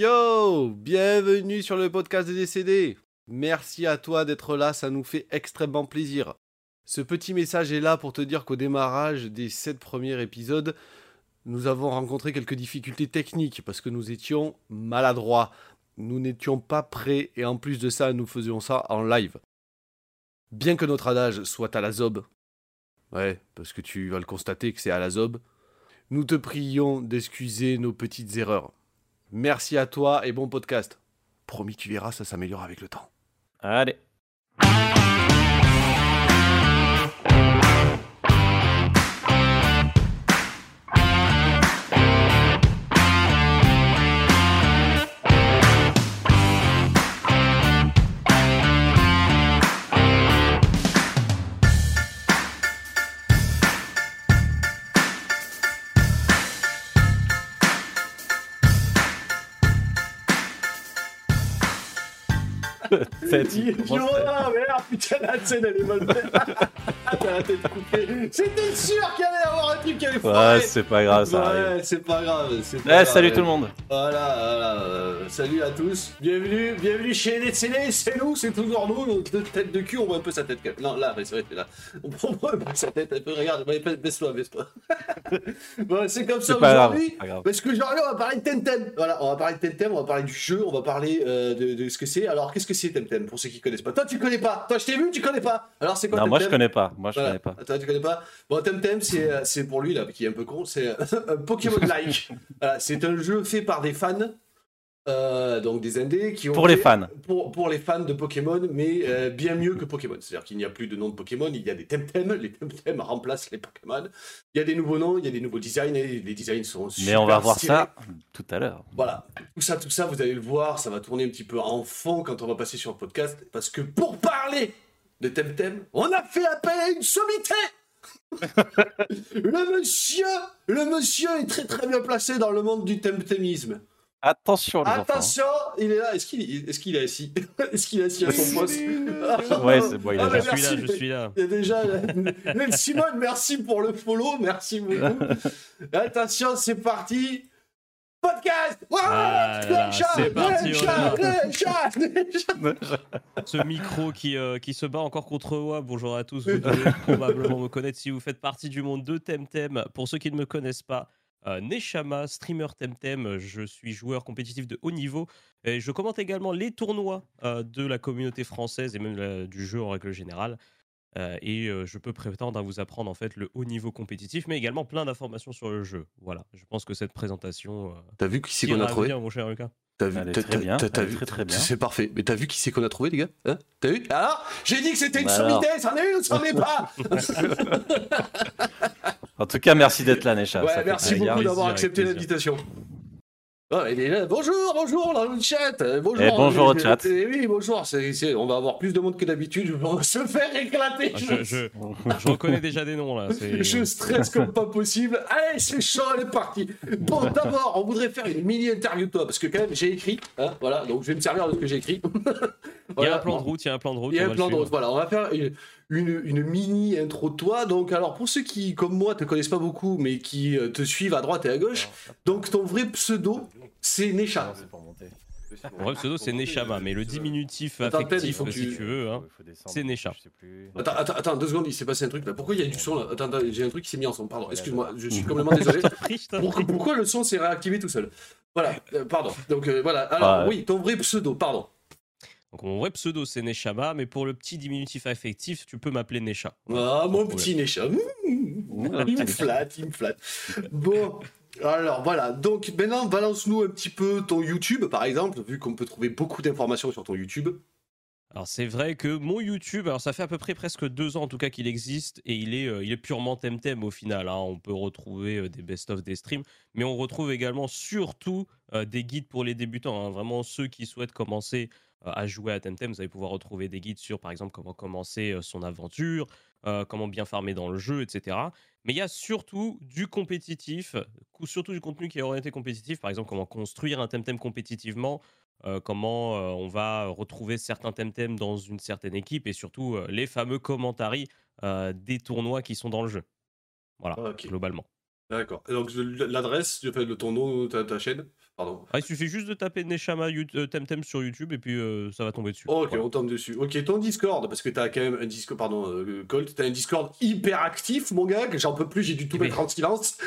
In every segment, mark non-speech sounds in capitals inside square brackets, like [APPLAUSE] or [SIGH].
Yo Bienvenue sur le podcast des décédés. Merci à toi d'être là, ça nous fait extrêmement plaisir. Ce petit message est là pour te dire qu'au démarrage des 7 premiers épisodes, nous avons rencontré quelques difficultés techniques parce que nous étions maladroits. Nous n'étions pas prêts et en plus de ça, nous faisions ça en live. Bien que notre adage soit à la zob, ouais, parce que tu vas le constater que c'est à la zob, nous te prions d'excuser nos petites erreurs. Merci à toi et bon podcast. Promis, tu verras, ça s'améliore avec le temps. Allez. good. Tête. Yoda, merde, putain, la scène, elle est mal faite. [LAUGHS] T'as la tête coupée. C'était sûr qu'il allait y avoir un truc qui allait Ouais, c'est pas grave, ça arrive. Ouais, c'est pas grave. c'est pas Eh, grave. salut tout le monde. Voilà, voilà. euh, salut à tous. Bienvenue, bienvenue chez les. C'est nous, c'est toujours nous. Notre tête de cul, on voit un peu sa tête. quand même. Non, là, mais c'est vrai, t'es là. On voit un peu sa tête. Un peu, regarde, ouais, baisse-toi, baisse-toi. [LAUGHS] bon, c'est comme ça C'est aujourd'hui. c'est. Parce qu'aujourd'hui, on va parler de Temtem. Voilà, on va parler de Temtem, on va parler du jeu, on va parler euh, de, de ce que c'est. Alors, qu'est-ce que c'est Temtem? Pour ceux qui connaissent pas Toi, tu connais pas. Toi, je t'ai vu, tu connais pas. Alors, c'est quoi Non, moi je connais pas. Moi je Voilà. connais pas. Attends, tu connais pas Bon, Temtem, c'est euh, c'est pour lui, là, qui est un peu con, c'est euh, [LAUGHS] un Pokémon-like. [LAUGHS] Voilà, c'est un jeu fait par des fans, euh, donc des indés, qui ont Pour les fans. Pour, pour les fans de Pokémon, mais euh, bien mieux que Pokémon. C'est-à-dire qu'il n'y a plus de nom de Pokémon, il y a des Temtem, les Temtem remplacent les Pokémon. Il y a des nouveaux noms, il y a des nouveaux designs, et les designs sont Mais on va super voir stylés. ça tout à l'heure. Voilà, tout ça, tout ça, vous allez le voir, ça va tourner un petit peu en fond quand on va passer sur le podcast, parce que pour parler de Temtem, on a fait appel à une sommité [LAUGHS] Le monsieur, le monsieur est très très bien placé dans le monde du temtemisme. Attention les enfants. Attention, il est là, est-ce qu'il est, qu'il est assis? [LAUGHS] Est-ce qu'il est assis à son poste? [LAUGHS] Ouais, c'est bon, il est Ah, là. Je suis là, je suis là. Il y a déjà Nel Simone, merci pour le follow, merci beaucoup. [LAUGHS] Attention, c'est parti. Podcast. Ah c'est parti. Ce micro qui, euh, qui se bat encore contre moi. Bonjour à tous. Vous devez probablement me connaître si vous faites partie du monde de Temtem. Pour ceux qui ne me connaissent pas, euh, Neshama, streamer Temtem. Je suis joueur compétitif de haut niveau. Et je commente également les tournois euh, de la communauté française et même euh, du jeu en règle générale. Euh, et euh, je peux prétendre à vous apprendre en fait le haut niveau compétitif, mais également plein d'informations sur le jeu. Voilà, je pense que cette présentation euh, T'as vu qui c'est qu'on a trouvé bien, mon cher Lucas. T'as vu, t'as- très bien, vu, très, très bien. C'est parfait. Mais t'as vu qui c'est qu'on a trouvé, les gars Hein? T'as vu? Alors, j'ai dit que c'était une Bah sommité, c'en est une ou c'en est pas [LAUGHS] En tout cas, merci d'être là, Necha. Ouais, merci plaisir. beaucoup d'avoir accepté l'invitation. Ah, il est là. Bonjour, bonjour dans le chat. euh, Bonjour. Eh, bonjour au Euh, chat. euh, oui, bonjour. On va avoir plus de monde que d'habitude. [LAUGHS] On va se faire éclater. Ah, je, je- je reconnais déjà des noms là. [LAUGHS] Je stresse comme pas possible. Allez, c'est chaud, elle est partie. Bon, d'abord, on voudrait faire une mini interview de toi parce que quand même j'ai écrit, hein, voilà, donc je vais me servir de ce que j'ai écrit. [LAUGHS] Il y a Voilà. un plan de route, il y a un plan de route. Il y a un plan de route. Voilà, on va faire une, une, une mini intro de toi. Donc, alors pour ceux qui, comme moi, te connaissent pas beaucoup, mais qui euh, te suivent à droite et à gauche, donc ton vrai pseudo, c'est Necha. Mon vrai pseudo c'est Neshama, mais le diminutif affectif, faut que si tu- tu veux, hein, c'est Necha. Attends, attends, attends, deux secondes, il s'est passé un truc là. Pourquoi il y a du son là? Attends, attends, j'ai un truc qui s'est mis en son. Pardon, excuse-moi, je suis complètement désolé. [LAUGHS] Pourquoi, le son s'est réactivé tout seul? Voilà, euh, pardon. Donc euh, voilà, alors oui, ton vrai pseudo, pardon. Donc mon vrai pseudo c'est Neshama, mais pour le petit diminutif affectif, tu peux m'appeler Nesha. Ah, mon petit Necha. Mmh, Il me flatte, il me flatte. Bon, alors voilà. Donc maintenant, balance-nous un petit peu ton YouTube, par exemple, vu qu'on peut trouver beaucoup d'informations sur ton YouTube. Alors c'est vrai que mon YouTube, alors ça fait à peu près presque deux ans en tout cas qu'il existe et il est, euh, il est purement Temtem au final. hein. On peut retrouver euh, des best-of des streams, mais on retrouve également surtout euh, des guides pour les débutants. hein. Vraiment ceux qui souhaitent commencer euh, à jouer à Temtem, vous allez pouvoir retrouver des guides sur par exemple comment commencer euh, son aventure, euh, comment bien farmer dans le jeu, etc. Mais il y a surtout du compétitif, surtout du contenu qui est orienté compétitif, par exemple comment construire un Temtem compétitivement, euh, comment euh, on va retrouver certains Temtem dans une certaine équipe et surtout euh, les fameux commentaries euh, des tournois qui sont dans le jeu. Voilà, Ok. globalement. D'accord. Donc l'adresse, le ton nom, ta, ta chaîne? Pardon. Ah, il suffit juste de taper Neshama euh, Temtem sur YouTube et puis euh, ça va tomber dessus. Ok, Voilà. on tombe dessus. Ok, ton Discord, parce que t'as quand même un Discord, pardon, euh, Colt, t'as un Discord hyper actif, mon gars, que j'en peux plus, j'ai dû tout Mais- mettre en silence.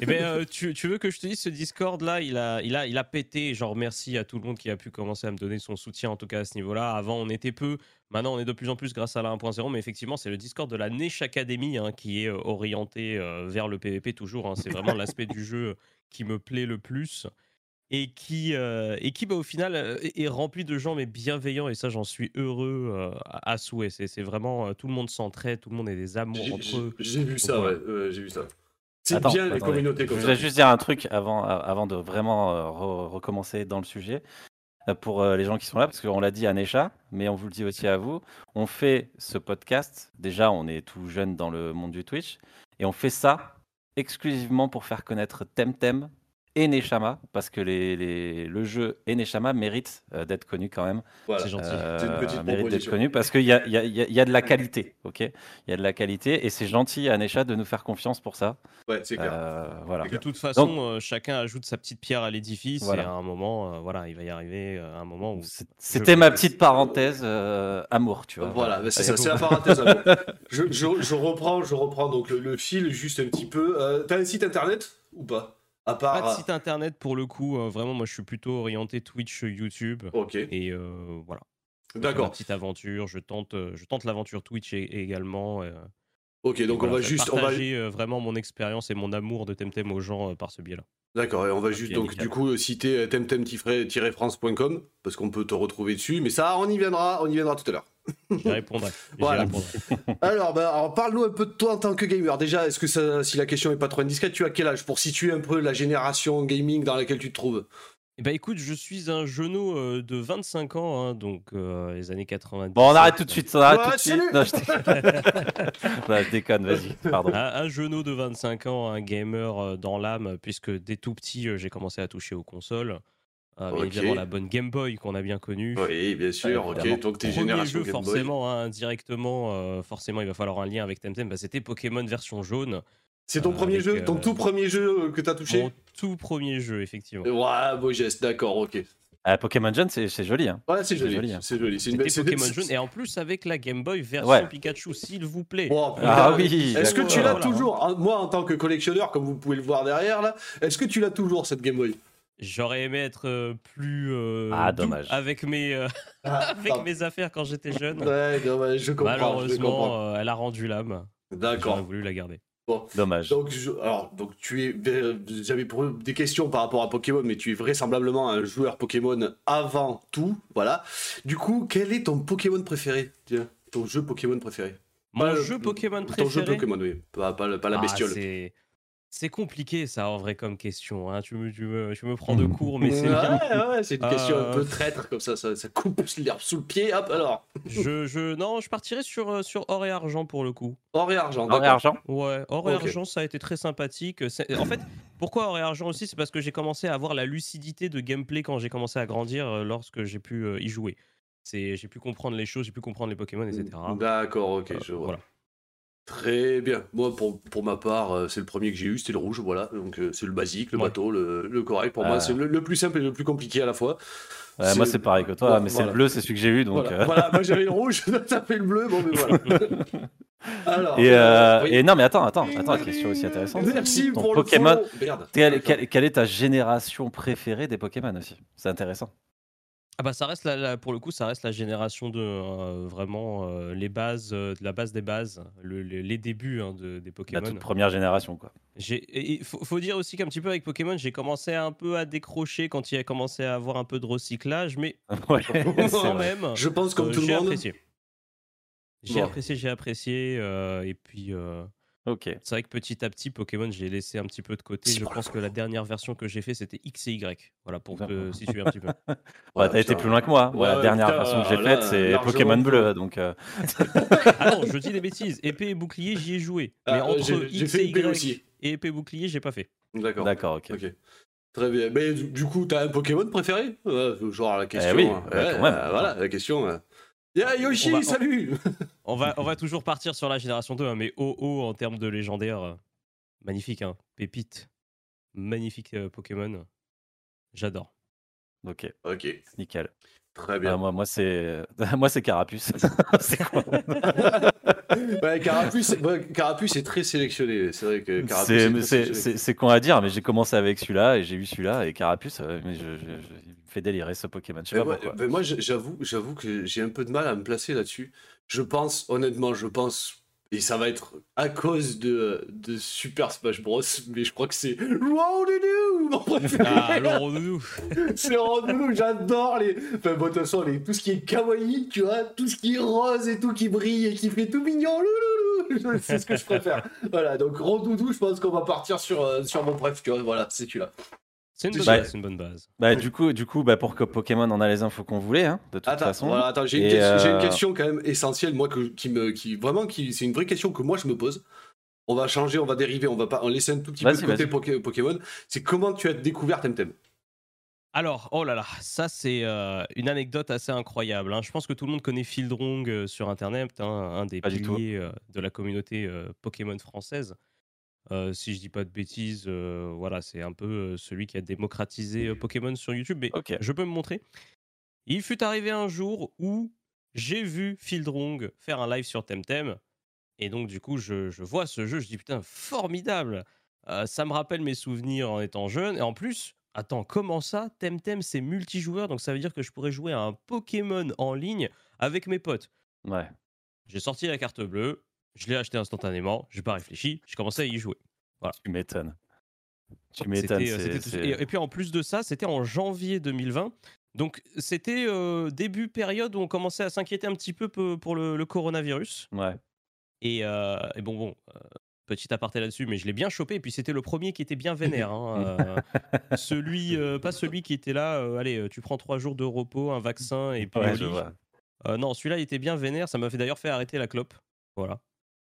Eh ben, euh, tu, tu veux que je te dise, ce Discord là, il a, il a, il a pété. et J'en remercie à tout le monde qui a pu commencer à me donner son soutien, en tout cas à ce niveau-là. Avant, on était peu. Maintenant, on est de plus en plus grâce à la 1.0. Mais effectivement, c'est le Discord de la Neige Academy hein, qui est orienté vers le PvP toujours. hein. C'est vraiment l'aspect du jeu qui me plaît le plus. Et qui, euh, et qui bah, au final, euh, est est rempli de gens mais bienveillants. Et ça, j'en suis heureux euh, à, à souhait. C'est c'est vraiment. euh, tout le monde s'entraide, tout le monde est des amours J'ai- entre eux. J'ai vu ça, ouais, ouais, j'ai vu ça. C'est Attends, bien les attendez. communautés Je comme ça. voudrais juste dire un truc avant, avant de vraiment euh, re- recommencer dans le sujet. Pour les gens qui sont là, parce qu'on l'a dit à Necha, mais on vous le dit aussi à vous, on fait ce podcast. Déjà, on est tout jeune dans le monde du Twitch, et on fait ça exclusivement pour faire connaître Temtem et Neshama, parce que les, les- le jeu et Neshama méritent euh, d'être connus quand même. Voilà. C'est gentil. C'est une petite Euh, mérite d'être connu parce qu'il y a, il y, a, il y a- il y a de la qualité, ok? Il y a de la qualité et c'est gentil à Necha de nous faire confiance pour ça. Ouais, c'est clair. Euh, voilà. De toute façon, euh, chacun ajoute sa petite pierre à l'édifice Voilà. et à un moment, euh, voilà, il va y arriver euh, un moment où. C'était je- ma petite parenthèse euh, amour, tu vois. Voilà, c'est ça, c'est la parenthèse. alors. [LAUGHS] je, je, je reprends, je reprends donc le, le fil juste un petit peu. Euh, T'as un site internet ou pas? À part. Pas de site internet pour le coup, euh, vraiment, moi je suis plutôt orienté Twitch, YouTube. Ok, Et euh, voilà. D'accord. petite aventure, je tente, euh, je tente l'aventure Twitch également. euh, Ok, donc voilà, on va juste, on va, euh, vraiment mon expérience et mon amour de Temtem aux gens euh, par ce biais-là. D'accord, et on va juste donc nickel. du coup citer euh, temtem-france.com parce qu'on peut te retrouver dessus, mais ça, on y viendra, on y viendra tout à l'heure. J'y répondrai. [LAUGHS] Voilà. répondrai. [LAUGHS] Alors, bah, alors parle-nous un peu de toi en tant que gamer. Déjà, est-ce que ça, si la question est pas trop indiscrète, tu as quel âge pour situer un peu la génération gaming dans laquelle tu te trouves? Eh ben écoute, je suis un genou euh, de 25 ans, hein, donc euh, les années 90. Bon, on arrête tout de suite, on arrête Ouais, tout de suite. Non, je, dé- [LAUGHS] Non, je déconne, vas-y, pardon. Un, un genou de 25 ans, un gamer euh, dans l'âme, puisque dès tout petit, euh, j'ai commencé à toucher aux consoles. Euh, évidemment, la bonne Game Boy qu'on a bien connue. Oui, bien sûr, Ouais, ok. Donc, tes Premier générations jeu, Game Boy. forcément, hein, directement, euh, forcément, il va falloir un lien avec Temtem. Bah, C'était Pokémon version jaune. C'est ton Euh, premier jeu, ton euh, tout premier jeu euh, que t'as touché Mon tout premier jeu, effectivement. Ouais, beau geste, d'accord, ok. Ah, Pokémon Jeune, c'est c'est joli. Hein. Ouais, c'est joli, hein. c'est joli. C'est une belle C'était c'est- Pokémon c'est- jaune et en plus avec la Game Boy version Ouais. Pikachu, s'il vous plaît. Ah oui, Est-ce que tu d'accord. l'as Voilà. toujours hein, Moi, en tant que collectionneur, comme vous pouvez le voir derrière là, est-ce que tu l'as toujours cette Game Boy? J'aurais aimé être euh, plus euh, Ah, dommage. avec mes euh, [LAUGHS] avec mes affaires quand j'étais jeune. Ouais, dommage, je comprends. je comprends. Malheureusement, euh, elle a rendu l'âme. J'aurais D'accord. voulu la garder. Dommage. Donc, je- alors, donc tu es, j'avais des questions par rapport à Pokémon, mais tu es vraisemblablement un joueur Pokémon avant tout, voilà. Du coup, quel est ton Pokémon préféré? Tiens, ton jeu Pokémon préféré Mon Pas le- jeu Pokémon Ton jeu préféré. Pokémon, oui, pas, pas, le- pas la Ah, bestiole. C'est- compliqué ça en vrai comme question. hein. Tu, me, tu, me, tu me prends de court, mais c'est ouais, bien. ouais, c'est une question un Euh, peu traître comme ça, ça, ça coupe [LAUGHS] l'herbe sous le pied, hop, alors. Je, je, non, je partirais sur, euh, sur or et argent pour le coup. Or et argent, Or et argent Ouais, or et argent, ça a été très sympathique. En fait, pourquoi or et argent aussi? C'est parce que j'ai commencé à avoir la lucidité de gameplay quand j'ai commencé à grandir euh, lorsque j'ai pu euh, y jouer. C'est, j'ai pu comprendre les choses, j'ai pu comprendre les Pokémon, etc. D'accord, ok, Euh, je vois. voilà. Très bien. Moi, pour, pour ma part, euh, c'est le premier que j'ai eu, c'était le rouge, voilà. Donc, euh, c'est le basique, le Ouais. bateau, le, le correct. Pour moi, Ah. c'est le, le plus simple et le plus compliqué à la fois. Moi, c'est pareil que toi, Voilà, mais c'est voilà. le bleu, c'est celui que j'ai eu. Donc, voilà, euh, voilà, moi j'avais le rouge, [LAUGHS] ça fait le bleu, bon, mais voilà. [LAUGHS] Alors, Et, euh, oui. et non, mais attends, attends, attends, question aussi intéressante. Merci pour Pokémon, le quelle- quelle est ta génération préférée des Pokémon aussi? C'est intéressant. Ah bah ça reste la, la- pour le coup ça reste la génération de euh, vraiment euh, les bases euh, de la base des bases le- le- les débuts hein, de, des La Pokémon toute première génération, quoi. J'ai- et il faut, faut dire aussi qu'un petit peu avec Pokémon j'ai commencé un peu à décrocher quand il a commencé à avoir un peu de recyclage mais [LAUGHS] Ouais, c'est quand vrai. même Je pense comme euh, tout le j'ai monde. apprécié j'ai Bon. apprécié j'ai apprécié euh, et puis euh, Ok. c'est vrai que petit à petit Pokémon j'ai laissé un petit peu de côté je pense que la dernière version que j'ai fait c'était X et Y voilà pour te situer un petit peu [LAUGHS] Ouais, t'as été plus loin que moi. Ouais, la dernière putain, version que j'ai alors là, faite, c'est Pokémon bleu. Donc, euh, [LAUGHS] Ah non, je dis des bêtises. Épée et bouclier, j'y ai joué. Mais Ah, entre j'ai- j'ai X fait et épée Y aussi. et épée bouclier, j'ai pas fait. D'accord. d'accord, ok. Ok. Très bien. Mais du, du coup, t'as un Pokémon préféré? Ouais, Genre la question. oui, hein. ouais, Ouais, quand même. euh, voilà, la question. Yeah, Yoshi, On va- on- salut [LAUGHS] On va, on va toujours partir sur la génération 2, hein, mais oh oh en termes de légendaire. euh, magnifique, hein. Pépite. magnifique euh, Pokémon. J'adore. Ok, Ok, nickel. très Ah, bien. moi, moi c'est [LAUGHS] moi c'est Carapuce. [LAUGHS] C'est quoi ouais, Carapuce, ouais, Carapuce est très sélectionné. C'est vrai que Carapuce C'est est très c'est- sélectionné. c'est- c'est con à dire, mais j'ai commencé avec celui-là et j'ai eu celui-là et Carapuce, euh, mais je, fait délirer ce Pokémon. Je sais Mais pas moi, pourquoi. mais moi, j- j'avoue, j'avoue que j'ai un peu de mal à me placer là-dessus. Je pense, honnêtement, je pense, et ça va être à cause de, de Super Smash Bros. Mais je crois que c'est Rondoudou, mon préféré. Ah, Doudou. [LAUGHS] C'est Rondoudou, j'adore les. Enfin, bon, de toute façon, les... tout ce qui est kawaii, tu vois, tout ce qui est rose et tout qui brille et qui fait tout mignon, louloulou, [LAUGHS] c'est ce que je préfère. Voilà, donc Rondoudou, je pense qu'on va partir sur, euh, sur mon bref, tu vois, voilà, c'est celui-là. C'est une bonne Bah, base. C'est une bonne base. Bah, du coup, du coup bah, pour que Pokémon en a les infos qu'on voulait, hein, de toute Attends, façon. voilà, attends, j'ai une, euh, question quand même essentielle, moi, que, qui me, qui vraiment, qui, c'est une vraie question que moi je me pose. On va changer, on va dériver, on va pas, on laisser un tout petit peu de côté. Poké- Pokémon. C'est comment tu as découvert Temtem? Alors, oh là là, ça c'est euh, une anecdote assez incroyable. hein. Je pense que tout le monde connaît Fieldrong euh, sur Internet, hein, un des piliers euh, de la communauté euh, Pokémon française. Euh, si je dis pas de bêtises, euh, voilà, c'est un peu euh, celui qui a démocratisé Pokémon sur YouTube. Mais je peux me montrer. Il fut arrivé un jour où j'ai vu Fieldrong faire un live sur Temtem. Et donc, du coup, je, je vois ce jeu, je dis putain, formidable Ça me rappelle mes souvenirs en étant jeune. Et en plus, attends, comment ça? Temtem, c'est multijoueur, donc ça veut dire que je pourrais jouer à un Pokémon en ligne avec mes potes. Ouais. J'ai sorti la carte bleue, je l'ai acheté instantanément, j'ai pas réfléchi, j'ai commencé à y jouer. Tu m'étonnes. Tu m'étonnes. Euh, Et, et puis en plus de ça, c'était en janvier 2020. Donc c'était euh, début période où on commençait à s'inquiéter un petit peu pe- pour le, le coronavirus. Ouais. Et, euh, et bon, bon, euh, petit aparté là-dessus, mais je l'ai bien chopé. Et puis c'était le premier qui était bien vénère. hein, [LAUGHS] euh, celui, euh, pas celui qui était là. euh, allez, tu prends trois jours de repos, un vaccin et puis Ouais, non, celui-là il était bien vénère. Ça m'a fait d'ailleurs fait arrêter la clope. Voilà.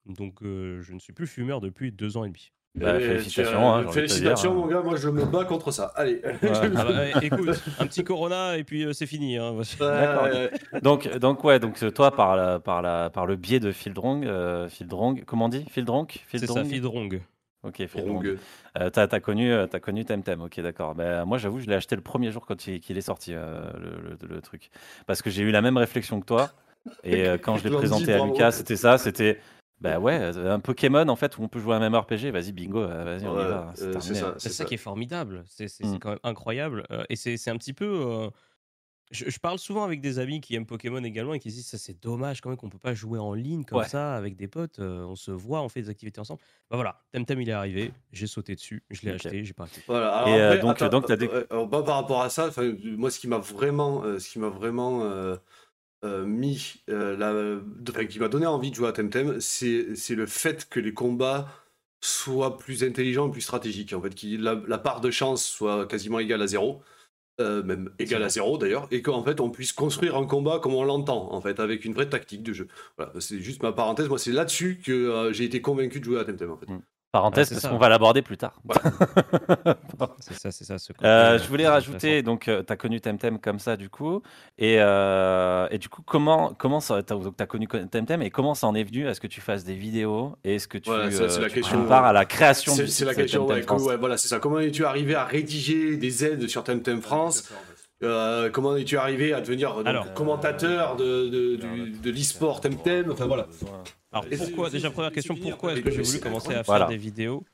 Donc euh, je ne suis plus fumeur depuis deux ans et demi. Bah, félicitations, as- hein, félicitations, mon gars, moi je me bats contre ça. Allez. Ah bah, eh, écoute, un petit Corona et puis euh, c'est fini. hein. [LAUGHS] D'accord, Ouais, ouais, ouais. Donc, donc ouais, donc euh, toi par la, par la, par le biais de Fieldrong, euh, Fieldrong, comment on dit? Fieldrong C'est ça, Fieldrong. Ok, Fieldrong. Rong. Euh, t'as, t'as connu, t'as connu Temtem, ok, d'accord. Bah, moi, j'avoue, je l'ai acheté le premier jour quand il, qu'il est sorti euh, le, le- le truc, parce que j'ai eu la même réflexion que toi. Et euh, quand je l'ai présenté à. Lucas, c'était ça, c'était bah ouais, euh, un Pokémon en fait où on peut jouer à un même RPG. Vas-y, bingo, euh, vas-y, on Ouais, y va. C'est euh, c'est ça. Qui est formidable. C'est Mm. quand même incroyable. Et c'est c'est un petit peu. euh, je, je parle souvent avec des amis qui aiment Pokémon également et qui se disent ça c'est dommage quand même qu'on peut pas jouer en ligne comme Ouais. ça avec des potes. euh, on se voit, on fait des activités ensemble. Bah voilà, Temtem il est arrivé, j'ai sauté dessus, je l'ai acheté, j'ai pas arrêté. Voilà. Alors Et, euh, après, donc- attends, donc, t'as des- alors, bah, par rapport à ça, moi, ce qui m'a vraiment, euh, ce qui m'a vraiment euh, euh, mis, euh, la, enfin, qui m'a donné envie de jouer à Temtem, c'est le fait que les combats soient plus intelligents et plus stratégiques. En fait, que la, la part de chance soit quasiment égale à zéro. euh, même égale à zéro d'ailleurs, et qu'en fait on puisse construire un combat comme on l'entend, en fait, avec une vraie tactique de jeu. Voilà, c'est juste ma parenthèse, moi c'est là-dessus que j'ai été convaincu de jouer à Temtem en fait. Parenthèse, parce qu'on va l'aborder plus tard. [LAUGHS] C'est ça, c'est ça. Ce Euh, euh, je voulais rajouter, donc tu as connu Temtem comme ça du coup, et, euh, et du coup comment comment ça, t'as, donc t'as connu Temtem et comment ça en est venu à ce que tu fasses des vidéos et est-ce que tu, Voilà, ça, c'est euh, la tu question. part à la création C'est du c'est site la question, Temtem ouais, voilà, c'est ça. Comment es-tu arrivé à rédiger des aides sur Temtem France Euh, Comment es-tu arrivé à devenir donc, Alors. commentateur de, de, du- de l'e-sport Temtem Enfin voilà. Alors pourquoi déjà première question pourquoi est-ce que j'ai voulu commencer à faire Voilà. des vidéos?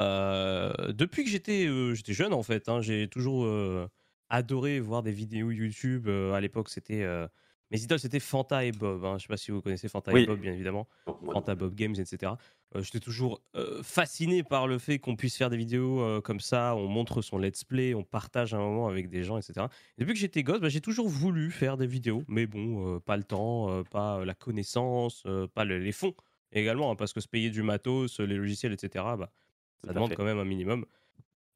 Euh, depuis que j'étais euh, j'étais jeune en fait hein, j'ai toujours euh, adoré voir des vidéos YouTube Euh, à l'époque c'était euh, mes idoles c'était Fanta et Bob hein. je sais pas si vous connaissez Fanta Oui. et Bob bien évidemment. Fanta Bob Games etc Euh, j'étais toujours euh, fasciné par le fait qu'on puisse faire des vidéos euh, comme ça on montre son let's play on partage un moment avec des gens etc et depuis que j'étais gosse bah, j'ai toujours voulu faire des vidéos mais bon euh, pas le temps pas la connaissance pas le- les fonds également, hein, parce que se payer du matos, les logiciels, etc., bah, ça demande fait. quand même un minimum.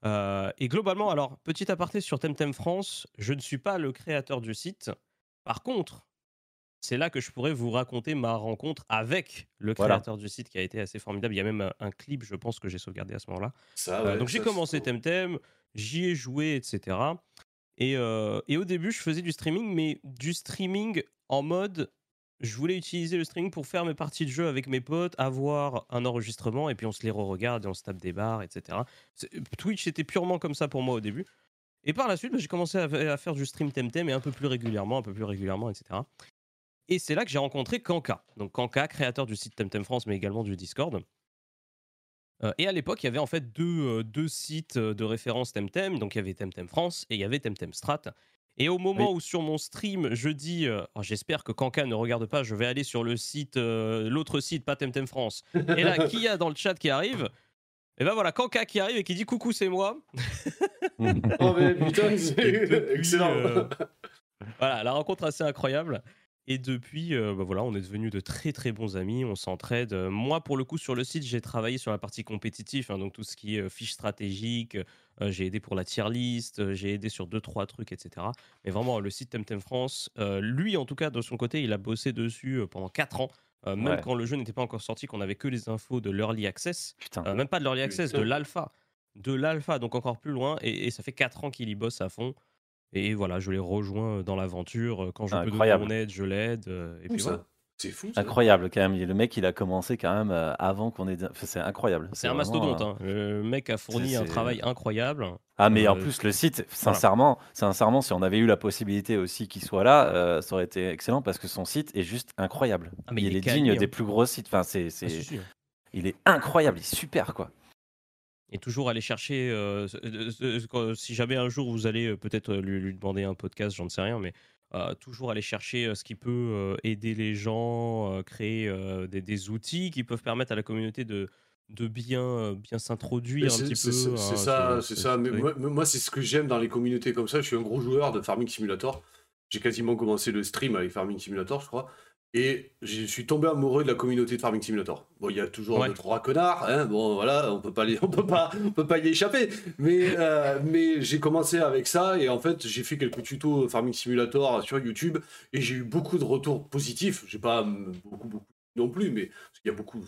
Euh, et globalement, alors, petit aparté sur Temtem France, je ne suis pas le créateur du site. Par contre, c'est là que je pourrais vous raconter ma rencontre avec le Voilà. créateur du site qui a été assez formidable. Il y a même un, un clip, je pense, que j'ai sauvegardé à ce moment-là. Euh, ouais, donc j'ai commencé Temtem, j'y ai joué, etc. Et, euh, et au début, je faisais du streaming, mais du streaming en mode je voulais utiliser le streaming pour faire mes parties de jeu avec mes potes, avoir un enregistrement et puis on se les re-regarde et on se tape des barres, etc. Twitch c'était purement comme ça pour moi au début. Et par la suite, bah, j'ai commencé à, à faire du stream Temtem et un peu plus régulièrement, un peu plus régulièrement, etc. Et c'est là que j'ai rencontré Kanka. Donc Kanka, créateur du site Temtem France, mais également du Discord. Euh, et à l'époque, il y avait en fait deux, euh, deux sites euh, de référence Temtem. Donc il y avait Temtem France et il y avait Temtem Strat. Et au moment où sur mon stream, je dis, euh, Oh, j'espère que Kanka ne regarde pas, je vais aller sur le site, l'autre site, pas Temtem France. Et là, [LAUGHS] qui y a dans le chat qui arrive? Et ben voilà, Kanka qui arrive et qui dit coucou, c'est moi. [LAUGHS] [LAUGHS] Oh, mais putain, c'est depuis, excellent. euh, [LAUGHS] voilà, la rencontre assez incroyable. Et depuis, euh, bah voilà, on est devenus de très très bons amis, on s'entraide. Euh, Moi, pour le coup, sur le site, j'ai travaillé sur la partie compétitive, hein, donc tout ce qui est euh, fiche stratégique. euh, j'ai aidé pour la tier list, euh, j'ai aidé sur deux trois trucs, etc. Mais vraiment, le site Temtem France, euh, lui, en tout cas, de son côté, il a bossé dessus euh, pendant 4 ans. euh, même Ouais. quand le jeu n'était pas encore sorti, qu'on avait que les infos de l'early access, Putain. euh, même pas de l'early access, de l'alpha. De l'alpha, donc encore plus loin. Et, et ça fait 4 ans qu'il y bosse à fond. Et voilà, je l'ai rejoint dans l'aventure. Quand je peux donner Incroyable. mon aide, je l'aide. euh, Et puis ça. voilà. C'est fou. ça. Incroyable quand même. Le mec, il a commencé quand même euh, avant qu'on ait. Enfin, c'est incroyable. C'est un mastodonte. euh, hein. Le mec a fourni un travail incroyable. Ah, mais en Euh, plus, le site, sincèrement, sincèrement, si on avait eu la possibilité aussi qu'il soit là, euh, ça aurait été excellent parce que son site est juste incroyable. Ah, mais il, il est digne hein. des plus gros sites. Enfin, c'est, Ah, il est incroyable, il est super quoi. Et toujours aller chercher. euh, si jamais un jour vous allez euh, peut-être euh, lui, lui demander un podcast, j'en sais rien, mais euh, toujours aller chercher ce qui peut aider les gens, créer des, des outils qui peuvent permettre à la communauté de, de bien, bien s'introduire un petit peu. c'est- hein, ça, ce- c'est ce- ça. Mais moi, c'est ce que j'aime dans les communautés comme ça. Je suis un gros joueur de Farming Simulator. J'ai quasiment commencé le stream avec Farming Simulator, je crois. Et je suis tombé amoureux de la communauté de Farming Simulator. Bon, il y a toujours Ouais. deux, trois connards. Hein. Bon, voilà, on peut pas les, [LAUGHS] on peut pas, on peut pas y échapper. Mais, euh, mais j'ai commencé avec ça et en fait, j'ai fait quelques tutos Farming Simulator sur YouTube et j'ai eu beaucoup de retours positifs. J'ai pas beaucoup, beaucoup non plus, mais il y a beaucoup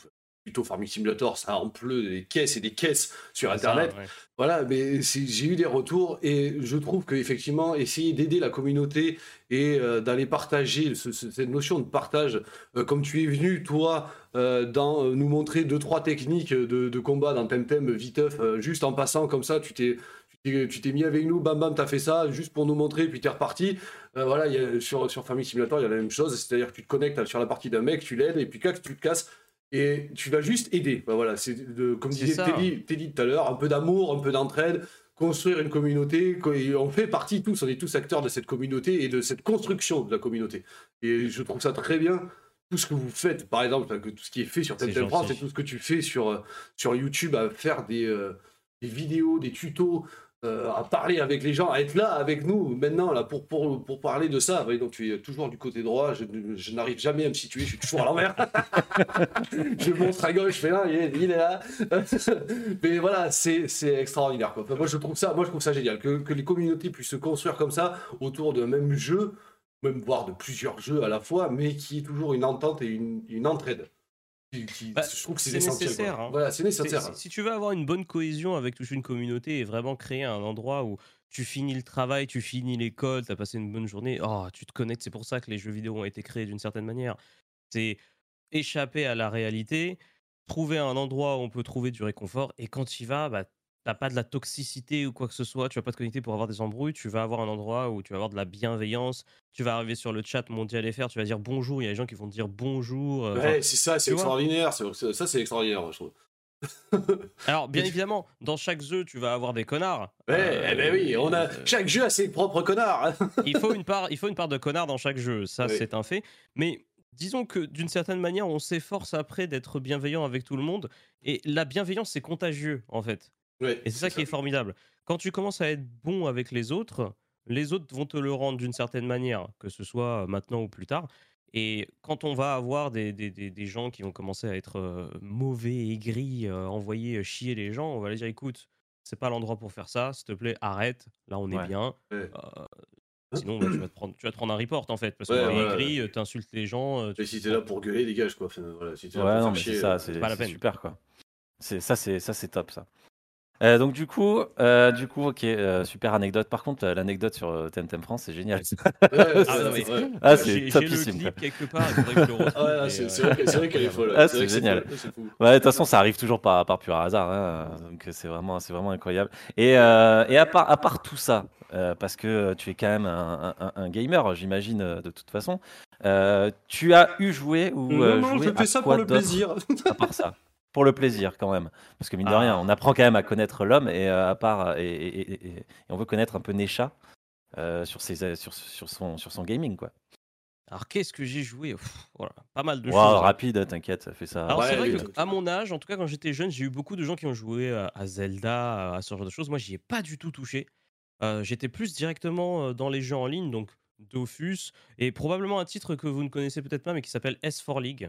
tutos Farming Simulator, ça en pleut des caisses et des caisses sur ça, Internet. ouais. Voilà, mais j'ai eu des retours et je trouve qu'effectivement, essayer d'aider la communauté et euh, d'aller partager ce- ce- cette notion de partage, euh, comme tu es venu, toi, euh, dans, nous montrer deux, trois techniques de, de combat dans Temtem, viteuf, juste en passant comme ça, tu t'es. tu t'es- mis avec nous, bam bam, t'as fait ça, juste pour nous montrer, puis t'es reparti. Euh, voilà, il y a- sur, sur Family Simulator, il y a la même chose, c'est-à-dire que tu te connectes sur la partie d'un mec, tu l'aides, et puis clac, tu te casses, et tu vas juste aider. Ben voilà, c'est comme disait ça. Teddy, Teddy tout à l'heure, un peu d'amour, un peu d'entraide, construire une communauté. et on fait partie tous, on est tous acteurs de cette communauté et de cette construction de la communauté. Et je trouve ça très bien. Tout ce que vous faites, par exemple, que tout ce qui est fait sur C'est Temtem France et tout ce que tu fais sur, euh, sur YouTube, à faire des, euh, des vidéos, des tutos, euh, à parler avec les gens, à être là avec nous maintenant là pour, pour, pour parler de ça. Donc tu es toujours du côté droit, je, n'arrive jamais à me situer, je suis toujours à l'envers. [LAUGHS] je montre à gauche, je fais là, il est, là. [LAUGHS] Mais voilà, c'est extraordinaire. Moi je trouve ça, moi je trouve ça génial que, que les communautés puissent se construire comme ça autour d'un même jeu, même voire de plusieurs jeux à la fois, mais qui est toujours une entente et une, une entraide. Qui- Bah, je trouve que c'est nécessaire, hein. Voilà, c'est C'est- nécessaire. Si, si tu veux avoir une bonne cohésion avec toute une communauté et vraiment créer un endroit où tu finis le travail, tu finis l'école, tu as passé une bonne journée, oh, tu te connectes, c'est pour ça que les jeux vidéo ont été créés d'une certaine manière. C'est échapper à la réalité, trouver un endroit où on peut trouver du réconfort et quand tu y vas, bah, t'as pas de la toxicité ou quoi que ce soit, tu vas pas te connecter pour avoir des embrouilles, tu vas avoir un endroit où tu vas avoir de la bienveillance, tu vas arriver sur le chat mondial FR, tu vas dire bonjour, il y a des gens qui vont te dire bonjour. euh, Ouais, c'est ça, c'est extraordinaire. Ça, c'est extraordinaire, je trouve. Alors, bien [LAUGHS] évidemment, dans chaque jeu, tu vas avoir des connards. Ouais, Euh, eh ben oui, on a euh, chaque jeu a ses propres connards. hein. [LAUGHS] il faut une part, il faut une part de connards dans chaque jeu. Ça, Oui. c'est un fait. Mais disons que d'une certaine manière, on s'efforce après d'être bienveillant avec tout le monde. Et la bienveillance, c'est contagieux, en fait. Ouais, Et c'est ça qui est formidable. Quand tu commences à être bon avec les autres, les autres vont te le rendre d'une certaine manière, que ce soit maintenant ou plus tard. Et quand on va avoir des, des, des- des gens qui vont commencer à être euh, mauvais, aigris, euh, envoyer chier les gens, on va leur dire écoute, c'est pas l'endroit pour faire ça, s'il te plaît, arrête, là on est bien. Ouais. Euh, sinon, bah, tu, vas te prendre, tu vas te prendre un report en fait, parce que Ouais, t'es voilà. aigri, euh, t'insultes les gens. euh, tu- Et si t'es là pour gueuler, dégage quoi. Enfin, voilà, si t'es là Ouais, pour non, faire mais chier, c'est ça, euh, c'est pas la c'est peine. super quoi. C'est ça, c'est ça, c'est top ça. Euh, donc du coup, euh, du coup, ok, euh, super anecdote. Par contre, euh, l'anecdote sur euh, Temtem France, c'est génial. Ouais, [LAUGHS] Ah, c'est- J'ai- topissime. quelque part. Ah [LAUGHS] c'est vrai, que- c'est vrai qu'elle est folle. Ah, C'est génial. de toute façon, ça arrive toujours par, par pur hasard. hein, Donc c'est vraiment, c'est vraiment incroyable. Et, euh, et à part, à part tout ça, euh, parce que tu es quand même un, un- un gamer, j'imagine de toute façon. euh, tu as eu joué ou Non, euh, non, joué je à fais ça quoi pour le plaisir. à part ça [LAUGHS] Pour le plaisir quand même, parce que mine de Ah. rien, on apprend quand même à connaître l'homme et euh, à part et, et- et- et- et on veut connaître un peu Nesha euh, sur ses, sur, sur son, sur son gaming quoi. Alors qu'est-ce que j'ai joué? Pff, voilà, Pas mal de Wow, choses. hein. rapide, t'inquiète, ça. Alors Ouais, c'est vrai oui, que tout- à mon âge, en tout cas quand j'étais jeune, j'ai eu beaucoup de gens qui ont joué à à Zelda, à ce genre de choses. Moi, j'y ai pas du tout touché. Euh, J'étais plus directement euh, dans les jeux en ligne, donc Dofus, et probablement un titre que vous ne connaissez peut-être pas, mais qui s'appelle S4 League,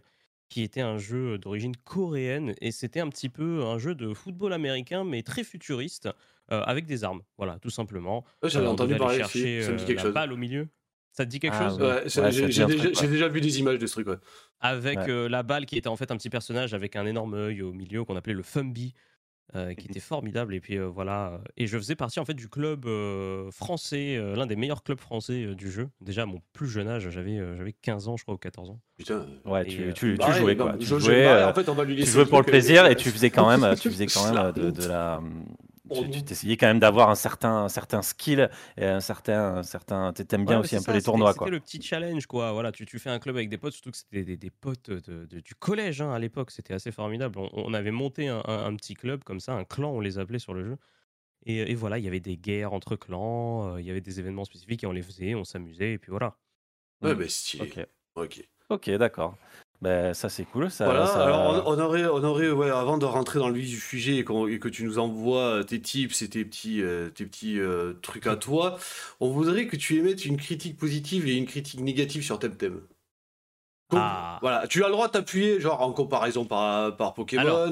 qui était un jeu d'origine coréenne, et c'était un petit peu un jeu de football américain, mais très futuriste, euh, avec des armes. Voilà, tout simplement. Ouais, J'avais entendu parler chercher Ça me dit quelque la chose. balle au milieu. Ça te dit quelque Ah, chose? Ouais, Ouais, j'ai déjà, vu des images de ce truc. Ouais. avec Ouais. euh, la balle qui était en fait un petit personnage avec un énorme œil au milieu qu'on appelait le Fumby, euh, qui Mhm. était formidable. Et puis euh, voilà. euh, Et je faisais partie en fait du club euh, français, euh, l'un des meilleurs clubs français euh, du jeu. Déjà à mon plus jeune âge, j'avais euh, j'avais 15 ans, je crois, ou 14 ans. Putain. Ouais, Et, tu, tu, tu Pareil, jouais quoi. Tu jouais, bah, en fait, on va lui tu jouais pour le plaisir et [LAUGHS] tu faisais quand même, tu faisais quand même de, la. Tu, t'essayais quand même d'avoir un certain, un certain skill et un certain, un certain. T'aimes bien Ouais, aussi un peu les c'était- tournois quoi. C'était le petit challenge, quoi. Voilà, tu, tu fais un club avec des potes, surtout que c'était des, des potes de- de- du collège hein, à l'époque. C'était assez formidable. On, on avait monté un, un- un petit club comme ça, un clan, on les appelait sur le jeu. Et, et voilà, il y avait des guerres entre clans, euh, il y avait des événements spécifiques et on les faisait, on s'amusait, et puis voilà. Ouais, mais stylé. Ok, Ok. ok, d'accord. Ben ça c'est cool. Ça, Voilà, ça- alors on, on aurait, on aurait ouais, avant de rentrer dans le vif du sujet et, que tu nous envoies tes tips et tes petits, euh, tes petits euh, trucs à toi, on voudrait que tu émettes une critique positive et une critique négative sur Temtem. Ah. Voilà, tu as le droit de t'appuyer, genre en comparaison par, par Pokémon, Alors,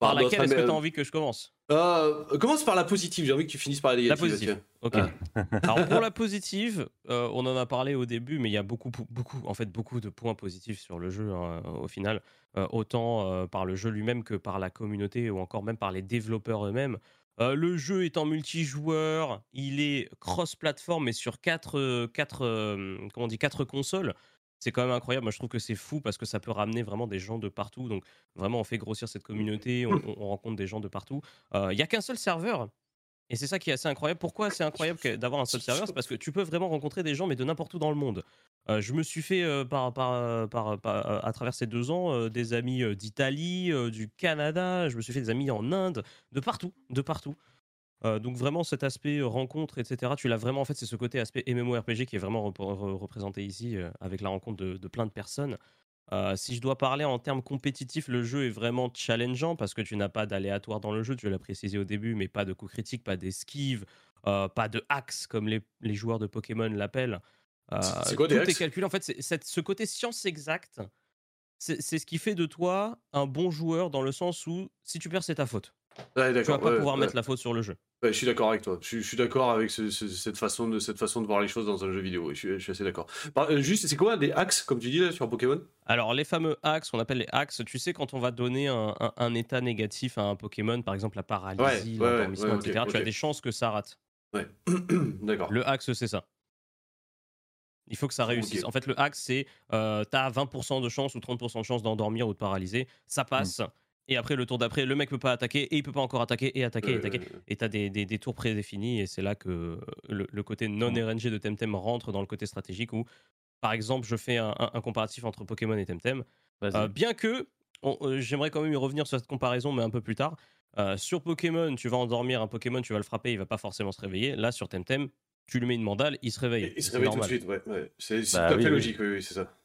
Par laquelle est-ce que tu as envie que je commence Euh, commence par la positive, j'ai envie que tu finisses par la négative. positive. tiens. Ok. Ah. Alors pour [LAUGHS] la positive, euh, on en a parlé au début, mais il y a beaucoup, beaucoup, en fait, beaucoup de points positifs sur le jeu hein, au final, Euh, autant euh, par le jeu lui-même que par la communauté ou encore même par les développeurs eux-mêmes. Le jeu est en multijoueur, il est cross-platform mais sur quatre, euh, quatre, euh, comment on dit, quatre consoles. C'est quand même incroyable. Moi, je trouve que c'est fou parce que ça peut ramener vraiment des gens de partout. Donc, vraiment, on fait grossir cette communauté. On, on- on rencontre des gens de partout. Euh, Il y a qu'un seul serveur. Et c'est ça qui est assez incroyable. Pourquoi c'est incroyable d'avoir un seul serveur? C'est parce que tu peux vraiment rencontrer des gens, mais de n'importe où dans le monde. Euh, je me suis fait, euh, par, par, euh, par- par- euh, à travers ces deux ans, euh, des amis euh, d'Italie, euh, du Canada. Je me suis fait des amis en Inde, de partout, de partout. Euh, donc vraiment cet aspect rencontre, etc. Tu l'as vraiment en fait, c'est ce côté aspect MMORPG qui est vraiment rep- re- représenté ici euh, avec la rencontre de, de plein de personnes. Euh, si je dois parler en termes compétitifs, le jeu est vraiment challengeant parce que tu n'as pas d'aléatoire dans le jeu, tu l'as précisé au début, mais pas de coups critiques, pas d'esquive, pas de axe comme les, les joueurs de Pokémon l'appellent. C'est- quoi des tout est calculé. En fait, ce côté science exacte, c'est ce qui fait de toi un bon joueur dans le sens où si tu perds, c'est ta faute. Ouais, Tu vas pas ouais, pouvoir ouais. mettre la faute sur le jeu. Ouais, je suis d'accord avec toi. Je, suis- je suis d'accord avec ce- ce- cette, façon de, cette façon de voir les choses dans un jeu vidéo. Je suis, je suis assez d'accord. Euh, juste, c'est quoi des axes, comme tu dis là, sur Pokémon? Alors, les fameux axes, qu'on appelle les axes, tu sais, quand on va donner un, un- un état négatif à un Pokémon, par exemple la paralysie, Ouais, etc., tu as des chances que ça rate. Ouais. [CLEARS THROAT] d'accord. Le axe, c'est ça. Il faut que ça réussisse. En fait, le axe, c'est euh, tu as 20% de chance ou 30% de chance d'endormir ou de paralyser. Ça passe. Et après, le tour d'après, le mec peut pas attaquer et il peut pas encore attaquer et attaquer et attaquer. Euh, Et tu as des, des- des tours prédéfinis, et c'est là que le, le côté non RNG de Temtem rentre dans le côté stratégique où, par exemple, je fais un, un- un comparatif entre Pokémon et Temtem. Euh, bien que, on- euh, j'aimerais quand même y revenir sur cette comparaison, mais un peu plus tard. Euh, sur Pokémon, tu vas endormir un Pokémon, tu vas le frapper, il va pas forcément se réveiller. Là, sur Temtem, tu lui mets une mandale, il se réveille. il se réveille tout de normal. suite, ouais. ouais. C'est Bah tout à oui, fait oui. logique, oui, oui, c'est ça.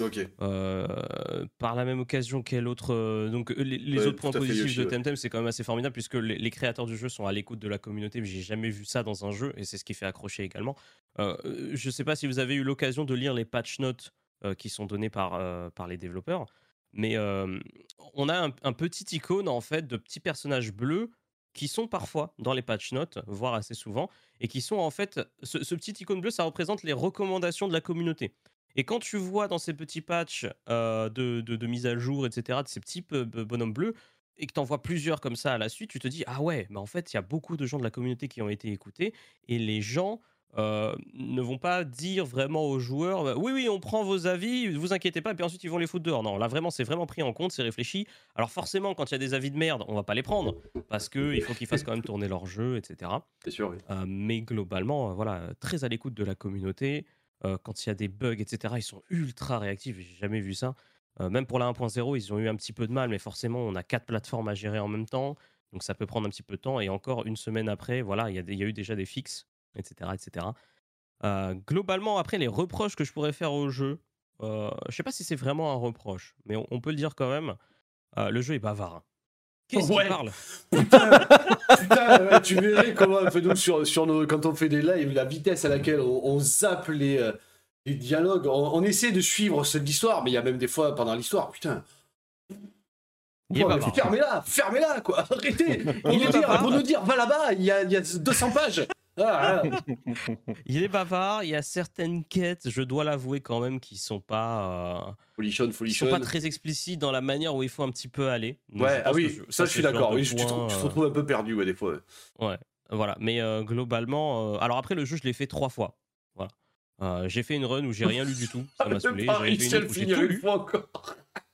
Ok. Euh, par la même occasion, quel autre euh, donc euh, les, les Ouais, autres points positifs de ouais. Temtem, c'est quand même assez formidable puisque les, les créateurs du jeu sont à l'écoute de la communauté. mais J'ai jamais vu ça dans un jeu et c'est ce qui fait accrocher également. Euh, je sais pas si vous avez eu l'occasion de lire les patch notes euh, qui sont données par par les développeurs, mais on a un, un petit icône en fait de petits personnages bleus qui sont parfois dans les patch notes, voire assez souvent, et qui sont en fait ce, ce petit icône bleu, ça représente les recommandations de la communauté. Et quand tu vois dans ces petits patchs euh, de, de, de mise à jour, etc., de ces petits bonhommes bleus, et que tu en vois plusieurs comme ça à la suite, tu te dis ah ouais, mais en fait, il y a beaucoup de gens de la communauté qui ont été écoutés et les gens euh, ne vont pas dire vraiment aux joueurs bah, oui oui on prend vos avis vous inquiétez pas et puis ensuite ils vont les foutre dehors non là vraiment c'est vraiment pris en compte c'est réfléchi alors forcément quand il y a des avis de merde on va pas les prendre parce que il faut qu'ils fassent quand même tourner leur jeu etc C'est sûr, oui. Euh, mais globalement voilà très à l'écoute de la communauté Euh, quand il y a des bugs etc ils sont ultra réactifs j'ai jamais vu ça Euh, même pour la 1.0 ils ont eu un petit peu de mal mais forcément on a quatre plateformes à gérer en même temps donc ça peut prendre un petit peu de temps et encore une semaine après voilà il y, a y eu déjà des fixes etc. etc. Euh, globalement, après, les reproches que je pourrais faire au jeu, euh, je sais pas si c'est vraiment un reproche, mais on, on peut le dire quand même, le jeu est bavard. Qu'est-ce Ouais. qu'il parle Putain, ouais, tu verrais comment on fait nous sur, sur nos, quand on fait des lives, la vitesse à laquelle on, on zappe les, euh, les dialogues. On, on essaie de suivre cette l'histoire, mais il y a même des fois pendant l'histoire, putain. Fermez-la, fermez-la, quoi. Arrêtez. [LAUGHS] Il nous, est dire, pour nous dire, va là-bas, il y a, y a 200 pages. Ah, ah. [LAUGHS] Il est bavard, il y a certaines quêtes, je dois l'avouer quand même, qui sont pas, euh, Folichon, qui sont pas très explicites dans la manière où il faut un petit peu aller. Donc, Ouais, ah oui, je- ça je suis d'accord. Oui, je- tu, te, euh, retrouves un peu perdu, ouais, des fois. ouais. Ouais, voilà. Mais euh, globalement, euh, alors après le jeu, je l'ai fait trois fois. Voilà. J'ai fait une run où j'ai rien lu du tout, ça m'a [LAUGHS] saoulé. Une j'ai finir une lu. fois encore.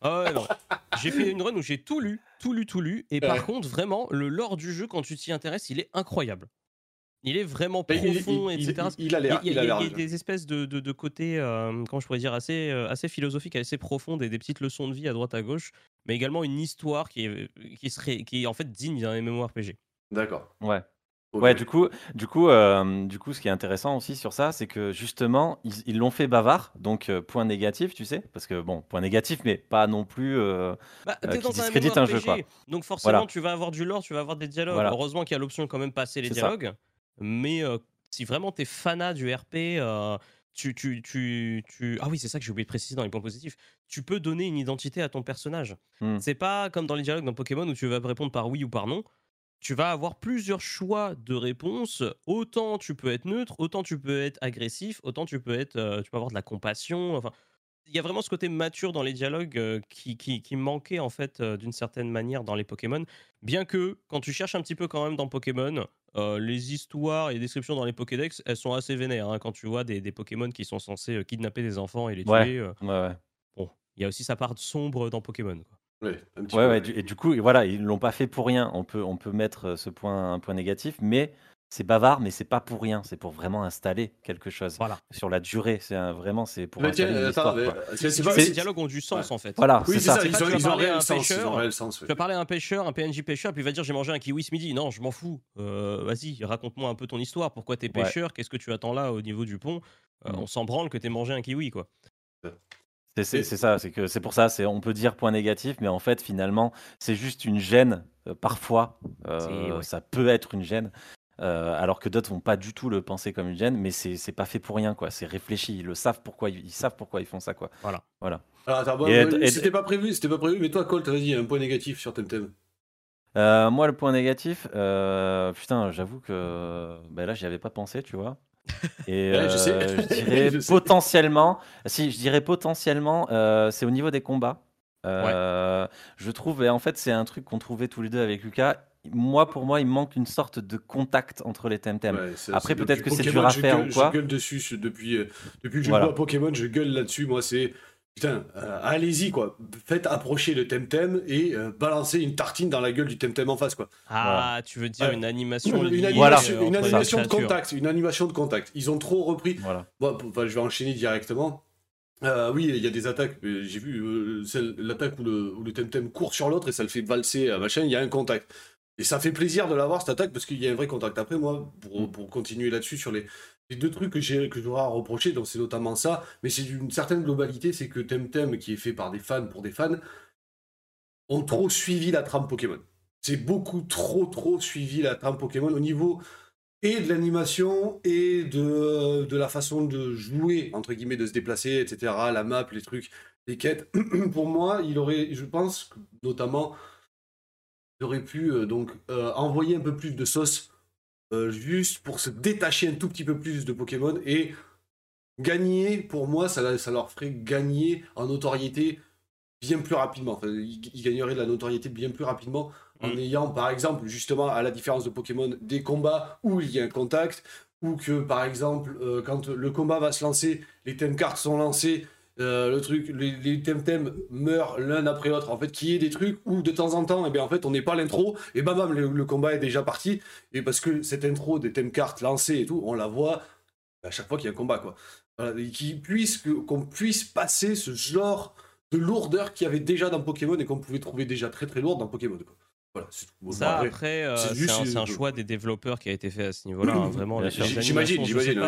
Ah ouais, non. J'ai fait une run où j'ai tout lu, tout lu, tout lu. Et par contre, vraiment, le lore du jeu, quand tu t'y intéresses, il est incroyable. Il est vraiment il- profond, il- etc. il- il a Il y l'air. a, il a- a il y a l'air. des espèces de, de, de côtés, euh, comment je pourrais dire, assez, euh, assez philosophiques, assez profondes et des petites leçons de vie à droite à gauche, mais également une histoire qui est, qui serait, qui est en fait digne d'un MMORPG. D'accord. Ouais. Ouais, du coup, du coup, euh, du coup, ce qui est intéressant aussi sur ça, c'est que justement, ils l'ont fait bavard, donc euh, point négatif, tu sais, parce que bon, point négatif, mais pas non plus. euh, Bah, Euh, qui dans un discrédite un jeu, MMORPG, donc forcément Voilà. tu vas avoir du lore, tu vas avoir des dialogues. Voilà. Heureusement qu'il y a l'option de quand même passer les ça. Mais euh, si vraiment t'es fanat du RP, euh, tu, tu, tu, tu- Ah oui, c'est ça que j'ai oublié de préciser dans les points positifs. Tu peux donner une identité à ton personnage. Hmm. C'est pas comme dans les dialogues dans Pokémon où tu vas répondre par oui ou par non. Tu vas avoir plusieurs choix de réponses. Autant tu peux être neutre, autant tu peux être agressif, autant tu peux être, euh, tu peux avoir de la compassion. Enfin, il y a vraiment ce côté mature dans les dialogues euh, qui, qui, qui manquait en fait euh, d'une certaine manière dans les Pokémon. Bien que quand tu cherches un petit peu quand même dans Pokémon, euh, les histoires et les descriptions dans les Pokédex, elles sont assez vénères. hein, quand tu vois des, des Pokémon qui sont censés euh, kidnapper des enfants et les Ouais. tuer, euh, Ouais, ouais. bon, il y a aussi sa part sombre dans Pokémon. quoi. Ouais, un petit Ouais, peu. et du coup, voilà, ils l'ont pas fait pour rien. On peut, on peut mettre ce point, un point négatif, mais c'est bavard, mais c'est pas pour rien. C'est pour vraiment installer quelque chose Voilà. sur la durée. C'est un- vraiment, c'est pour Mais tiens, installer une attends, mais, c'est- c'est c'est- les dialogues ont du sens Ouais. en fait. Voilà, Oui, c'est c'est ça. ça, C'est ils pas ont, tu vas ils ont parler à réel un sens. Ils ont pêcheur, réel sens. Tu vas parler à un pêcheur, un PNJ pêcheur, puis il va dire j'ai mangé un kiwi ce midi. Non, je m'en fous. Euh, Vas-y, raconte-moi un peu ton histoire. Pourquoi t'es Ouais. pêcheur? Qu'est-ce que tu attends là au niveau du pont? Euh, Mm. On s'en branle que t'aies mangé un kiwi, quoi. C'est- C'est Et- c'est ça, c'est que c'est pour ça, c'est on peut dire point négatif, mais en fait finalement c'est juste une gêne. euh, parfois, euh, ouais. ça peut être une gêne, euh, alors que d'autres vont pas du tout le penser comme une gêne, mais c'est pas fait pour rien quoi. C'est réfléchi, ils le savent pourquoi ils, ils savent pourquoi ils font ça quoi. Bon, ouais, et- c'était pas prévu, c'était pas prévu, mais toi, Colt, vas-y, un point négatif sur Temtem. Euh, moi le point négatif, euh, putain, j'avoue que ben là j'y avais pas pensé, tu vois. Et [LAUGHS] Ouais, je sais. euh, je [LAUGHS] dirais Je sais. potentiellement, si je dirais potentiellement, euh, c'est au niveau des combats. Euh, Je trouve, et en fait, c'est un truc qu'on trouvait tous les deux avec Lucas. Moi, pour moi, il manque une sorte de contact entre les Temtem. Ouais, Après, peut-être que c'est dur à je faire gueule- ou quoi. Je gueule dessus depuis, euh, depuis que je Voilà. joue à Pokémon, je gueule là-dessus. Moi, c'est. Putain, euh, allez-y, quoi. Faites approcher le Temtem et euh, balancez une tartine dans la gueule du Temtem en face, quoi. Ah, tu veux dire Ouais. une animation Une, Voilà. animation, euh, une animation de créatures. contact. Une animation de contact. Ils ont trop repris. Voilà. Bon, p- enfin, je vais enchaîner directement. Euh, oui, il y a des attaques. euh, J'ai vu euh, l'attaque où le, où le Temtem court sur l'autre et ça le fait valser, euh, machin. Il y a un contact. Et ça fait plaisir de l'avoir cette attaque parce qu'il y a un vrai contact. Après, moi, pour, Mm. pour continuer là-dessus sur les, les deux trucs que j'ai que j'aurais à reprocher, donc c'est notamment ça, mais c'est d'une certaine globalité, c'est que Temtem, qui est fait par des fans pour des fans, ont trop suivi la trame Pokémon. C'est beaucoup trop trop suivi la trame Pokémon au niveau et de l'animation et de, de la façon de jouer, entre guillemets, de se déplacer, etc. La map, les trucs, les quêtes. [CLEARS THROAT] Pour moi, il aurait, je pense, notamment, il aurait pu euh, donc euh, envoyer un peu plus de sauce euh, juste pour se détacher un tout petit peu plus de Pokémon et gagner, pour moi, ça, ça leur ferait gagner en notoriété bien plus rapidement. Enfin, il, il gagnerait de la notoriété bien plus rapidement en Mm. ayant, par exemple, justement, à la différence de Pokémon, des combats où il y a un contact, ou que, par exemple, quand le combat va se lancer, les thème cartes sont lancées, euh, le truc, les, les thèmes meurent l'un après l'autre. En fait, qu'il y ait des trucs où de temps en temps, eh bien, en fait, on n'est pas l'intro, et bam bam, le, le combat est déjà parti. Et parce que cette intro des thème cartes lancées et tout, on la voit à chaque fois qu'il y a un combat, quoi. Voilà, et puisse, qu'on puisse passer ce genre de lourdeur qu'il y avait déjà dans Pokémon et qu'on pouvait trouver déjà très très lourd dans Pokémon. Quoi. Voilà. Bon, Ça, après, après, euh, c'est un, choix des développeurs qui a été fait à ce niveau-là. hein, vraiment, J'imagine, j'imagine,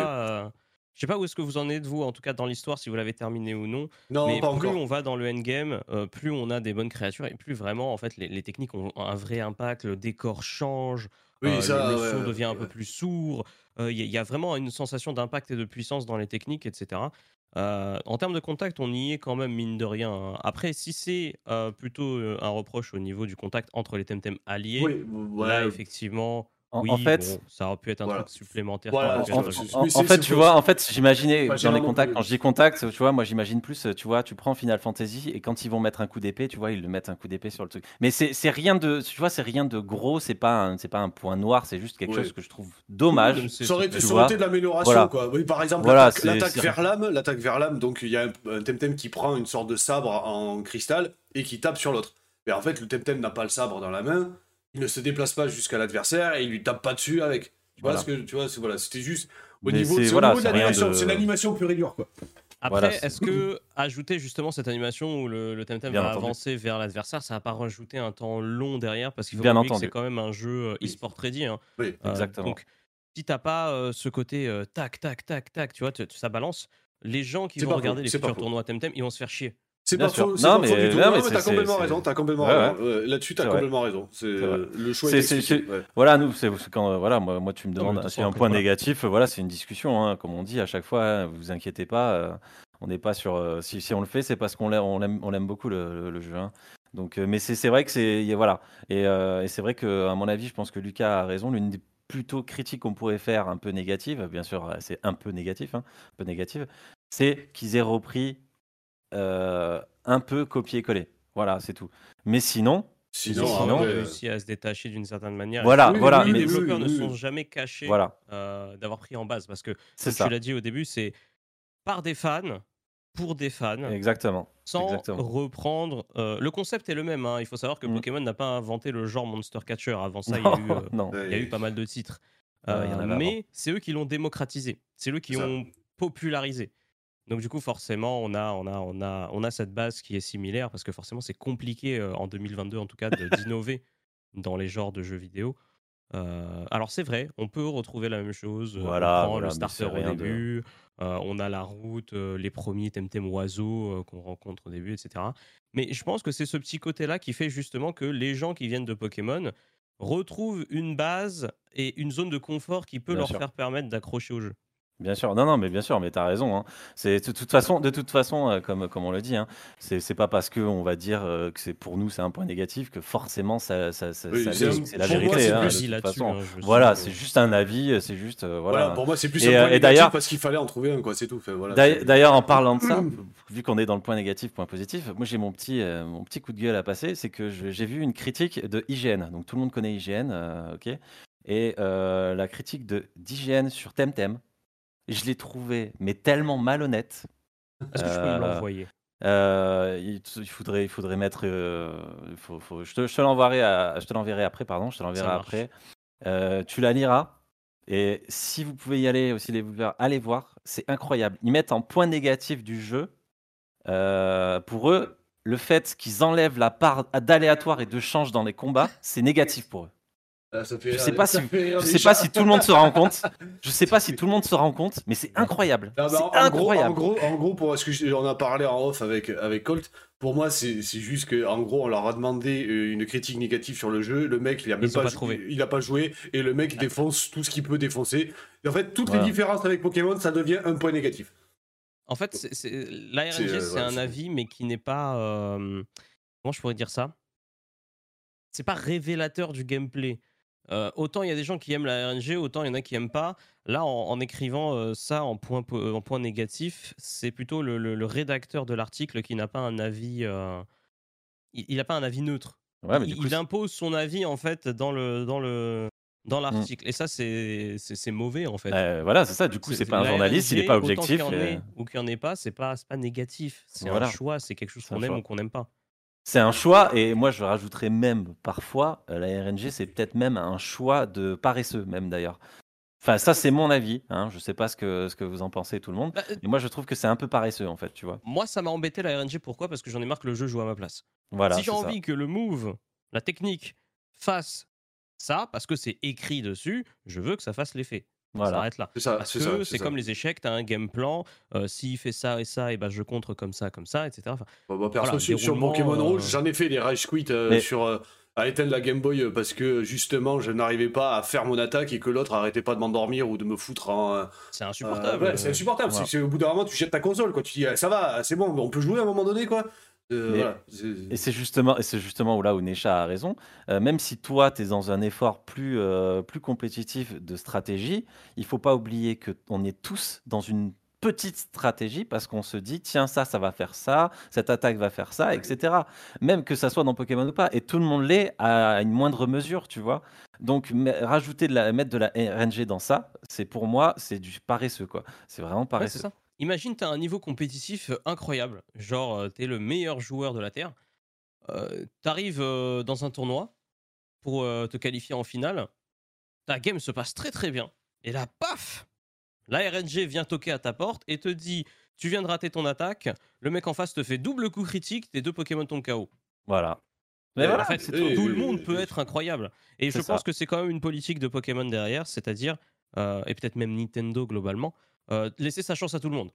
je sais pas où est-ce que vous en êtes, vous, en tout cas dans l'histoire, si vous l'avez terminé ou non. non, mais pas plus encore. on va dans le endgame, euh, plus on a des bonnes créatures et plus vraiment, en fait, les, les techniques ont un vrai impact. Le décor change, Oui, euh, ça, le, son ouais, devient un peu plus sourd. Euh, Il y, a- il y a vraiment une sensation d'impact et de puissance dans les techniques, etc. En termes de contact, on y est quand même, mine de rien. hein. Après, si c'est plutôt un reproche au niveau du contact entre les Temtem alliés, Oui, là, effectivement, En, oui, en fait, bon, ça aurait pu être un Voilà. truc supplémentaire. Voilà, en, fait, tu vois, en fait, j'imaginais dans les contacts, quand je dis contact, tu vois, moi j'imagine plus, tu vois, tu prends Final Fantasy et quand ils vont mettre un coup d'épée, tu vois, ils le mettent un coup d'épée sur le truc. Mais c'est rien de, tu vois, c'est rien de gros, c'est pas, c'est pas un point noir, c'est juste quelque Ouais. chose que je trouve dommage. Oui, Ça aurait, été de l'amélioration, Voilà. quoi. Oui, par exemple, l'attaque vers l'âme, l'attaque vers l'âme, donc il y a un, un Temtem qui prend une sorte de sabre en cristal et qui tape sur l'autre. Mais en fait, le Temtem n'a pas le sabre dans la main, il ne se déplace pas jusqu'à l'adversaire et il lui tape pas dessus avec. Tu vois Voilà. ce que tu vois, c'est- voilà, c'était juste au Mais niveau, c'est- c'est au voilà, niveau de c'est rien l'animation, de- c'est l'animation pure et dure, quoi. Après, Voilà, est-ce que ajouter justement cette animation où le, le Temtem Bien va entendu. avancer vers l'adversaire, ça va pas rajouter un temps long derrière? Parce qu'il faut Bien que c'est quand même un jeu euh, Oui. e-sport ready. hein. Oui. Euh, Exactement. donc, si t'as pas euh, ce côté euh, tac, tac, tac, tac, tu vois, ça balance, les gens qui C'est vont regarder les futurs tournois Temtem, ils vont se faire chier. C'est Bien pas sûr. faux, Non, mais- du tout. non, mais t'as complètement raison, t'as complètement Ouais, raison. Ouais, Là-dessus, t'as complètement raison. C'est vrai. le choix. C'est- est c'est- ouais. Voilà, nous, c'est quand, euh, voilà, moi, moi, tu me demandes si un point négatif, euh, voilà, c'est une discussion, hein, comme on dit à chaque fois, hein, vous inquiétez pas, euh, on n'est pas sur, euh, si, si on le fait, c'est parce qu'on l'aime, on l'aime, beaucoup le, le- le jeu, hein. Donc, euh, mais c'est vrai que c'est, voilà, et, euh, et c'est vrai que, à mon avis, je pense que Lucas a raison, l'une des plutôt critiques qu'on pourrait faire, un peu négative, bien sûr, euh, c'est un peu négatif, hein, un peu négative, c'est qu'ils aient repris euh, un peu copier-coller. Voilà, c'est tout. Mais sinon, Sinon, Ils ont sinon, euh, réussi à se détacher d'une certaine manière. Voilà, oui, voilà, oui, les développeurs oui, ne sont jamais cachés voilà, euh, d'avoir pris en base parce que, comme ça, tu l'as dit au début, c'est par des fans, pour des fans, exactement. sans exactement. reprendre. euh, le concept est le même. hein. Il faut savoir que Mm. Pokémon n'a pas inventé le genre Monster Catcher. Avant ça, il y a eu, euh, [LAUGHS] non, ouais, il y a eu pas mal de titres. Y en Euh, avait mais c'est eux qui l'ont démocratisé. C'est eux qui ont popularisé. Donc du coup, forcément, on a, on a, on a, on a cette base qui est similaire parce que forcément, c'est compliqué euh, en 2022 en tout cas d'innover dans les genres de jeux vidéo. Euh, alors c'est vrai, on peut retrouver la même chose. euh, Voilà, on prend voilà, le starter au de- début, euh, on a la route, les premiers Temtem oiseaux qu'on rencontre au début, etc. Mais je pense que c'est ce petit côté-là qui fait justement que les gens qui viennent de Pokémon retrouvent une base et une zone de confort qui peut Bien leur sûr. faire permettre d'accrocher au jeu. Bien sûr, non, non, mais bien sûr, mais tu as raison. hein. C'est de toute façon, de toute façon, euh, comme, comme on le dit, hein, c'est c'est pas parce que on va dire euh, que c'est pour nous c'est un point négatif que forcément ça, ça, ça- Oui, ça c'est l'est, un- c'est la pour moi, vérité. c'est hein, de dit toute là-dessus, façon. hein, je Voilà, c'est euh, juste un avis, c'est juste euh, Voilà, voilà. pour moi, c'est plus Et, un euh, point et négatif d'ailleurs- parce qu'il fallait en trouver un, quoi, c'est tout. Enfin, voilà, D'ailleurs- c'est- D'ailleurs, en parlant de ça, vu qu'on est dans le point négatif, point positif, moi j'ai mon petit, euh, mon petit coup de gueule à passer, c'est que je- j'ai vu une critique de IGN. Donc tout le monde connaît IGN, euh, ok? Et euh, la critique de d'IGN sur Temtem, je l'ai trouvé mais tellement malhonnête. Est-ce que je peux me Euh, l'envoyer? Euh, il, il faudrait, il faudrait mettre. euh, il faut- faut- je te, je te l'enverrai, à- je te l'enverrai après, pardon, je te l'enverrai après. Euh, tu la liras. Et si vous pouvez y aller aussi, les allez voir, c'est incroyable. Ils mettent en point négatif du jeu. pour eux, le fait qu'ils enlèvent la part d'aléatoire et de change dans les combats, c'est négatif pour eux. Ah, ça fait Je rire- sais pas si- Je sais pas si tout le monde se rend compte. Je sais pas si [LAUGHS] tout le monde se rend compte, mais c'est incroyable. Ah bah, C'est en, gros, en, incroyable. gros, en gros, pour ce que j'ai- on a parlé en off avec, avec Colt, pour moi, c'est c'est juste que en gros, on leur a demandé euh, une critique négative sur le jeu. Le mec, il a même pas jou- trouvé. il a pas joué, et le mec défonce tout ce qu'il peut défoncer. Et en fait, toutes Voilà. les différences avec Pokémon, ça devient un point négatif. En fait, c'est- c'est- euh, un avis, mais qui n'est pas. euh, comment je pourrais dire ça? C'est pas révélateur du gameplay. Euh, autant il y a des gens qui aiment la RNG, autant il y en a qui aiment pas. Là, en, en écrivant euh, ça en point, po- en point négatif, c'est plutôt le, le- le rédacteur de l'article qui n'a pas un avis, euh, il, il a pas un avis neutre. Ouais, mais du il, coup, il impose son avis en fait dans le dans le dans l'article. Et ça, c'est mauvais en fait. euh, voilà, c'est ça. Du coup, c'est pas un journaliste, il est RNG, pas objectif. qu'il y en et- ait ou qu'il n'y en ait pas, c'est pas pas négatif. C'est Voilà. un choix, c'est quelque chose qu'on aime choix. ou qu'on n'aime pas. C'est un choix, et moi je rajouterais même parfois, euh, la RNG, c'est peut-être même un choix de paresseux, même d'ailleurs. Enfin, ça, c'est mon avis. Hein. Je sais pas ce que, ce que vous en pensez, tout le monde. Bah, euh, Et moi, je trouve que c'est un peu paresseux, en fait, tu vois. moi, ça m'a embêté la RNG. Pourquoi? Parce que j'en ai marre que le jeu joue à ma place. Voilà. si j'ai c'est ça. envie que le move, la technique, fasse ça, parce que c'est écrit dessus, je veux que ça fasse l'effet. Ça Voilà. s'arrête là. C'est ça, Parce c'est ça. que c'est comme les échecs, tu as un game plan. euh, S'il fait ça et ça, et ben je contre comme ça, comme ça, etc. Enfin, Bah, bah, perso, Voilà, sur, Pokémon euh, Rouge, j'en ai fait des rage quits euh, Mais- sur euh, à éteindre la Game Boy parce que justement je n'arrivais pas à faire mon attaque et que l'autre arrêtait pas de m'endormir ou de me foutre en. c'est euh, insupportable. ouais, c'est insupportable. Voilà. C'est- c'est- au bout d'un moment, tu jettes ta console, quoi. Tu dis, ah, ça va, c'est bon, on peut jouer à un moment donné, quoi. Euh, Mais- voilà. C'est- Et c'est justement, et c'est justement où là où Nesha a raison. Euh, même si toi, tu es dans un effort plus, euh, plus compétitif de stratégie, il faut pas oublier qu'on est tous dans une petite stratégie parce qu'on se dit tiens ça ça va faire ça cette attaque va faire ça etc même que ça soit dans Pokémon ou pas et tout le monde l'est à une moindre mesure tu vois donc rajouter de la mettre de la RNG dans ça c'est pour moi c'est du paresseux quoi c'est vraiment Ouais, paresseux ça. Imagine, tu as un niveau compétitif euh, incroyable. Genre, euh, tu es le meilleur joueur de la Terre. tu arrives dans un tournoi pour euh, te qualifier en finale. Ta game se passe très très bien. Et là, paf La RNG vient toquer à ta porte et te dit Tu viens de rater ton attaque. Le mec en face te fait double coup critique. Tes deux Pokémon tombent KO. voilà mais voilà en fait, et- tout. le monde peut être incroyable. Et je pense que c'est quand même une politique de Pokémon derrière, c'est-à-dire, euh, et peut-être même Nintendo globalement, euh, laisser sa chance à tout le monde.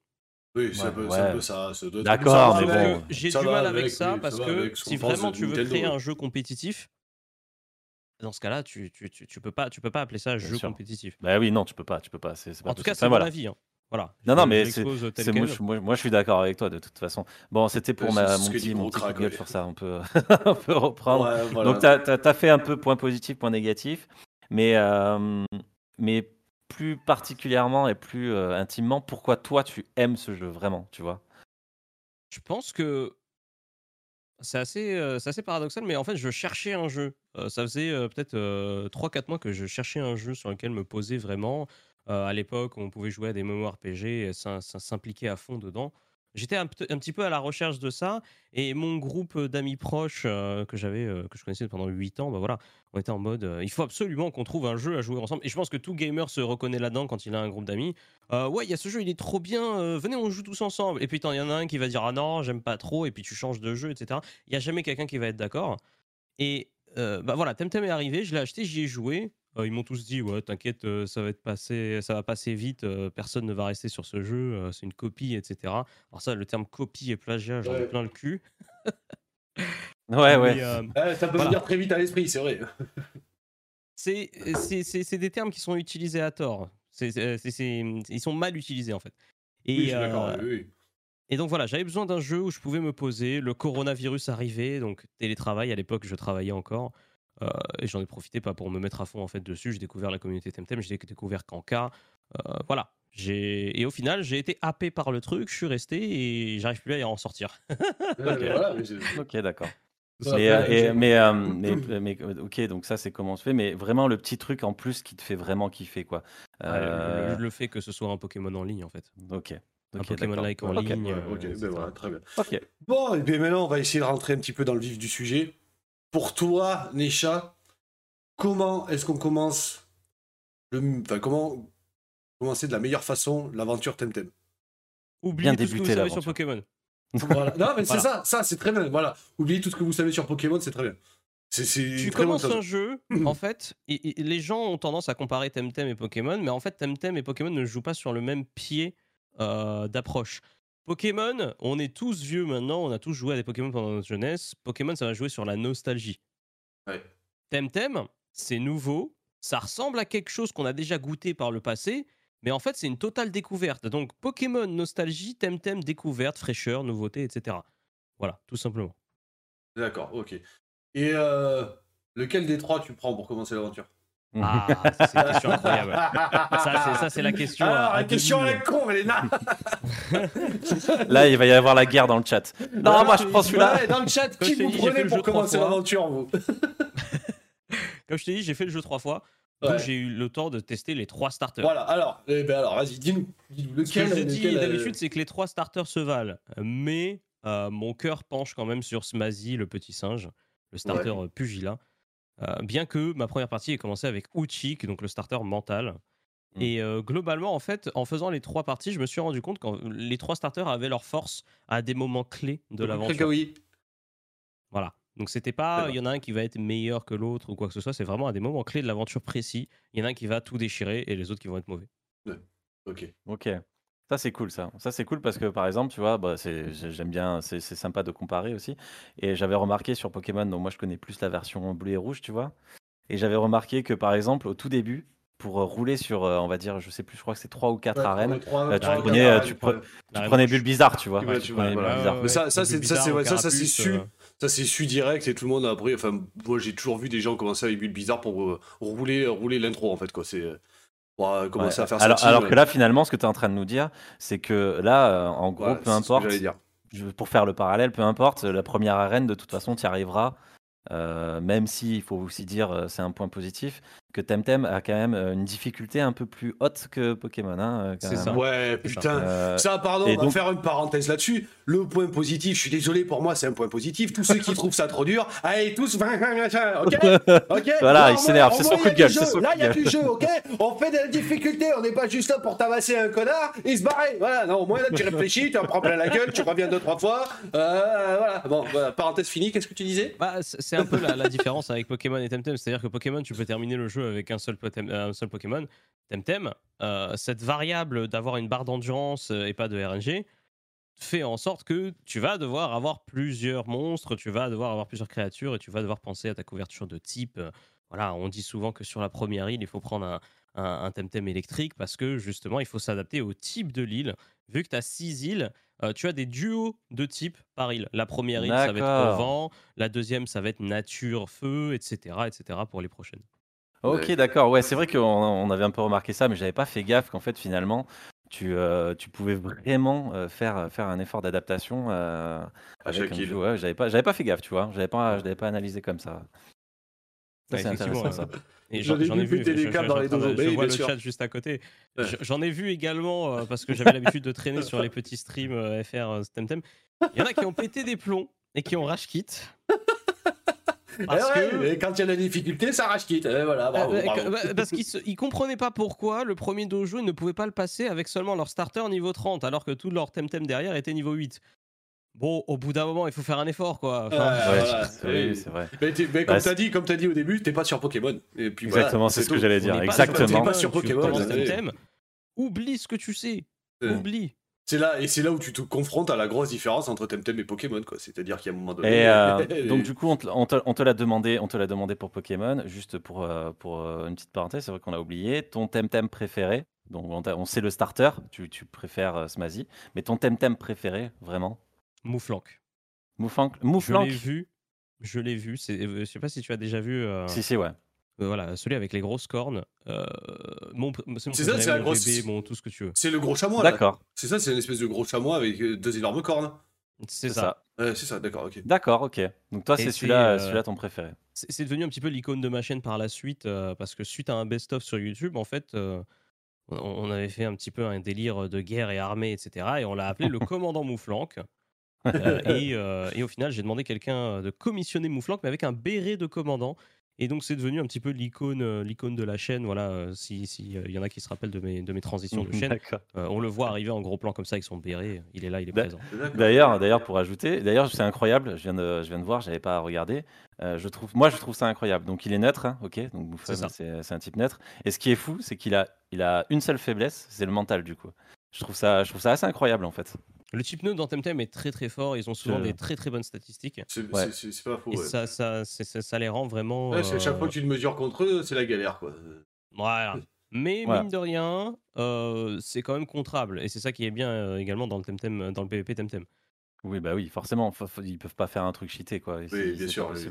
Oui, c'est un Ouais, peu ouais. c'est un peu ça. D'accord, mais bon. J'ai du mal avec avec, ça oui, parce ça que si vraiment tu veux Nintendo, créer un jeu compétitif, dans ce cas-là, tu, tu, tu, tu peux pas, tu peux pas appeler ça Bien jeu sûr. compétitif. bah oui non tu peux pas tu peux pas En tout cas, c'est mon voilà. avis. hein. Voilà. Non, non, mais C'est- moi, moi, moi, je suis d'accord avec toi de toute façon. Bon, c'était pour ma, mon petit, mon petit Crack, gueule ouais. sur ça. On peut, [LAUGHS] on peut reprendre. Ouais, voilà. Donc, tu as, fait un peu point positif, point négatif, mais, euh, mais plus particulièrement et plus euh, intimement, pourquoi toi tu aimes ce jeu vraiment, tu vois? Je pense que c'est assez, euh, paradoxal, mais en fait, je cherchais un jeu. Euh, ça faisait peut-être 3-4 mois que je cherchais un jeu sur lequel me poser vraiment. À l'époque, on pouvait jouer à des s'im- s'im- s'impliquer à fond dedans. J'étais un, petit peu à la recherche de ça, et mon groupe d'amis proches que je connaissais pendant 8 ans, bah voilà, on était en mode, il faut absolument qu'on trouve un jeu à jouer ensemble. Et je pense que tout gamer se reconnaît là-dedans quand il a un groupe d'amis. Ouais, il y a ce jeu, il est trop bien, venez, on joue tous ensemble. Et puis, il y en a un qui va dire, ah non, j'aime pas trop, et puis tu changes de jeu, etc. Il y a jamais quelqu'un qui va être d'accord. Et bah voilà, Temtem est arrivé, je l'ai acheté, j'y ai joué. Euh, ils m'ont tous dit, ouais, t'inquiète, euh, ça va être passé, ça va passer vite, euh, personne ne va rester sur ce jeu, euh, c'est une copie, etc. Alors ça, le terme copie et plagiat, j'en ai Ouais. plein le cul. [LAUGHS] Ouais, ouais. Mais, euh, Ouais, ça peut Voilà. venir très vite à l'esprit, c'est vrai. c'est c'est- c'est- c'est des termes qui sont utilisés à tort. C'est- c'est- c'est- c'est- ils sont mal utilisés, en fait. Et, Oui, je suis d'accord. euh, oui, oui. Et donc voilà, j'avais besoin d'un jeu où je pouvais me poser. Le coronavirus arrivait, donc télétravail. À l'époque, je travaillais encore. Euh, et j'en ai profité pas pour me mettre à fond en fait dessus. J'ai découvert la communauté Temtem, j'ai découvert Kanka. Euh, voilà. J'ai- Et au final, j'ai été happé par le truc, je suis resté et j'arrive plus à en sortir. [LAUGHS] Ok, d'accord. Mais, euh, [CLEARS THROAT] mais, euh, mais, mais, ok, donc ça c'est comment on se fait, mais vraiment le petit truc en plus qui te fait vraiment kiffer, quoi. Euh, le, le fait que ce soit un Pokémon en ligne en fait. Ok. Un Ok, Pokémon like en Ok. ligne. Euh, ok, ben voilà, très bien. Ok. Bon, et bien maintenant, on va essayer de rentrer un petit peu dans le vif du sujet. Pour toi, Nesha, comment est-ce qu'on commence le... Enfin, comment commencer de la meilleure façon l'aventure Temtem? Oubliez Bien tout ce que vous savez sur. Pokémon. voilà. Non, mais [LAUGHS] c'est Voilà. ça, ça c'est très bien. Voilà. Oubliez tout ce que vous savez sur Pokémon, c'est très bien. C'est c'est Tu commences un jeu, en fait, et- et les gens ont tendance à comparer Temtem et Pokémon, mais en fait, Temtem et Pokémon ne jouent pas sur le même pied euh, d'approche. Pokémon, on est tous vieux maintenant, on a tous joué à des Pokémon pendant notre jeunesse. Pokémon, ça va jouer sur la nostalgie. Ouais. Temtem, c'est nouveau, ça ressemble à quelque chose qu'on a déjà goûté par le passé, mais en fait, c'est une totale découverte. Donc, Pokémon, nostalgie, Temtem, découverte, fraîcheur, nouveauté, etc. Voilà, tout simplement. D'accord, ok. Et euh, lequel des trois tu prends pour commencer l'aventure? Ah, ça, c'est une question incroyable. Ça, c'est, ça, c'est la question. Alors, à la question à la 2000. con, Elena [LAUGHS] Là, il va y avoir la guerre dans le chat. Non, moi je prends celui-là. Ouais, dans le chat, Comme qui vous dit, prenez le pour jeu trois commencer fois. l'aventure, vous [LAUGHS] Comme je t'ai dit, j'ai fait le jeu trois fois. Ouais. Donc j'ai eu le temps de tester les trois starters. Voilà, alors, eh ben alors, vas-y, dis-nous. Ce que je dis euh, d'habitude, c'est que les trois starters se valent. Mais euh, mon cœur penche quand même sur Smazy, le petit singe, le starter euh, Pugila. Euh, bien que ma première partie ait commencé avec Uchik, donc le starter mental. Mm. Et euh, globalement, en fait, en faisant les trois parties, je me suis rendu compte que les trois starters avaient leur force à des moments clés de l'aventure. Voilà. Donc c'était pas, il y en a un qui va être meilleur que l'autre ou quoi que ce soit. C'est vraiment à des moments clés de l'aventure précis. Il y en a un qui va tout déchirer et les autres qui vont être mauvais. Ok. Ok. Ça c'est cool ça. Ça c'est cool parce que par exemple, tu vois, bah, c'est, j'ai- j'aime bien, c'est, c'est sympa de comparer aussi. Et j'avais remarqué sur Pokémon, donc moi je connais plus la version bleu et rouge, tu vois. Et j'avais remarqué que par exemple, au tout début, pour euh, rouler sur, euh, on va dire, je sais plus, je crois que c'est 3 ou 4 arènes, Ouais, trois- euh, tu trois- prenais, quatre euh, arènes, tu pre- tu prenais. Bulbizarre, tu vois. Ouais, tu tu prenais vois, voilà. Bulbizarre. Mais ça- ça, c'est- ça, c'est- ouais, ça, ça, c'est su. euh, Ça, c'est su direct et tout le monde a appris. Enfin, moi, j'ai toujours vu des gens commencer avec Bulle Bizarre pour euh, rouler, rouler l'intro, en fait, quoi. C'est. Euh, Pour euh, commencer Ouais. à faire alors, que là, finalement, ce que tu es en train de nous dire, c'est que là, euh, en gros, peu importe, dire. pour faire le parallèle, peu importe, la première arène, de toute façon, tu y arriveras. euh, même si, il faut aussi dire, euh, c'est un point positif, que Temtem a quand même euh, une difficulté un peu plus haute que Pokémon. Hein, euh, quand C'est ça. Ouais, ça. putain. Euh, Ça, pardon, et on va donc- faire une parenthèse là-dessus. Le point positif, je suis désolé, pour moi, c'est un point positif. Tous ceux qui [LAUGHS] trouvent ça trop dur, allez, tous, [LAUGHS] ok? Ok? [LAUGHS] Voilà, Là, il s'énerve, c'est son coup de gueule, son Là, il y a du jeu, ok? On fait de la difficulté, on n'est pas juste là pour tabasser un connard et se barrer. Voilà, non, au moins, là, tu réfléchis, tu en prends plein la gueule, tu reviens deux, trois fois. Euh, voilà, bon, voilà, parenthèse finie, qu'est-ce que tu disais? Bah, c'est un peu la, la différence avec Pokémon et Temtem. C'est-à-dire que Pokémon, tu peux terminer le jeu avec un seul, potem- un seul Pokémon. Temtem, euh, cette variable d'avoir une barre d'endurance euh, et pas de RNG fait en sorte que tu vas devoir avoir plusieurs monstres, tu vas devoir avoir plusieurs créatures et tu vas devoir penser à ta couverture de type. Euh, Voilà, on dit souvent que sur la première île, il faut prendre un, un, un Temtem électrique parce que justement, il faut s'adapter au type de l'île. Vu que tu as six îles, euh, tu as des duos de type par île. La première île, ça va être vent. La deuxième, ça va être nature, feu, etc., etc. pour les prochaines. Ok, Ouais. d'accord. Ouais, c'est vrai qu'on on avait un peu remarqué ça, mais j'avais pas fait gaffe qu'en fait, finalement, tu, euh, tu pouvais vraiment euh, faire, faire un effort d'adaptation euh, À avec chaque un île. jeu. Ouais, j'avais pas, j'avais pas fait gaffe, tu vois. J'avais pas, je l'avais pas analysé comme ça. Ça, Ouais, c'est intéressant ça. Et J'en ai vu je- je- dans les dojos. Je vois le sûr. chat juste à côté. J'en ai vu également, euh, parce que j'avais l'habitude de traîner sur les petits streams euh, FR euh, Temtem. Il y en a qui ont pété des plombs et qui ont rage kit. Parce Eh ouais, que. et quand il y a la difficulté, ça rage quitte. Eh, voilà, bravo, Euh, bravo. euh, bah, parce qu'ils comprenaient pas pourquoi le premier dojo ils ne pouvait pas le passer avec seulement leur starter niveau 30 alors que tout leur temtem derrière était niveau 8. Bon, au bout d'un moment, il faut faire un effort quoi. Enfin, Ouais, Ouais, voilà, c'est- oui. c'est vrai. Mais, mais comme Bah, t'as dit, comme t'as dit au début, t'es pas sur Pokémon. Et puis voilà, Exactement, c'est ce que j'allais on dire. Exactement. T'es pas sur Tu Pokémon, oublie ce que tu sais. Ouais. Oublie. C'est là, et c'est là où tu te confrontes à la grosse différence entre Temtem et Pokémon, quoi. C'est-à-dire qu'à un moment donné. Et euh, [LAUGHS] donc du coup, on te, on te- on te l'a demandé, on te l'a demandé pour Pokémon. Juste pour, euh, pour euh, une petite parenthèse, c'est vrai qu'on a oublié ton Temtem préféré. Donc on, sait le starter, tu, tu préfères euh, Smazy, mais ton Temtem préféré, vraiment? Mouflank. Mouflank Je Mouflank l'ai vu. Je l'ai vu. Euh, je sais pas si tu as déjà vu. euh, Si, si, ouais. Euh, voilà, celui avec les grosses cornes. Euh, mon, c'est ça, c'est la grosse- bébé, mon tout ce que tu veux. C'est le gros chamois, là. D'accord, C'est ça, c'est une espèce de gros chamois avec euh, deux énormes cornes. C'est ça. c'est ça, d'accord, ok. D'accord, ok. Donc toi, c'est celui-là, euh, celui-là ton préféré. C'est devenu un petit peu l'icône de ma chaîne par la suite, euh, parce que suite à un best-of sur YouTube, en fait, euh, on, on avait fait un petit peu un délire de guerre et armée, etc. Et on l'a appelé le [LAUGHS] commandant Mouflank. Euh, et, euh, et au final, j'ai demandé quelqu'un de commissionner Mouflank, mais avec un béret de commandant. Et donc, c'est devenu un petit peu l'icône, euh, l'icône de la chaîne. Voilà, euh, si si, euh, y en a qui se rappellent de mes, de mes transitions de [LAUGHS] chaîne, euh, on le voit arriver en gros plan comme ça avec son béret. Il est là, il est présent. D'ailleurs, d'ailleurs, pour ajouter, d'ailleurs, c'est incroyable. Je viens de, je viens de voir, j'avais pas regardé. Euh, je trouve, moi, je trouve ça incroyable. Donc, il est neutre, hein, ok. Donc, c'est un type neutre. Et ce qui est fou, c'est qu'il a, il a une seule faiblesse, c'est le mental, du coup. Je trouve ça, je trouve ça assez incroyable, en fait. Le type neutre dans Temtem est très très fort. Ils ont souvent des très très bonnes statistiques. C'est Ouais. pas faux. Et ouais. ça, ça, c'est- ça, ça les rend vraiment. Ouais, c'est- chaque euh, fois que tu te mesures contre eux, c'est la galère, quoi. Voilà. Mais Voilà. mine de rien, euh, c'est quand même contrable. Et c'est ça qui est bien euh, également dans le Temtem, dans le PvP Temtem. Oui, bah oui, forcément. ils peuvent pas faire un truc cheaté, quoi. C'est- bien sûr, oui.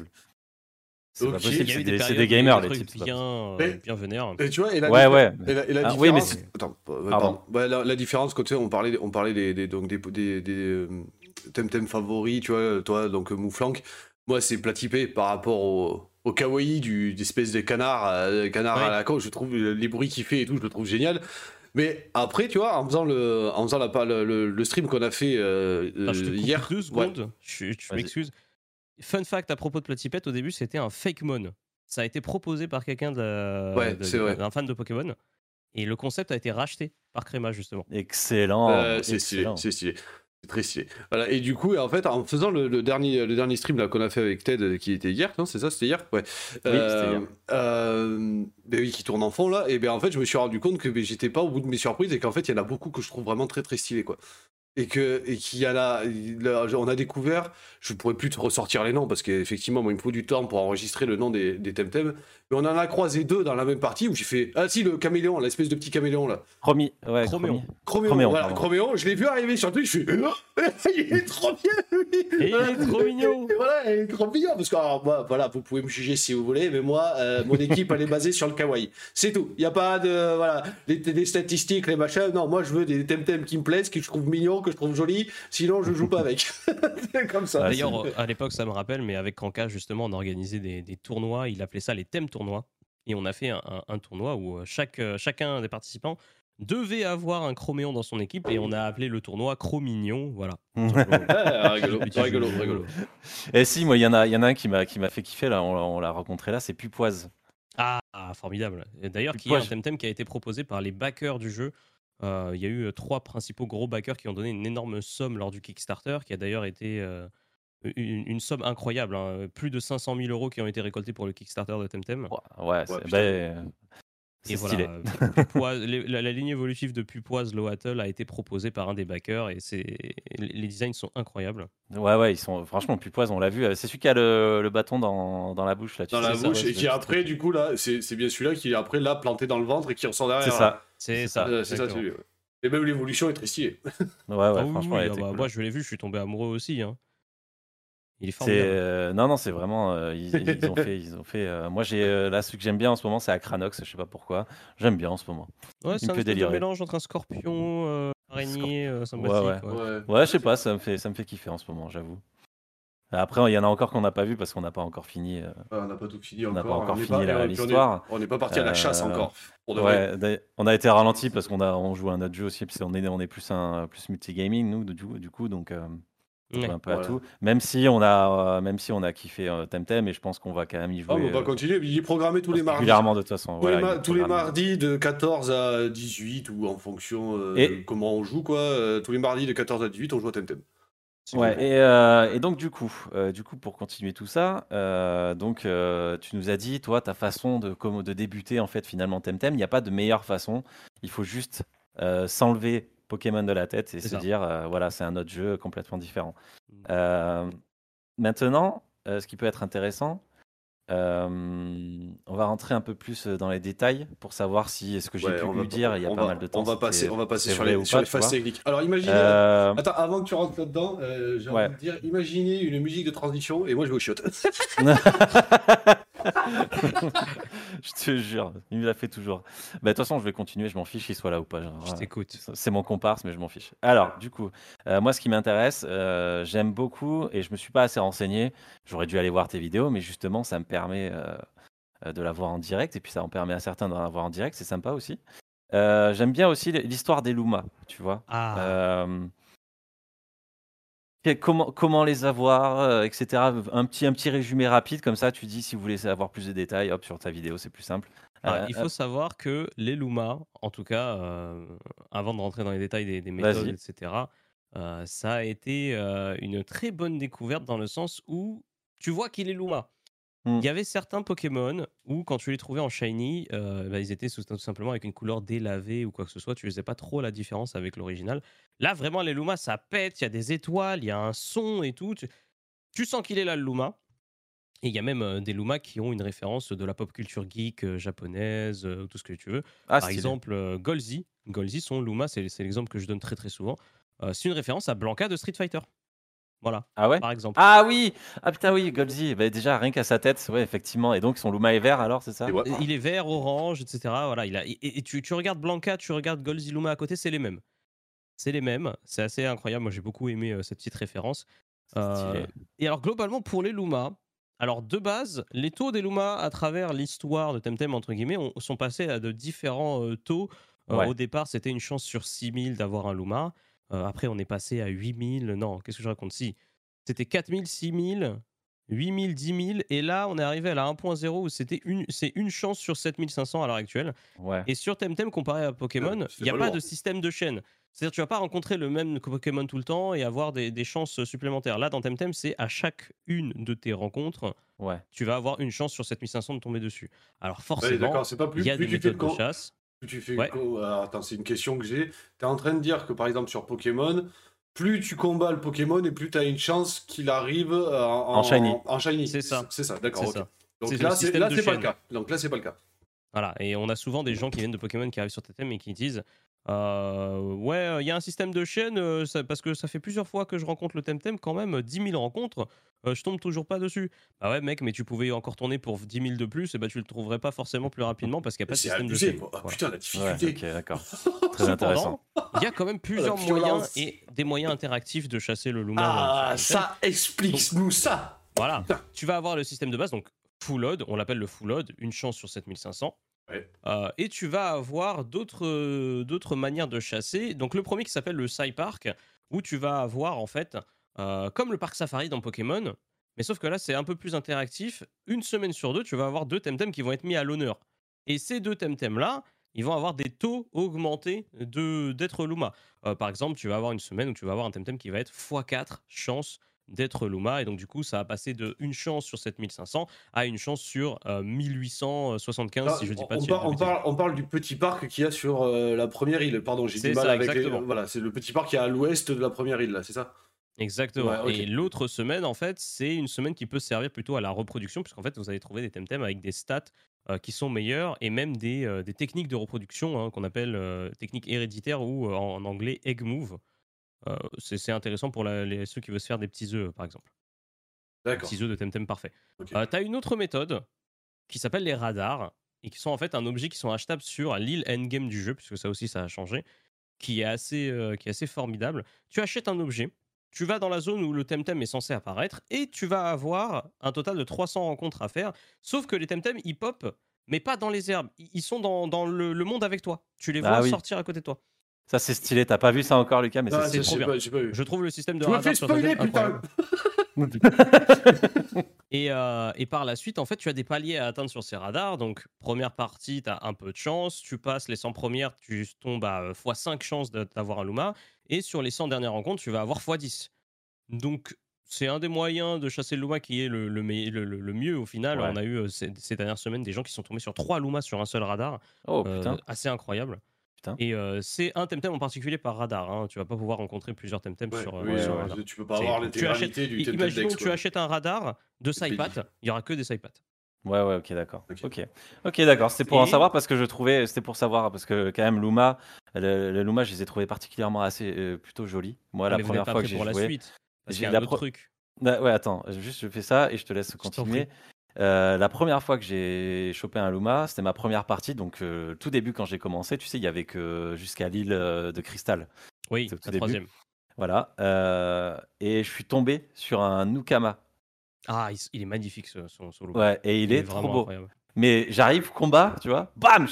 C'est pas possible, des, gamers, les types. bien, Mais- bien vénères. Et tu vois, et la, Ouais, diffé- ouais. et la, et la Ah, oui, mais différence. c'est- Attends, euh, Pardon. pardon. Ouais, la, la différence, quand tu sais, on parlait, on parlait des, des, donc des, des, des euh, Temtem favoris, tu vois, toi, donc euh, Mouflank. Moi, c'est platypé par rapport au, au kawaii du, d'espèce de canard, euh, canard Ouais. à la con. Je trouve euh, les bruits qu'il fait et tout, je le trouve génial. Mais après, tu vois, en faisant le, en faisant la, le, le, le stream qu'on a fait euh, Attends, je te euh, coupe hier. deux ouais. secondes. Je, je Vas-y. m'excuse. Fun fact à propos de Platypet, au début, c'était un fake mon. Ça a été proposé par quelqu'un Ouais, d'un fan de Pokémon. Et le concept a été racheté par Créma, justement. Excellent. Euh, c'est stylé, c'est stylé. C'est très stylé. Voilà, et du coup, en fait, en faisant le, le dernier, le dernier stream là, qu'on a fait avec Ted, euh, qui était hier, non, c'est ça, c'était hier? Ouais. c'était hier. euh, ben oui, qui tourne en fond là, et ben en fait, je me suis rendu compte que ben, j'étais pas au bout de mes surprises et qu'en fait, il y en a beaucoup que je trouve vraiment très très stylés, quoi. Et que et qu'il y a là, là, on a découvert, je pourrais plus te ressortir les noms parce qu'effectivement, moi, il me faut du temps pour enregistrer le nom des, des Temtem, mais on en a croisé deux dans la même partie où j'ai fait ah si le caméléon, l'espèce de petit caméléon là. Chromi, ouais, Chroméon. Chroméon, Chroméon, voilà. Chroméon, je l'ai vu arriver sur Twitch, je suis [LAUGHS] il est trop bien lui Et il est trop mignon Et voilà, il est trop mignon parce que alors, moi, voilà, vous pouvez me juger si vous voulez, mais moi, euh, mon équipe elle est basée sur le kawaii. C'est tout. Il y a pas de voilà, les, des statistiques, les machins. Non, moi je veux des temtem qui me plaisent, que je trouve mignons, que je trouve jolis. Sinon, je joue pas avec. [LAUGHS] Comme ça. D'ailleurs, à l'époque, ça me rappelle, mais avec Kanka, justement, on organisait des, des tournois. Il appelait ça les thèmes tournois. Et on a fait un, un- un tournoi où euh, chaque, euh, chacun des participants devait avoir un chroméon dans son équipe et on a appelé le tournoi Chromignon. Voilà. [LAUGHS] Ah, rigolo, rigolo, rigolo. Et si, moi, il y en a, il y en a un qui m'a, qui m'a fait kiffer là. On, l'a- on l'a rencontré là, c'est Pupoise. Ah, formidable. D'ailleurs, qui est un Temtem qui a été proposé par les backers du jeu. Euh, Il y a eu euh, trois principaux gros backers qui ont donné une énorme somme lors du Kickstarter, qui a d'ailleurs été euh, une, une somme incroyable. hein. Plus de 500 000 euros qui ont été récoltés pour le Kickstarter de Temtem. Ouais. C'est Et stylé. voilà, Pupoise- [LAUGHS] les- la, la ligne évolutive de Pupoise Loatel a été proposée par un des backers et c'est les designs sont incroyables. Ouais, ouais, ils sont franchement Pupoise, on l'a vu. euh, C'est celui qui a le, le bâton dans, dans la bouche là. tu Dans sais, la ça, bouche ouais, et qui après, du coup là, c'est c'est bien celui-là qui est après là planté dans le ventre et qui ressort derrière. C'est ça. C'est C'est ça. Euh, C'est ça, celui. ouais. Et même l'évolution est très stylée. Ouais, ouais, Ah franchement, oui, elle ah était bah, cool. Moi, je l'ai vu, je suis tombé amoureux aussi. hein. Il est formidable. euh, non non c'est vraiment euh, ils, ils ont fait ils ont fait euh, moi j'ai euh, là ce que j'aime bien en ce moment c'est Acranox je sais pas pourquoi j'aime bien en ce moment Ouais, il c'est me un délirer. mélange entre un scorpion, euh, araignée, euh, sympathique. ouais. ouais. Ouais. ouais je sais pas ça me fait ça me fait kiffer en ce moment j'avoue après il y en a encore qu'on n'a pas vu parce qu'on n'a pas encore fini euh, Ah, on n'a pas tout fini On n'a encore. pas encore fini la- et puis on est- l'histoire. On n'est pas parti à la chasse Euh, encore. Ouais on a été ralenti parce qu'on a on joue à un autre jeu aussi puis on est on est plus un plus multigaming nous du, du coup donc euh, on Ouais. un peu à tout même si on a euh, même si on a kiffé euh, Temtem et je pense qu'on va quand même y Ah, jouer on va euh, continuer. Il est programmé tous les mardis. régulièrement de toute façon Tous, voilà, les, ma- tous mardis de 14 à 18 ou en fonction euh, Et- de comment on joue quoi. euh, tous les mardis de 14 à 18 on joue à Temtem. Ouais, et, euh, et donc du coup, euh, du coup, pour continuer tout ça, euh, donc euh, tu nous as dit, toi, ta façon de, de débuter en fait finalement Temtem, il n'y a pas de meilleure façon. Il faut juste euh, s'enlever Pokémon de la tête et se ça. dire, euh, voilà, c'est un autre jeu complètement différent. Mm. Euh, maintenant, euh, ce qui peut être intéressant, on va rentrer un peu plus dans les détails pour savoir si ce que j'ai Ouais, pu lui dire il y a pas va- mal de temps. On va passer, on va passer sur les, sur pas, les tu phases techniques. Alors imaginez. Attends, avant que tu rentres là-dedans, j'ai Ouais. envie de dire, imaginez une musique de transition et moi je vais au chiottes. [LAUGHS] [LAUGHS] [LAUGHS] je te jure, il me l'a fait toujours. Bah, de toute façon, je vais continuer, je m'en fiche qu'il soit là ou pas. genre, Je t'écoute. C'est mon comparse, mais je m'en fiche. Alors, du coup, euh, moi, ce qui m'intéresse, euh, j'aime beaucoup, et je me suis pas assez renseigné. J'aurais dû aller voir tes vidéos, mais justement, ça me permet euh, de la voir en direct, et puis ça en permet à certains d'en avoir en direct. C'est sympa aussi. J'aime bien aussi l'histoire des Luma, tu vois. Ah, Comment, comment les avoir, euh, etc. Un petit, un petit résumé rapide, comme ça, tu dis si vous voulez avoir plus de détails, hop, sur ta vidéo, c'est plus simple. alors, Euh, il faut savoir que les Luma, en tout cas, euh, avant de rentrer dans les détails des, méthodes, etc., euh, ça a été euh, une très bonne découverte dans le sens où tu vois qu'il est Luma. Hmm. Il y avait certains Pokémon où, quand tu les trouvais en shiny, euh, bah, ils étaient tout simplement avec une couleur délavée ou quoi que ce soit. Tu faisais pas trop la différence avec l'original. Là, vraiment, les Luma, ça pète. Il y a des étoiles, il y a un son et tout. Tu, tu sens qu'il est là, le Luma. Et il y a même euh, des Luma qui ont une référence de la pop culture geek euh, japonaise, tout ce que tu veux. ah, Par exemple, Golzi. Golzi, son Luma, c'est l'exemple que je donne très très souvent. C'est une référence à Blanca de Street Fighter. Voilà, Ah ouais? par exemple. Ah oui Ah putain, oui, Golzi. Bah, déjà, rien qu'à sa tête, ouais, effectivement. Et donc, son Luma est vert alors, c'est ça? Ouais. Il est vert, orange, etc. Voilà, il a, et, et tu, tu regardes Blanca, tu regardes Golziluma à côté, c'est les mêmes. C'est les mêmes. C'est assez incroyable. Moi, j'ai beaucoup aimé euh, cette petite référence. Euh, Stylé. et alors, globalement, pour les Luma, alors de base, les taux des Luma à travers l'histoire de Temtem, entre guillemets, ont- sont passés à de différents euh, taux. Euh, Ouais. Au départ, c'était une chance sur 6000 d'avoir un Luma. Euh, après, on est passé à 8000. Non, qu'est-ce que je raconte? Si, c'était 4000, 6000, 8000, 10 000. Et là, on est arrivé à la 1.0 où c'était une, c'est une chance sur 7500 à l'heure actuelle. Ouais. Et sur Temtem, comparé à Pokémon, Ouais, il n'y a pas de lourd. système de chaîne. C'est-à-dire tu vas pas rencontrer le même Pokémon tout le temps et avoir des, des chances supplémentaires. Là, dans Temtem, c'est à chaque une de tes rencontres, Ouais. tu vas avoir une chance sur 7500 de tomber dessus. Alors Ouais, forcément, il plus, y a plus des méthodes de con- chasse. Tu fais Ouais. attends, c'est une question que j'ai. Tu es en train de dire que par exemple sur Pokémon, plus tu combats le Pokémon et plus tu as une chance qu'il arrive euh, en, En shiny. En shiny. C'est ça. C'est ça, d'accord. Donc là, c'est pas le cas. Donc là, c'est pas le cas. Voilà, et on a souvent des gens qui viennent de Pokémon qui arrivent sur Temtem et qui disent euh, Ouais, il y a un système de chaîne euh, ça- parce que ça fait plusieurs fois que je rencontre le Temtem, quand même, 10 000 rencontres, euh, je tombe toujours pas dessus. Bah ouais, mec, mais tu pouvais encore tourner pour 10 000 de plus, et bah tu le trouverais pas forcément plus rapidement parce qu'il n'y a pas de système de chaîne. Voilà. putain, la Ouais, difficulté. ok, d'accord. [LAUGHS] Très intéressant. Il y a quand même plusieurs Oh, violence. moyens et des moyens interactifs de chasser le Luma. Ah, ça, explique-nous ça. Voilà. Tu vas avoir le système de base, donc full load, on l'appelle le full load, une chance sur 7500. Euh, et tu vas avoir d'autres euh, d'autres manières de chasser. Donc le premier qui s'appelle le Sci Park, où tu vas avoir en fait, euh, comme le parc safari dans Pokémon, mais sauf que là c'est un peu plus interactif. Une semaine sur deux, tu vas avoir deux Temtem qui vont être mis à l'honneur. Et ces deux Temtem là, ils vont avoir des taux augmentés de d'être Luma. Par exemple, tu vas avoir une semaine où tu vas avoir un Temtem qui va être x4 chance d'être Luma. Et donc, du coup, ça va passer de une chance sur 7500 à une chance sur euh, 1875, Là, si je dis pas on, de on parle, on parle du petit parc qu'il y a sur euh, la première île. Pardon, j'ai du mal ça, avec les. Voilà, c'est le petit parc qui est à l'ouest de la première île, là, c'est ça? Exactement. Ouais. Et l'autre semaine, en fait, c'est une semaine qui peut servir plutôt à la reproduction, puisqu'en fait, vous allez trouver des Temtem avec des stats euh, qui sont meilleures et même des, euh, des techniques de reproduction hein, qu'on appelle techniques héréditaires ou en, en anglais egg move. C'est intéressant pour la- les- ceux qui veulent se faire des petits œufs, par exemple. D'accord. petits œufs de Temtem parfait. ok. Euh, tu as une autre méthode qui s'appelle les radars et qui sont en fait un objet qui sont achetables sur l'île endgame du jeu, puisque ça aussi ça a changé, qui est assez, euh, qui est assez formidable. Tu achètes un objet, tu vas dans la zone où le Temtem est censé apparaître et tu vas avoir un total de 300 rencontres à faire, sauf que les Temtem ils pop, mais pas dans les herbes, ils sont dans, dans le, le monde avec toi. Tu les Ah vois oui. sortir à côté de toi. Ça, c'est stylé. T'as pas vu ça encore, Lucas, mais c'est trop j'ai bien. pas- j'ai pas vu. Je trouve le système de Tu me radar sur spoiler, putain. [LAUGHS] Et, euh, et par la suite, en fait, tu as des paliers à atteindre sur ces radars. Donc, première partie, tu as un peu de chance. Tu passes les 100 premières, tu tombes à euh, x5 chances de- d'avoir un Luma. Et sur les 100 dernières rencontres, tu vas avoir x10. Donc, c'est un des moyens de chasser le Luma qui est le, le, me- le- le- le mieux au final. Ouais. On a eu euh, ces, ces dernières semaines des gens qui sont tombés sur 3 Lumas sur un seul radar. Oh Euh, putain. assez incroyable. Putain. Et euh, c'est un Temtem en particulier par radar. hein. Tu vas pas pouvoir rencontrer plusieurs Temtem Ouais, sur, euh, oui, sur ouais, un radar. tu peux pas avoir l'intégralité achètes- du Temtem Imaginons Dex, que tu achètes un radar de Saipat, il y aura que des Saipat. Ouais, ouais, ok, d'accord. Ok. Ok, d'accord. C'était pour en savoir parce que je trouvais, c'était pour savoir parce que quand même Luma, le, le Luma, je les ai trouvés particulièrement assez euh, plutôt jolis. Moi, la mais vous première fois que j'ai pour joué, la suite. Parce j'ai qu'il y a la un autre pro- truc. Bah, ouais, attends, juste je fais ça et je te laisse continuer. Euh, la première fois que j'ai chopé un Luma, c'était ma première partie, donc euh, tout début quand j'ai commencé, tu sais, il y avait que jusqu'à l'île euh, de cristal. Oui, la début. troisième. Voilà. euh, et je suis tombé sur un Nukama. Ah, il, il est magnifique ce, son, son Luma. Ouais, et il, est, trop vraiment beau. incroyable. Mais j'arrive, combat, tu vois, bam,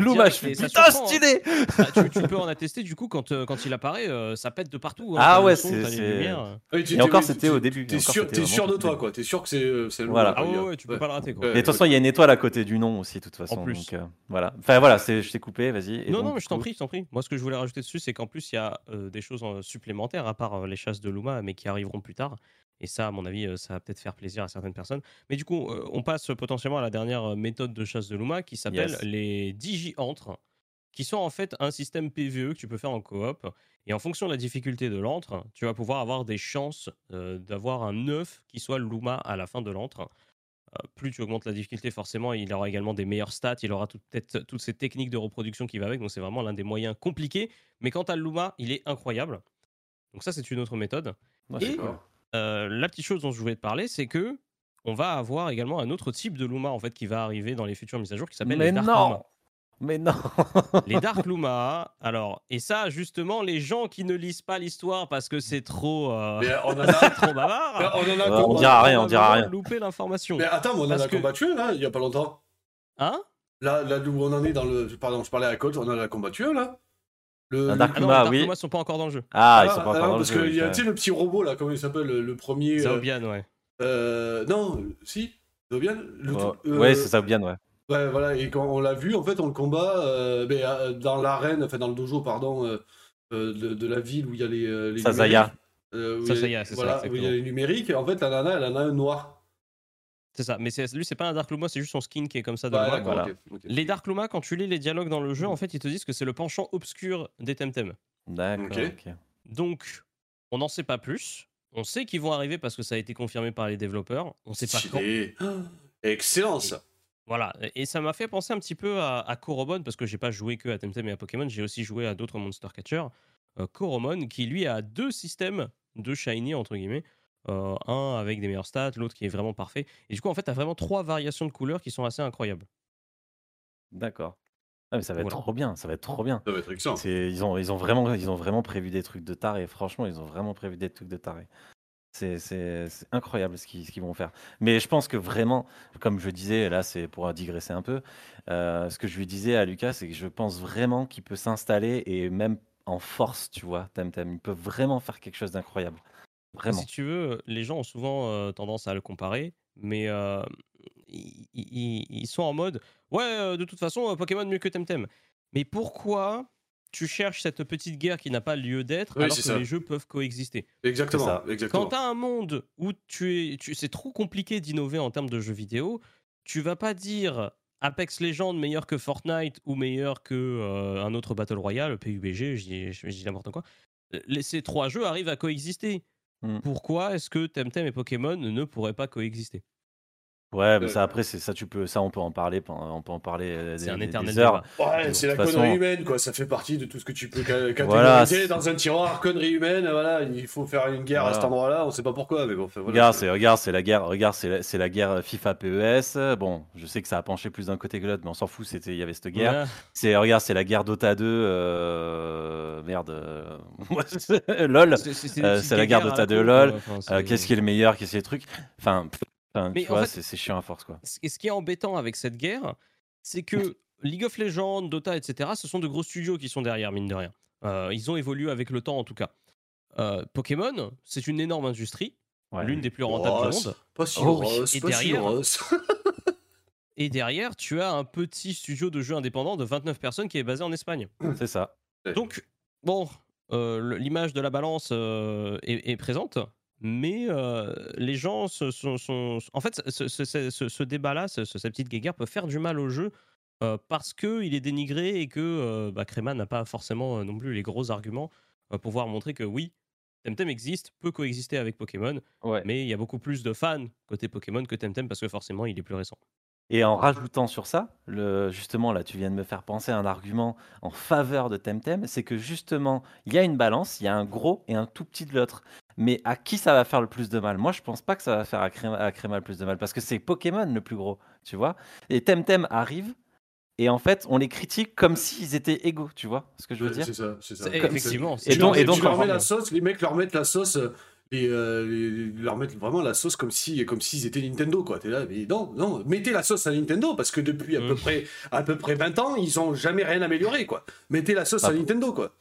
Luma, je fais [LAUGHS] putain, surprend, hein. stylé Ah, tu, tu peux en [LAUGHS] attester du coup quand, euh, quand il apparaît, euh, ça pète de partout. hein. Ah ouais, c'est- tu- Et t'es- encore, c'était au début, T'es sûr, vraiment sûr de toi, quoi. T'es sûr que c'est euh, c'est le Voilà. Luma, Ah ouais, ouais, tu peux ouais. pas le rater quoi. Ouais. Et de toute façon, il y a une étoile à côté du nom aussi, de toute façon. plus. Donc, euh, voilà. Enfin voilà, je t'ai coupé, vas-y. Non, donc, non, mais je t'en prie, je t'en prie. Moi, ce que je voulais rajouter dessus, c'est qu'en plus, il y a euh, des choses supplémentaires, à part les chasses de Luma, mais qui arriveront plus tard. Et ça, à mon avis, ça va peut-être faire plaisir à certaines personnes. Mais du coup, on passe potentiellement à la dernière méthode de chasse de Luma, qui s'appelle Yes. les digi-antres, qui sont en fait un système PVE que tu peux faire en coop. Et en fonction de la difficulté de l'antre, tu vas pouvoir avoir des chances euh, d'avoir un œuf qui soit Luma à la fin de l'antre. Euh, plus tu augmentes la difficulté, forcément, il aura également des meilleures stats, il aura tout- peut-être toutes ces techniques de reproduction qui va avec, donc c'est vraiment l'un des moyens compliqués. Mais quant à Luma, il est incroyable. Donc ça, c'est une autre méthode. Ouais, c'est Et- cool. Euh, la petite chose dont je voulais te parler, c'est que on va avoir également un autre type de Luma en fait qui va arriver dans les futures mises à jour qui s'appelle les Dark non Luma. Mais non Les [LAUGHS] Dark Luma, alors, et ça, justement, les gens qui ne lisent pas l'histoire parce que c'est trop, euh, Mais on en a. [LAUGHS] trop bavard, on en a Ouais, on dira rien, on dira rien. louper l'information. Mais attends, mais on en a que- combattu là, il y a pas longtemps. Hein? Là, là où on en est dans le. Pardon, je parlais à Colt, on en a combattu là. Le... Un Dark Ah non, les Dark oui. Sont pas encore dans le jeu. Ah, ils sont pas ah, encore dans le parce jeu. qu'il y a, ouais. tu sais, le petit robot, là, comment il s'appelle, le, le premier. euh, Zaobian, ouais. euh, non, si Zaobian le Ouais, tout- euh, Ouais, c'est ça bien, ouais. Ouais, voilà, et quand on l'a vu, en fait, on le combat euh, mais, euh, dans l'arène, enfin dans le dojo, pardon, euh, de, de la ville où il y a les. les Sazaya. numériques, euh, où il y a- Sazaya, c'est ça, voilà, où il y a exactement. les numériques, et en fait, la nana, elle en a un noir. C'est ça. Mais c'est- lui, c'est pas un Dark Luma, c'est juste son skin qui est comme ça de Bah, loin. voilà. Les Dark Luma, quand tu lis les dialogues dans le jeu, en fait, ils te disent que c'est le penchant obscur des Temtem. D'accord. Donc, on n'en sait pas plus. On sait qu'ils vont arriver parce que ça a été confirmé par les développeurs. On sait pas quand. Stylé. Ah, [GASPS] Excellent, ça. Voilà, et ça m'a fait penser un petit peu à, à Koromon, parce que j'ai pas joué que à Temtem et à Pokémon, j'ai aussi joué à d'autres Monster Catcher. Euh, Koromon, qui lui a deux systèmes de shiny, entre guillemets. Euh, un avec des meilleurs stats, l'autre qui est vraiment parfait. Et du coup, en fait, tu as vraiment trois variations de couleurs qui sont assez incroyables. D'accord. Ah, mais ça va être Voilà. trop bien, ça va être trop bien. Ça va être excellent. Ils ont, ils, ont vraiment, ils ont vraiment prévu des trucs de taré. Franchement, ils ont vraiment prévu des trucs de taré. C'est c'est- c'est incroyable ce qu'ils vont faire. Mais je pense que vraiment, comme je disais, là, c'est pour digresser un peu, euh, ce que je lui disais à Lucas, c'est que je pense vraiment qu'il peut s'installer et même en force, tu vois, Temtem. Il peut vraiment faire quelque chose d'incroyable. Vraiment. Si tu veux, les gens ont souvent euh, tendance à le comparer, mais euh, ils, ils- ils sont en mode Ouais, euh, de toute façon, euh, Pokémon mieux que Temtem. Mais pourquoi tu cherches cette petite guerre qui n'a pas lieu d'être Oui, alors que ça. les jeux peuvent coexister? Exactement, exactement. Quand tu as un monde où tu es, tu, c'est trop compliqué d'innover en termes de jeux vidéo, tu vas pas dire Apex Legends meilleur que Fortnite ou meilleur que euh, un autre Battle Royale, PUBG, je dis, je dis n'importe quoi. Les- Ces trois jeux arrivent à coexister. Mm. Pourquoi est-ce que Temtem et Pokémon ne pourraient pas coexister? Ouais, mais Euh, ça après, c'est ça, tu peux, ça, on peut en parler, on peut en parler euh, C'est des, un éternel des heures. Ouais, c'est la façon- connerie humaine, quoi. Ça fait partie de tout ce que tu peux ca- catégoriser Voilà, c'est- dans un tiroir. Connerie humaine, voilà. Il faut faire une guerre à cet endroit-là. On sait pas pourquoi, mais bon. enfin, voilà. Regarde, c'est regarde, c'est la guerre. Regarde, c'est la, c'est la guerre FIFA PES. Bon, je sais que ça a penché plus d'un côté que l'autre, mais on s'en fout. C'était, il y avait cette guerre. Ouais. C'est regarde, c'est la guerre Dota 2. euh, Merde, euh, [LAUGHS] lol. C'est- Euh, la guerre guerres de à ta de con, LOL. Enfin, Euh, qu'est-ce qui est le meilleur Qu'est-ce qui est le truc? Enfin, pff, enfin, Mais tu en vois, fait- c'est, chiant à force, quoi. Et ce qui est embêtant avec cette guerre, c'est que [LAUGHS] League of Legends, Dota, etc., ce sont de gros studios qui sont derrière, mine de rien. Euh, ils ont évolué avec le temps, en tout cas. Euh, Pokémon, c'est une énorme industrie, Ouais. l'une des plus rentables du monde. Pas si Oh, oui. Et pas si derrière- rose. [LAUGHS] Et derrière, tu as un petit studio de jeux indépendant de 29 personnes qui est basé en Espagne. C'est ça. Donc, bon, euh, l'image de la balance euh, est, est présente, mais euh, les gens sont, sont- En fait, ce, ce- ce- ce- ce débat-là, ce- ce- cette petite guéguerre peut faire du mal au jeu euh, parce qu'il est dénigré et que euh, bah, Créma n'a pas forcément euh, non plus les gros arguments pour pouvoir montrer que oui, Temtem existe, peut coexister avec Pokémon, Ouais. mais il y a beaucoup plus de fans côté Pokémon que Temtem parce que forcément il est plus récent. Et en rajoutant sur ça, le, justement, là, tu viens de me faire penser à un argument en faveur de Temtem, c'est que justement, il y a une balance, il y a un gros et un tout petit de l'autre. Mais à qui ça va faire le plus de mal? Moi, je pense pas que ça va faire à Créma, à Créma le plus de mal, parce que c'est Pokémon le plus gros, tu vois? Et Temtem arrive, et en fait, on les critique comme s'ils étaient égaux, tu vois ce que je veux dire? C'est ça, c'est ça. Effectivement, Et donc- et donc, tu leur mets la sauce, les mecs leur mettent la sauce, euh, et euh, les- leur mettent vraiment la sauce comme si, comme s'ils étaient Nintendo, quoi. T'es là, mais non, non, mettez la sauce à Nintendo parce que depuis à Mm. peu près, à peu près 20 ans, ils ont jamais rien amélioré, quoi. Mettez la sauce à Nintendo, quoi.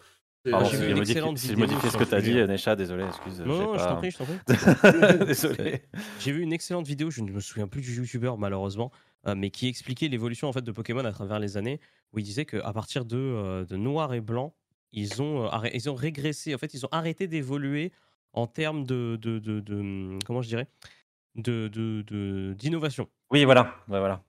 Pardon, j'ai si vu j'ai une modifié, excellente si vidéo modifié ce que tu as dit. Necha, désolé, excuse. Non, non, je pas- t'en prie, je t'en prie. [LAUGHS] [LAUGHS] désolé. J'ai vu une excellente vidéo, je ne me souviens plus du youtubeur malheureusement, euh, mais qui expliquait l'évolution en fait de Pokémon à travers les années, où il disait qu'à partir de, euh, de noir et blanc, ils ont, euh, ils ont régressé, en fait ils ont arrêté d'évoluer en termes de, de, de, de- hum, comment je dirais, de, de, de- d'innovation. Oui, voilà. Ouais, voilà.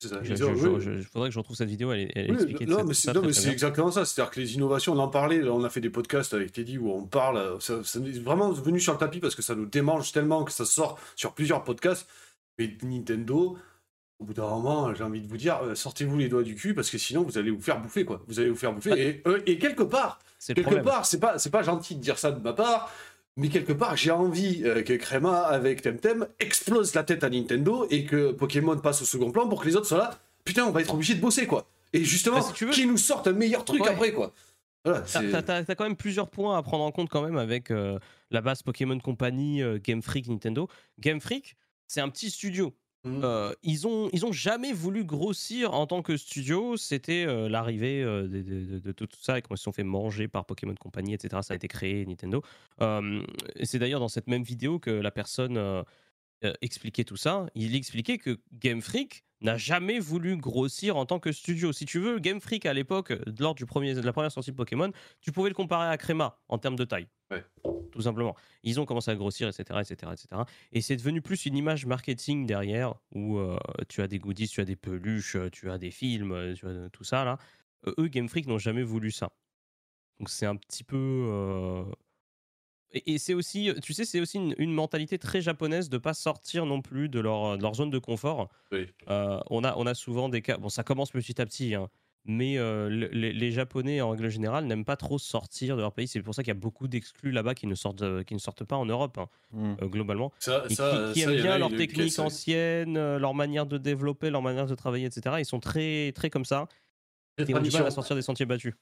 C'est ça. Je- Ils je- ont- je- oui. je- faudrait que je retrouve cette vidéo, elle, elle Oui, expliquait non, mais c'est non, mais exactement ça. C'est-à-dire que les innovations, on en parlait, on a fait des podcasts avec Teddy où on parle, euh, ça, ça est vraiment venu sur le tapis parce que ça nous démange tellement que ça sort sur plusieurs podcasts. Mais Nintendo, au bout d'un moment, j'ai envie de vous dire, euh, sortez-vous les doigts du cul parce que sinon vous allez vous faire bouffer, quoi. Vous allez vous faire bouffer. Ouais. Et, euh, et quelque part, quelque part, c'est pas, c'est pas gentil de dire ça de ma part, mais quelque part, j'ai envie euh, que Crema, avec Temtem, explose la tête à Nintendo et que Pokémon passe au second plan pour que les autres soient là. Putain, on va être obligé de bosser, quoi. Et justement, Bah, si tu veux- qui nous sortent un meilleur truc Ouais. après, quoi. Voilà, t'as quand même plusieurs points à prendre en compte quand même avec euh, la base Pokémon Company, euh, Game Freak, Nintendo. Game Freak, c'est un petit studio. Mhm. Euh, ils ont ils ont jamais voulu grossir en tant que studio. C'était euh, l'arrivée euh, de, tout ça et quand ils se sont fait manger par Pokémon Company, etc. Ça a été créé Nintendo. Et c'est d'ailleurs dans cette même vidéo que la personne euh, expliquait tout ça. Il expliquait que Game Freak n'a jamais voulu grossir en tant que studio. Si tu veux, Game Freak à l'époque, euh, lors du premier, de la première sortie de Pokémon, tu pouvais le comparer à Crema en termes de taille. Ouais. Tout simplement. Ils ont commencé à grossir, etc. etc., etc. Et c'est devenu plus une image marketing derrière, où euh, tu as des goodies, tu as des peluches, tu as des films, tu as tout ça là. Euh, eux, Game Freak n'ont jamais voulu ça. Donc c'est un petit peu. Euh, Et, et c'est aussi, tu sais, c'est aussi une, une mentalité très japonaise de pas sortir non plus de leur, de leur zone de confort. Oui. Euh, on, a, on a souvent des cas. Bon, ça commence petit à petit, hein, mais euh, le- les, les Japonais, en règle générale, n'aiment pas trop sortir de leur pays. C'est pour ça qu'il y a beaucoup d'exclus là-bas qui, ne sortent, euh, qui ne sortent pas en Europe, hein, Hmm. euh, globalement. Ça, Et ça, qui, qui ça, aiment bien ils leurs le techniques anciennes, euh, leur manière de développer, leur manière de travailler, etc. Ils sont très, très comme ça. Très Et ont du mal tradition. à sortir des sentiers battus.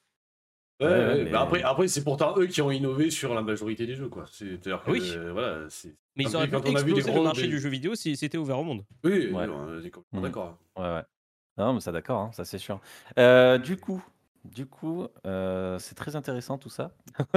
Ouais, Ouais, ouais, mais- bah après, après c'est pourtant eux qui ont innové sur la majorité des jeux, quoi. C'est-à-dire que, Oui. euh, voilà, c'est... Mais ils auraient pu quand on a vu des exploser gros- le marché des- du jeu vidéo si c'était ouvert au monde. Oui, Ouais. oui, on est complètement Mhm. d'accord. Ouais, ouais. Non, mais ça, d'accord, hein, ça c'est sûr. Euh, du coup, du coup, euh, c'est très intéressant tout ça. [LAUGHS]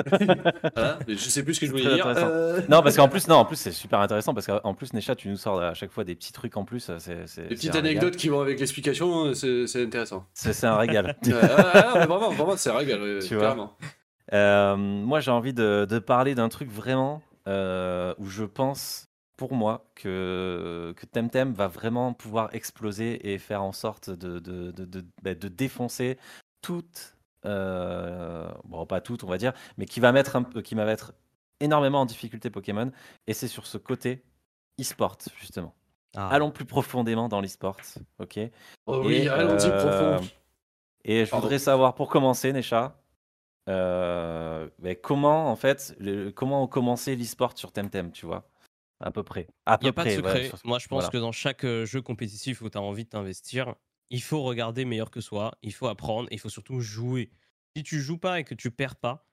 Voilà, je sais plus ce que je voulais dire. euh, Non, parce qu'en plus, non, en plus c'est super intéressant parce qu'en plus, Necha, tu nous sors à chaque fois des petits trucs en plus. C'est, Des petites anecdotes qui vont avec l'explication, c'est c'est intéressant. C'est, un régal. [LAUGHS] Ouais, ouais, ouais, mais vraiment, vraiment, c'est un régal, Tu vois. Euh, moi, j'ai envie de, de parler d'un truc vraiment où je pense, pour moi, que, que Temtem va vraiment pouvoir exploser et faire en sorte de, de, de, de- bah, de défoncer toute, euh, bon, pas toute, on va dire, mais qui va mettre, un, peu- qui va mettre énormément en difficulté Pokémon. Et c'est sur ce côté e-sport, justement. Ah. Allons plus profondément dans l'e-sport, ok? Oh oui, Et, allons-y euh, profond. Et je Pardon. voudrais savoir, pour commencer, Necha, euh, mais comment, en fait, le- comment ont commencé l'e-sport sur Temtem, tu vois? À peu près. À Il n'y peu a pas de près, ouais, secret. sur- Moi, je pense voilà. que dans chaque jeu compétitif où tu as envie de t'investir, il faut regarder meilleur que soi, il faut apprendre, et il faut surtout jouer. Si tu joues pas et que tu perds pas,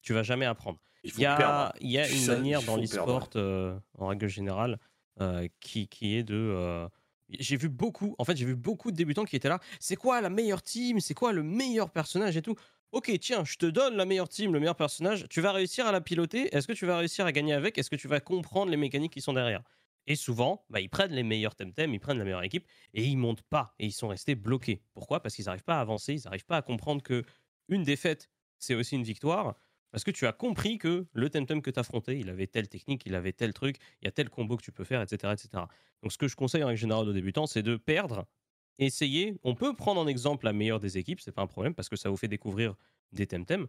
tu vas jamais apprendre. Il y a, perdre. il y a une manière dans l'e-sport, euh, en règle générale, euh, qui, qui est de. euh, j'ai vu beaucoup, en fait, j'ai vu beaucoup de débutants qui étaient là. C'est quoi la meilleure team? C'est quoi le meilleur personnage et tout? Ok, tiens, je te donne la meilleure team, le meilleur personnage. Tu vas réussir à la piloter? Est-ce que tu vas réussir à gagner avec? Est-ce que tu vas comprendre les mécaniques qui sont derrière? Et souvent, bah, ils prennent les meilleurs Temtem, ils prennent la meilleure équipe et ils montent pas. Et ils sont restés bloqués. Pourquoi? Parce qu'ils n'arrivent pas à avancer, ils n'arrivent pas à comprendre que une défaite, c'est aussi une victoire. Parce que tu as compris que le Temtem que tu affrontais, il avait telle technique, il avait tel truc, il y a tel combo que tu peux faire, etc. etc. Donc ce que je conseille en règle générale aux débutants, c'est de perdre, essayer. On peut prendre en exemple la meilleure des équipes, c'est pas un problème, parce que ça vous fait découvrir des Temtem.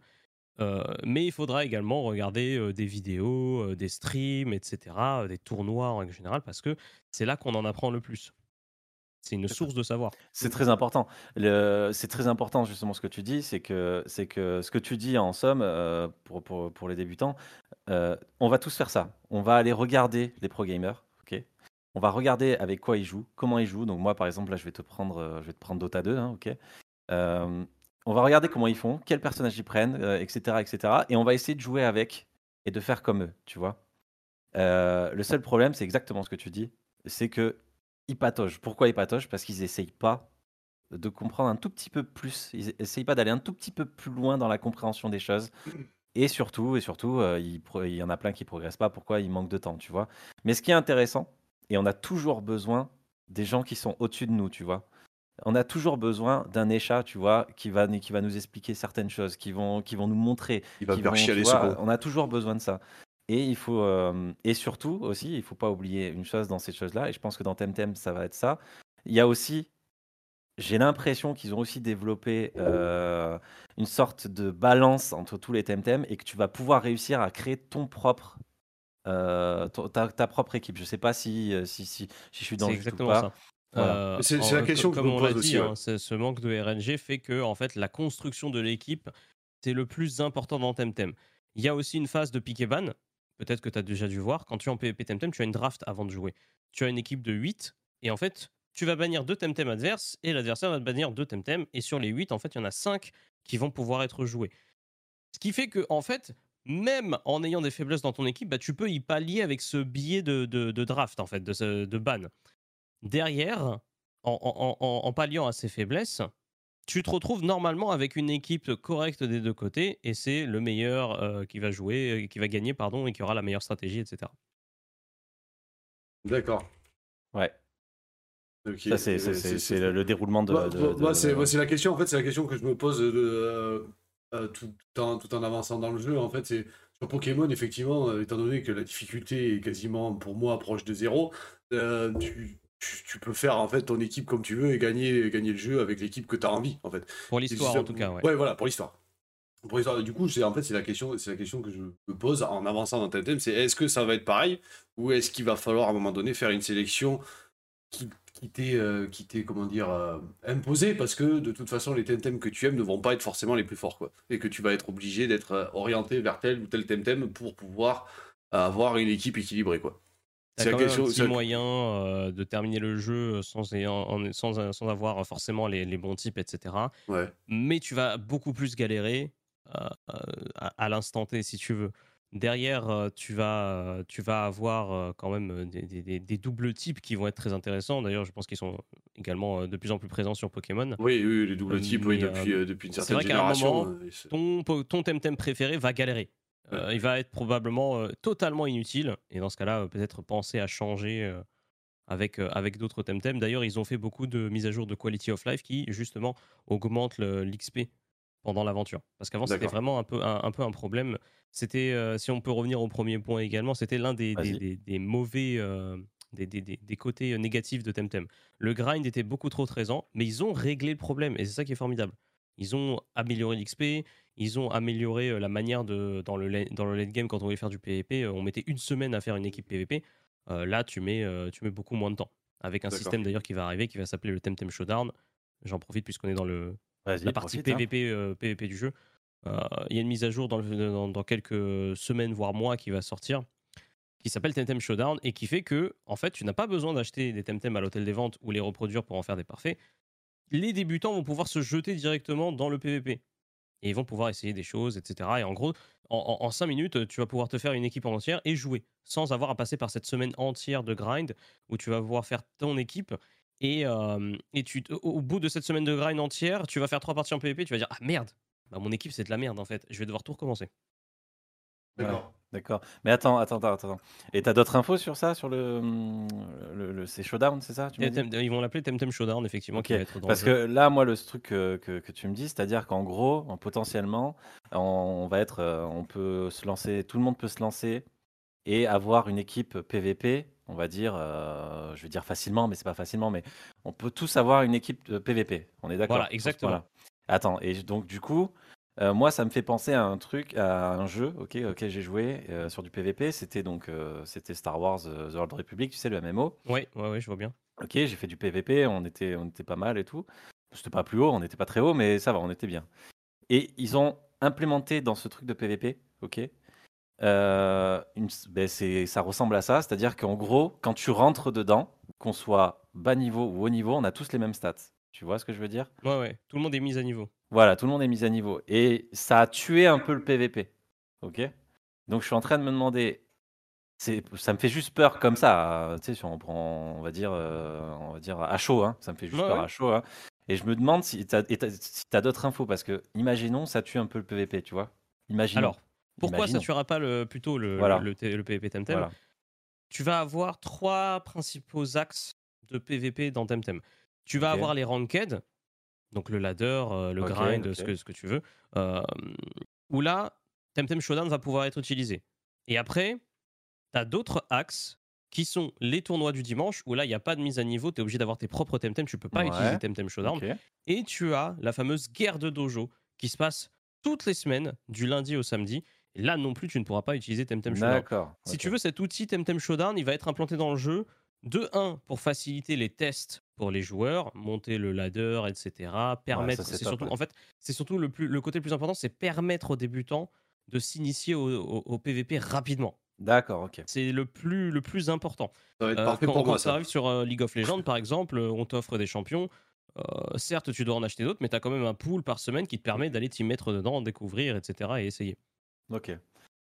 Euh, mais il faudra également regarder euh, des vidéos, euh, des streams, etc., des tournois en règle générale, parce que c'est là qu'on en apprend le plus. C'est une source de savoir. C'est très important. C'est très important justement ce que tu dis, c'est que, c'est que ce que tu dis en somme, pour, pour, pour les débutants, on va tous faire ça. On va aller regarder les pro gamers, ok? On va regarder avec quoi ils jouent, comment ils jouent. Donc moi par exemple là je vais te prendre, je vais te prendre Dota 2, hein, ok? Euh, On va regarder comment ils font, quel personnage ils prennent, euh, etc., etc. Et on va essayer de jouer avec et de faire comme eux, tu vois. Euh, le seul problème, c'est exactement ce que tu dis, c'est que ils. Pourquoi ils pataugent Parce qu'ils essayent pas de comprendre un tout petit peu plus. Ils essayent pas d'aller un tout petit peu plus loin dans la compréhension des choses. Et surtout, et surtout, euh, il y en a plein qui progressent pas. Pourquoi? Ils manquent de temps, tu vois. Mais ce qui est intéressant, et on a toujours besoin des gens qui sont au-dessus de nous, tu vois. On a toujours besoin d'un échat, tu vois, qui va, qui va nous expliquer certaines choses, qui vont, qui vont nous montrer. Il va qui vont, chialer, vois. On a toujours besoin de ça. Et il faut, euh, et surtout aussi, il faut pas oublier une chose dans ces choses-là. Et je pense que dans Temtem, ça va être ça. Il y a aussi, j'ai l'impression qu'ils ont aussi développé euh, une sorte de balance entre tous les Temtem et que tu vas pouvoir réussir à créer ton propre, euh, ta, ta propre équipe. Je sais pas si, si, si, si je suis dans le ou pas. ça. Voilà. Euh, c'est- la question que comme me on l'a dit, aussi, hein, ce manque de RNG fait que en fait la construction de l'équipe c'est le plus important dans Temtem. Il y a aussi une phase de pick et ban peut-être que tu as déjà dû voir, quand tu es en PvP Temtem, tu as une draft avant de jouer. Tu as une équipe de 8, et en fait, tu vas bannir deux Temtem adverses, et l'adversaire va te bannir deux Temtem, et sur les 8, en fait, il y en a 5 qui vont pouvoir être joués. Ce qui fait que, en fait, même en ayant des faiblesses dans ton équipe, bah, tu peux y pallier avec ce billet de, de- de draft, en fait, de ban. Derrière, en, en- en- en palliant à ces faiblesses, tu te retrouves normalement avec une équipe correcte des deux côtés, et c'est le meilleur euh, qui va jouer, euh, qui va gagner, pardon, et qui aura la meilleure stratégie, etc. D'accord. Ouais, ça c'est c'est- c'est- c'est le, le déroulement de. Moi, de- moi- de- moi, c'est la question, en fait, c'est la question que je me pose de, euh, tout, en, tout en avançant dans le jeu. En fait, c'est sur Pokémon, effectivement, étant donné que la difficulté est quasiment pour moi proche de zéro, euh, tu, tu, tu peux faire en fait ton équipe comme tu veux et gagner, gagner le jeu avec l'équipe que tu as envie, en fait. Pour l'histoire, en tout cas, ouais. Ouais, voilà, pour l'histoire. Pour l'histoire. Du coup, c'est en fait c'est la question, c'est la question que je me pose en avançant dans Temtem, c'est est-ce que ça va être pareil ou est-ce qu'il va falloir à un moment donné faire une sélection qui, qui t'est euh, comment dire euh, imposée parce que de toute façon les Temtem que tu aimes ne vont pas être forcément les plus forts quoi et que tu vas être obligé d'être euh, orienté vers tel ou tel Temtem pour pouvoir avoir une équipe équilibrée quoi. T'as quand même un petit moyen euh, de terminer le jeu sans, ayant- en- sans, sans avoir forcément les, les bons types, etc. Ouais. Mais tu vas beaucoup plus galérer euh, euh, à, à l'instant T, si tu veux. Derrière, euh, tu vas, euh, tu vas avoir euh, quand même euh, des, des- des- des doubles types qui vont être très intéressants. D'ailleurs, je pense qu'ils sont également euh, de plus en plus présents sur Pokémon. Oui, oui, les doubles Euh, types, oui, depuis, euh, euh, depuis une c'est certaine vrai qu'à un génération. moment, euh, Ton, ton Temtem préféré va galérer. Euh, il va être probablement euh, totalement inutile. Et dans ce cas-là, euh, peut-être penser à changer avec, avec d'autres Temtem. D'ailleurs, ils ont fait beaucoup de mises à jour de Quality of Life qui, justement, augmentent l'XP pendant l'aventure. Parce qu'avant, c'était vraiment un peu un, un peu un problème. C'était, si on peut revenir au premier point également, c'était l'un des, des, Vas-y. des- des mauvais, des, des- côtés négatifs de Temtem. Le grind était beaucoup trop présent, mais ils ont réglé le problème et c'est ça qui est formidable. Ils ont amélioré l'XP, ils ont amélioré la manière de dans le dans le late game quand on voulait faire du PVP, on mettait une semaine à faire une équipe PVP. Euh, là, tu mets tu mets beaucoup moins de temps. Avec un système d'ailleurs qui va arriver, qui va s'appeler le Temtem Showdown. J'en profite puisqu'on est dans le la partie profite, hein. PVP, PVP du jeu. Il y a une mise à jour dans, le- dans, dans quelques semaines, voire mois, qui va sortir, qui s'appelle Temtem Showdown, et qui fait que, en fait, tu n'as pas besoin d'acheter des Temtem à l'hôtel des ventes ou les reproduire pour en faire des parfaits. Les débutants vont pouvoir se jeter directement dans le PVP. Et ils vont pouvoir essayer des choses, etc. Et en gros, en 5 minutes, tu vas pouvoir te faire une équipe entière et jouer, sans avoir à passer par cette semaine entière de grind, où tu vas pouvoir faire ton équipe et, euh, et tu, au, au bout de cette semaine de grind entière, tu vas faire trois parties en PvP, tu vas dire Ah merde, bah, mon équipe c'est de la merde en fait, je vais devoir tout recommencer. D'accord. D'accord. Mais attends, attends, attends, attends. Et t'as d'autres infos sur ça, sur le, le, le- c'est Showdown, c'est ça tu Tem- ils vont l'appeler Temtem Showdown, effectivement, qui Ok, va être dans Parce que là, moi, le truc que, que, que tu me dis, c'est-à-dire qu'en gros, en- potentiellement, on, on va être, euh, on peut se lancer, tout le monde peut se lancer et avoir une équipe PVP, on va dire, euh, je vais dire facilement, mais c'est pas facilement, mais on peut tous avoir une équipe de PVP. On est d'accord Voilà, exactement. Attends, et donc du coup, euh, moi, ça me fait penser à un truc, à un jeu, ok, auquel j'ai joué euh, sur du PVP. C'était donc, euh, c'était Star Wars euh, The Old Republic, tu sais, le MMO. Ouais, ouais, ouais, je vois bien. Ok, j'ai fait du PVP, on était, on était pas mal et tout. C'était pas plus haut, on n'était pas très haut, mais ça va, on était bien. Et ils ont implémenté dans ce truc de PVP, ok, euh, une- ben, c'est, ça ressemble à ça, c'est-à-dire qu'en gros, quand tu rentres dedans, qu'on soit bas niveau ou haut niveau, on a tous les mêmes stats. Tu vois ce que je veux dire? Ouais, ouais, tout le monde est mis à niveau. Voilà, tout le monde est mis à niveau. Et ça a tué un peu le PVP, ok? Donc je suis en train de me demander, ça me fait juste peur comme ça, euh, tu sais, si on prend, on va dire, euh, on va dire à chaud, hein, ça me fait juste Ouais, peur ouais. à chaud. hein. Et je me demande si tu as, d'autres infos, parce que imaginons, ça tue un peu le PVP, tu vois? Imaginons. Alors, pourquoi ça Imaginons. tuera pas le, plutôt le, Voilà. le, T- le PvP Temtem? Voilà. Tu vas avoir trois principaux axes de PvP dans Temtem. Tu vas avoir les ranked, donc le ladder, euh, le grind. Ce, que, ce que tu veux, euh, où là, Temtem Showdown va pouvoir être utilisé. Et après, tu as d'autres axes qui sont les tournois du dimanche, où là, il n'y a pas de mise à niveau, tu es obligé d'avoir tes propres Temtem, tu peux pas Ouais. utiliser Temtem Showdown. Et tu as la fameuse guerre de dojo qui se passe toutes les semaines, du lundi au samedi. Et là non plus, tu ne pourras pas utiliser Temtem Showdown. Si tu veux, cet outil Temtem Showdown, il va être implanté dans le jeu. De 1 pour faciliter les tests pour les joueurs, monter le ladder, etc. Permettre, c'est surtout, ouais. en fait, c'est surtout le, plus, le côté le plus important, c'est permettre aux débutants de s'initier au, au- au PVP rapidement. D'accord, ok. C'est le plus, le plus important. Ça va être Euh, parfait quand pour quand moi, ça ça. arrive sur euh, League of Legends, par exemple, euh, on t'offre des champions. Euh, certes, tu dois en acheter d'autres, mais tu as quand même un pool par semaine qui te permet d'aller t'y mettre dedans, découvrir, etc. et essayer. Ok.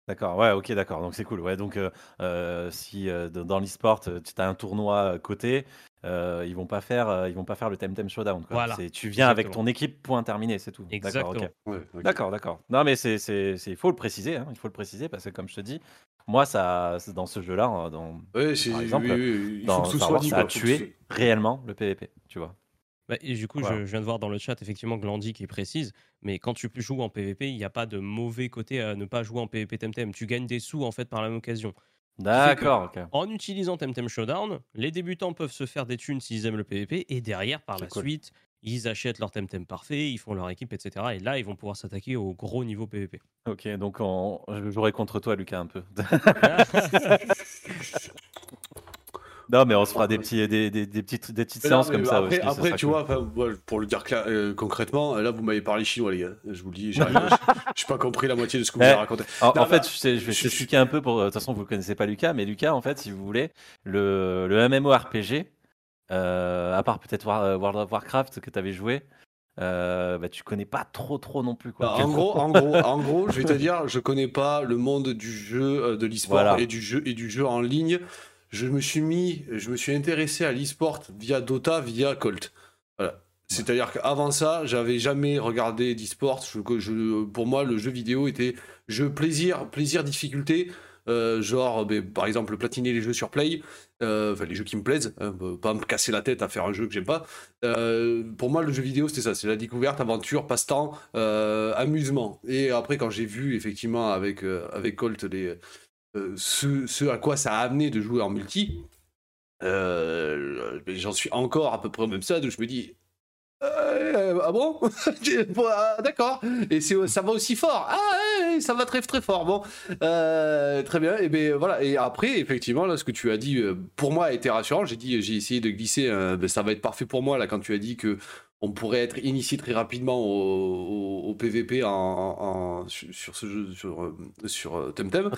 D'accord, ouais, ok, d'accord. Donc c'est cool. Ouais, donc euh, euh, si euh, dans dans l'e-sport, tu as un tournoi côté, euh, ils vont pas faire, euh, ils vont pas faire le Temtem Showdown. Quoi. Voilà, C'est- tu viens avec exactement. ton équipe, point terminé, c'est tout. D'accord, ok. Exactement. Ouais, ok. D'accord, d'accord. Non, mais c'est, c'est, c'est- il faut le préciser, hein, il faut le préciser parce que comme je te dis, moi, ça, c'est dans ce jeu-là, hein, dans, Ouais, c'est- Par exemple, oui, oui, il faut dans que ce Star soit Wars, dit. ça a quoi, faut que tué ce- réellement le PVP, tu vois. Bah, et du coup, Voilà. je, je viens de voir dans le chat effectivement Glandy qui précise, mais quand tu joues en PvP, il n'y a pas de mauvais côté à ne pas jouer en PvP Temtem. Tu gagnes des sous en fait par la même occasion. D'accord. En utilisant Temtem Showdown, les débutants peuvent se faire des thunes s'ils aiment le PvP, et derrière, par la cool. suite, ils achètent leur Temtem parfait, ils font leur équipe, etc. Et là, ils vont pouvoir s'attaquer au gros niveau PvP. Ok, donc on- je jouerai contre toi, Lucas, un peu. [LAUGHS] [LAUGHS] non, mais on se fera des, petits, des, des, des petites, des petites non, séances comme ça après, aussi. après tu cool. vois, pour le dire euh, concrètement, là, vous m'avez parlé chinois, les gars. Je vous le dis, [LAUGHS] j'ai pas compris la moitié de ce que vous Eh, avez raconté. En, Non, en fait, je, je vais t'expliquer un peu. Pour, de toute façon, vous ne connaissez pas Lucas, mais Lucas, en fait, si vous voulez, le, le MMORPG, euh, à part peut-être War- euh, World of Warcraft que tu avais joué, euh, bah, tu connais pas trop, trop non plus. Quoi. Bah, en gros, en gros, en gros, je vais te dire, je connais pas le monde du jeu, euh, de l'e-sport Voilà. et du jeu et du jeu en ligne. Je me suis mis, je me suis intéressé à l'e-sport via Dota, via Colt. C'est-à-dire qu'avant ça, j'avais jamais regardé d'e-sport. Pour moi, le jeu vidéo était jeu plaisir, plaisir, difficulté. Euh, genre, ben, par exemple, platiner les jeux sur Play, euh, les jeux qui me plaisent, hein, pas me casser la tête à faire un jeu que j'aime pas. Euh, pour moi, le jeu vidéo, c'était ça, c'est la découverte, aventure, passe-temps, euh, amusement. Et après, quand j'ai vu effectivement avec, euh, avec Colt les, euh, ce, ce à quoi ça a amené de jouer en multi, euh, j'en suis encore à peu près au même stade où je me dis. euh, ah bon? [LAUGHS] Ah, D'accord. Et ça va aussi fort. Ah, ça va très très fort. Bon, Euh, très bien. Et ben voilà. Et après, effectivement, là, ce que tu as dit euh, pour moi a été rassurant. J'ai dit, j'ai essayé de glisser. euh, ben, ça va être parfait pour moi là quand tu as dit que on pourrait être initié très rapidement au, au- au PVP en, en- sur, ce jeu sur euh, sur euh, Temtem.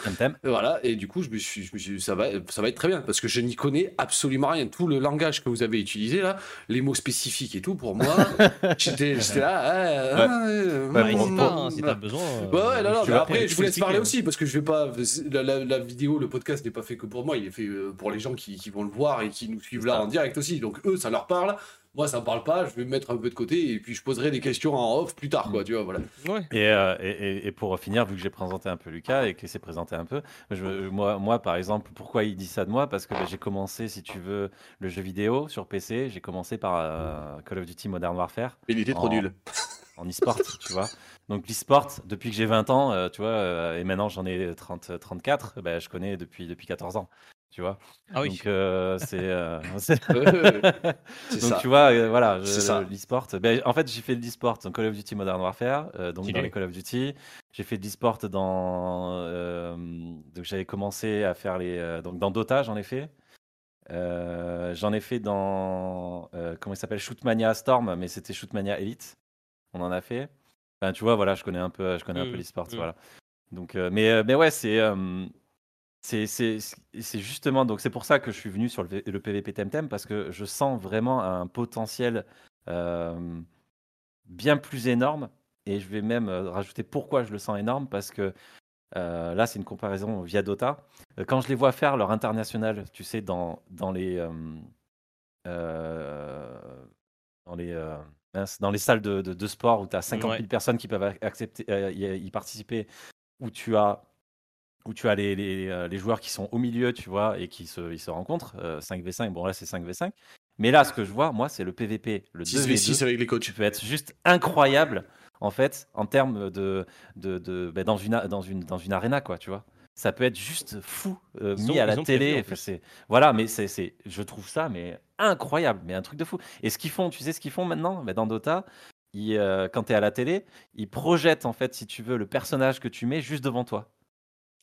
Voilà, et du coup, je me suis, je me suis dit, ça va, ça va être très bien, parce que je n'y connais absolument rien. Tout le langage que vous avez utilisé là, les mots spécifiques et tout, pour moi, [LAUGHS] j'étais là. euh, Bah, si t'as besoin. euh, Ouais, ouais, non, mais après, je vous laisse parler aussi, parce que je vais pas. La, la- la vidéo, le podcast n'est pas fait que pour moi, il est fait euh, pour les gens qui, qui vont le voir et qui nous suivent là ça. en direct aussi. Donc, eux, ça leur parle. Moi, ça me parle pas. Je vais me mettre un peu de côté et puis je poserai des questions en off plus tard, quoi, tu vois, voilà. Ouais. Et, euh, et, pour finir, vu que j'ai présenté un peu Lucas et qu'il s'est présenté un peu, je- moi, moi, par exemple, pourquoi il dit ça de moi? Parce que bah, j'ai commencé, si tu veux, le jeu vidéo sur PC. J'ai commencé par euh, Call of Duty Modern Warfare Mais il était trop En- nul. [LAUGHS] en e-sport, tu vois. Donc l'e-sport, depuis que j'ai 20 ans, euh, tu vois, euh, et maintenant j'en ai 30, 34, bah, je connais depuis, depuis 14 ans, tu vois? Ah oui. Donc euh, c'est... euh, [LAUGHS] donc ça. tu vois, euh, voilà, l'e-sport. Ben, en fait, j'ai fait de l'e-sport dans Call of Duty Modern Warfare, euh, donc dans les Call of Duty. J'ai fait de l'e-sport dans. euh, donc j'avais commencé à faire les. donc dans Dota, j'en ai fait. J'en ai fait dans. comment il s'appelle? Shootmania Storm, mais c'était Shootmania Elite. On en a fait. Enfin, tu vois, voilà, je connais un peu, je connais un peu Mm, l'e-sport, mm. voilà. Donc, mais, mais ouais, c'est. C'est- c'est c'est justement donc c'est pour ça que je suis venu sur le, le PVP Temtem parce que je sens vraiment un potentiel euh, bien plus énorme et je vais même euh, rajouter pourquoi je le sens énorme parce que euh, là c'est une comparaison via Dota quand je les vois faire leur international tu sais dans, dans les euh, dans les dans les salles de, de- de sport où tu as 50 000 Ouais. personnes qui peuvent ac- accepter euh, y, y participer où tu as où tu as les, les, euh, les joueurs qui sont au milieu, tu vois, et qui se, ils se rencontrent, euh, 5v5, bon là c'est 5v5. Mais là, ce que je vois, moi, c'est le PVP, le 6v6 2v2, avec les coachs. qui peut être juste incroyable, en fait, en termes de, de, de ben, dans, une, dans, une, dans une arena, quoi, tu vois. Ça peut être juste fou, euh, mis ont- à la prévu, télé. c'est- Voilà, mais c'est, je trouve ça mais incroyable, mais un truc de fou. Et ce qu'ils font, tu sais ce qu'ils font maintenant Ben, Dans Dota, ils, euh, quand tu es à la télé, ils projettent, en fait, si tu veux, le personnage que tu mets juste devant toi.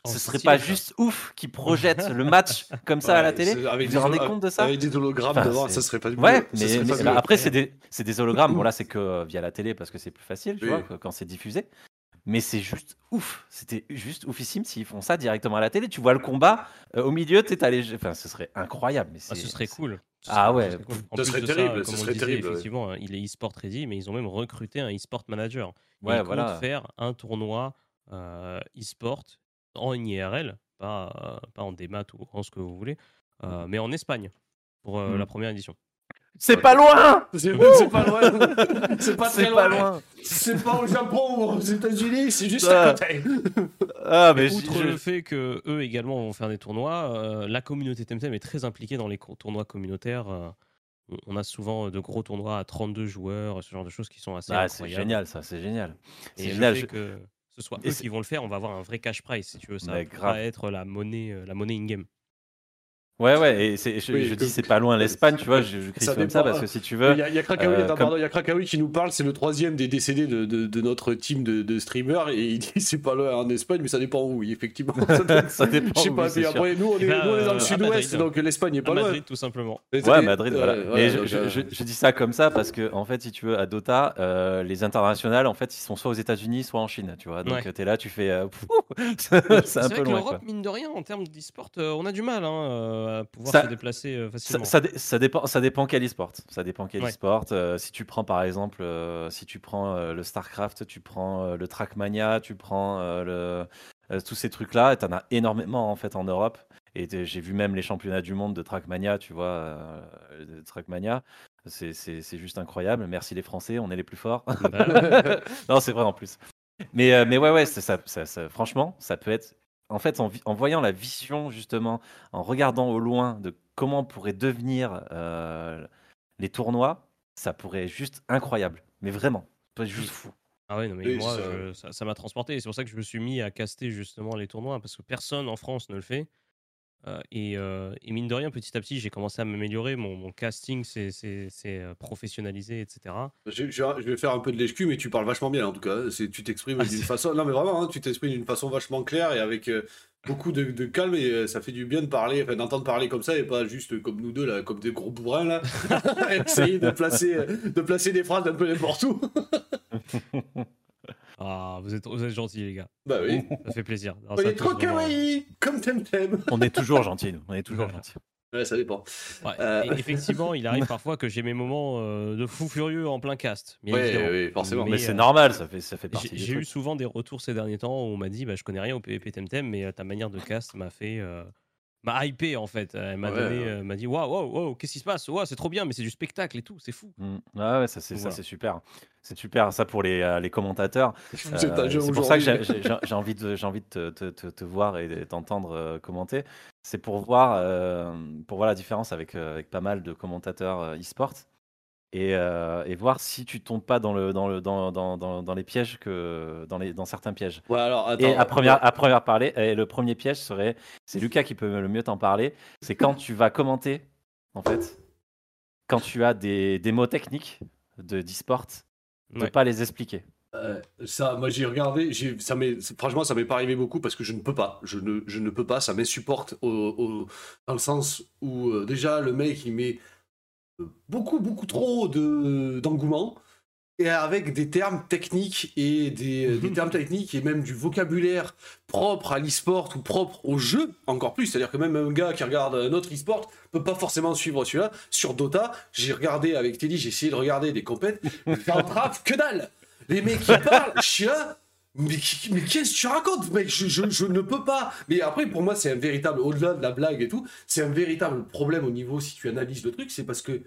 Ce serait pas ça. juste ouf qu'ils [LAUGHS] projettent le match comme ça à la télé avec Vous vous rendez compte de ça Avec des hologrammes Enfin, devant, ça serait pas du Ouais, ça mais, serait mais pas après, c'est des, c'est des hologrammes. [LAUGHS] Bon, là, c'est que euh, via la télé parce que c'est plus facile, tu Oui. vois, quand c'est diffusé. mais c'est juste ouf. C'était juste oufissime s'ils font ça directement à la télé. Tu vois le combat euh, au milieu, tu les... Enfin, ce serait incroyable. Mais Ah, ce serait cool. Ce Ah serait- ouais, ce serait cool. En Ce plus serait de ça, terrible, comme ce on serait disait, terrible, ouais. Effectivement, hein, il est e-sport ready, mais ils ont même recruté un e-sport manager. Ouais, voilà. faire un tournoi euh, e-sport en IRL, pas, euh, pas en démat ou en ce que vous voulez, euh, mais en Espagne pour euh, la première édition. C'est pas loin [LAUGHS] [LAUGHS] [LAUGHS] C'est pas loin. C'est pas très C'est pas loin. loin C'est pas au Japon ou aux États-Unis, c'est juste Ah. à côté. Ah, mais Outre je- le fait que eux également vont faire des tournois, euh, la communauté Temtem est très impliquée dans les tournois communautaires. euh, on- a souvent de gros tournois à 32 joueurs, ce genre de choses qui sont assez Ah, c'est génial, ça, c'est génial. C'est Et le génial. fait je- que ce soit Et eux qui vont le faire, on va avoir un vrai cash prize si tu veux. Ça va être la monnaie, euh, la monnaie in-game. Ouais, ouais, et c'est- je, Oui, je dis c'est pas loin l'Espagne, tu vois, je, je crie Ça comme ça parce que si tu Il veux. y a, il y a Krakaoui, euh, attends, comme- pardon, il y a Krakaoui qui nous parle, c'est le troisième des décédés de, de, de notre team de, de streamers, et il dit c'est pas loin en Espagne, mais ça dépend où, oui, effectivement. [LAUGHS] Ça dépend- [LAUGHS] Ça dépend Je sais où, pas, sûr. après, nous on est, Eh ben, nous, on est dans euh, le sud-ouest, Madrid. donc l'Espagne est À pas loin. Madrid, tout simplement. Ouais, Madrid, voilà. Euh, Mais donc, je- euh, je- je dis ça comme ça parce que, en fait, si tu veux, à Dota, euh, les internationales, en fait, ils sont soit aux États-Unis, soit en Chine, tu vois. Donc, Ouais. tu es là, tu fais. euh, [LAUGHS] c'est C'est un vrai peu que loin, l'Europe, mine de rien, en termes d'e-sport, euh, on a du mal hein, euh, à pouvoir Ça- se déplacer euh, Ça, facilement. ça, dé- ça dépend, ça dépend quel e-sport. Ça dépend quel Ouais. e-sport. Euh, si tu prends par exemple, euh, si tu prends euh, le StarCraft, tu prends euh, le Trackmania, tu prends euh, le, euh, tous ces trucs-là, tu en as énormément en fait en Europe. Et j'ai vu même les championnats du monde de Trackmania, tu vois, euh, de Trackmania. C'est- juste incroyable. Merci les Français, on est les plus forts. Bah, [LAUGHS] non, c'est vrai en plus. Mais, euh, mais ouais, ouais, ça, ça- ça- ça- franchement, ça peut être. En fait, en, voyant la vision, justement, en regardant au loin de comment pourraient devenir euh, les tournois, ça pourrait être juste incroyable. Mais vraiment, être juste fou. Ah ouais, non, mais Oui, moi, ça- je- ça ça m'a transporté. Et c'est pour ça que je me suis mis à caster justement les tournois, parce que personne en France ne le fait. Euh, et, euh, et mine de rien, petit à petit, j'ai commencé à m'améliorer. Mon, mon casting s'est euh, professionnalisé, etc. Je, je- je vais faire un peu de lèche mais tu parles vachement bien en tout cas. Tu t'exprimes Ah, d'une façon. Non, mais vraiment, hein, tu t'exprimes d'une façon vachement claire et avec euh, beaucoup de, de calme et euh, ça fait du bien de parler, enfin, d'entendre parler comme ça et pas juste comme nous deux là, comme des gros bourrins là, [LAUGHS] [LAUGHS] essayer de placer, de placer des phrases un peu n'importe où. [LAUGHS] Ah, vous êtes, vous êtes gentils, les gars. bah oui. Ça fait plaisir. Non, On ça est trop vraiment. kawaii, comme Temtem. On est toujours gentils, nous. On est toujours gentils. Ouais, ça dépend. Ouais, Euh. et effectivement, il arrive parfois que j'ai mes moments euh, de fou furieux en plein cast. Oui, forcément. Mais, Mais, c'est euh, normal, ça fait, ça fait partie J'ai eu souvent des retours ces derniers temps où on m'a dit bah, je connais rien au PvP Temtem, mais ta manière de cast m'a fait. Euh, m'a hypé en fait. Elle m'a Ouais, donné, ouais. euh, m'a dit waouh, waouh, waouh, qu'est-ce qui se passe? Waouh, c'est trop bien, mais c'est du spectacle et tout, c'est fou. Mm. Ouais, ouais, ça c'est ça, Voilà. c'est super. C'est super, ça pour les, euh, les commentateurs. [LAUGHS] Euh, c'est pour ça que j'ai- envie de, j'ai envie de te, te- te- te voir et t'entendre euh, commenter. C'est pour voir, euh, pour voir la différence avec, euh, avec pas mal de commentateurs euh, e-sport et, euh, et voir si tu tombes pas dans, le, dans, le, dans, dans, dans, dans les pièges que dans, les, dans certains pièges. Ouais, alors, attends. Et à première, à première parler, et le premier piège serait, c'est Lucas qui peut le mieux t'en parler, c'est quand tu vas commenter, en fait, quand tu as des, des mots techniques de d'e-sport, de Ouais. pas les expliquer. Euh, ça, moi j'ai regardé, ça franchement, ça m'est pas arrivé beaucoup parce que je ne peux pas. Je ne, je ne peux pas, ça m'insupporte au, au- dans le sens où euh, déjà le mec il met beaucoup, beaucoup trop de, d'engouement et avec des termes techniques et des, euh, des [LAUGHS] termes techniques et même du vocabulaire propre à l'e-sport ou propre au jeu encore plus. C'est-à-dire que même un gars qui regarde un autre e-sport peut pas forcément suivre celui-là. Sur Dota, j'ai regardé avec Teddy, j'ai essayé de regarder des compètes, j'en trave que dalle. Les mecs qui [LAUGHS] parlent, là, mais, qui- mais qu'est-ce que tu racontes, mec? Je, je- je ne peux pas. Mais après, pour moi, c'est un véritable, au-delà de la blague et tout, c'est un véritable problème au niveau, si tu analyses le truc, c'est parce que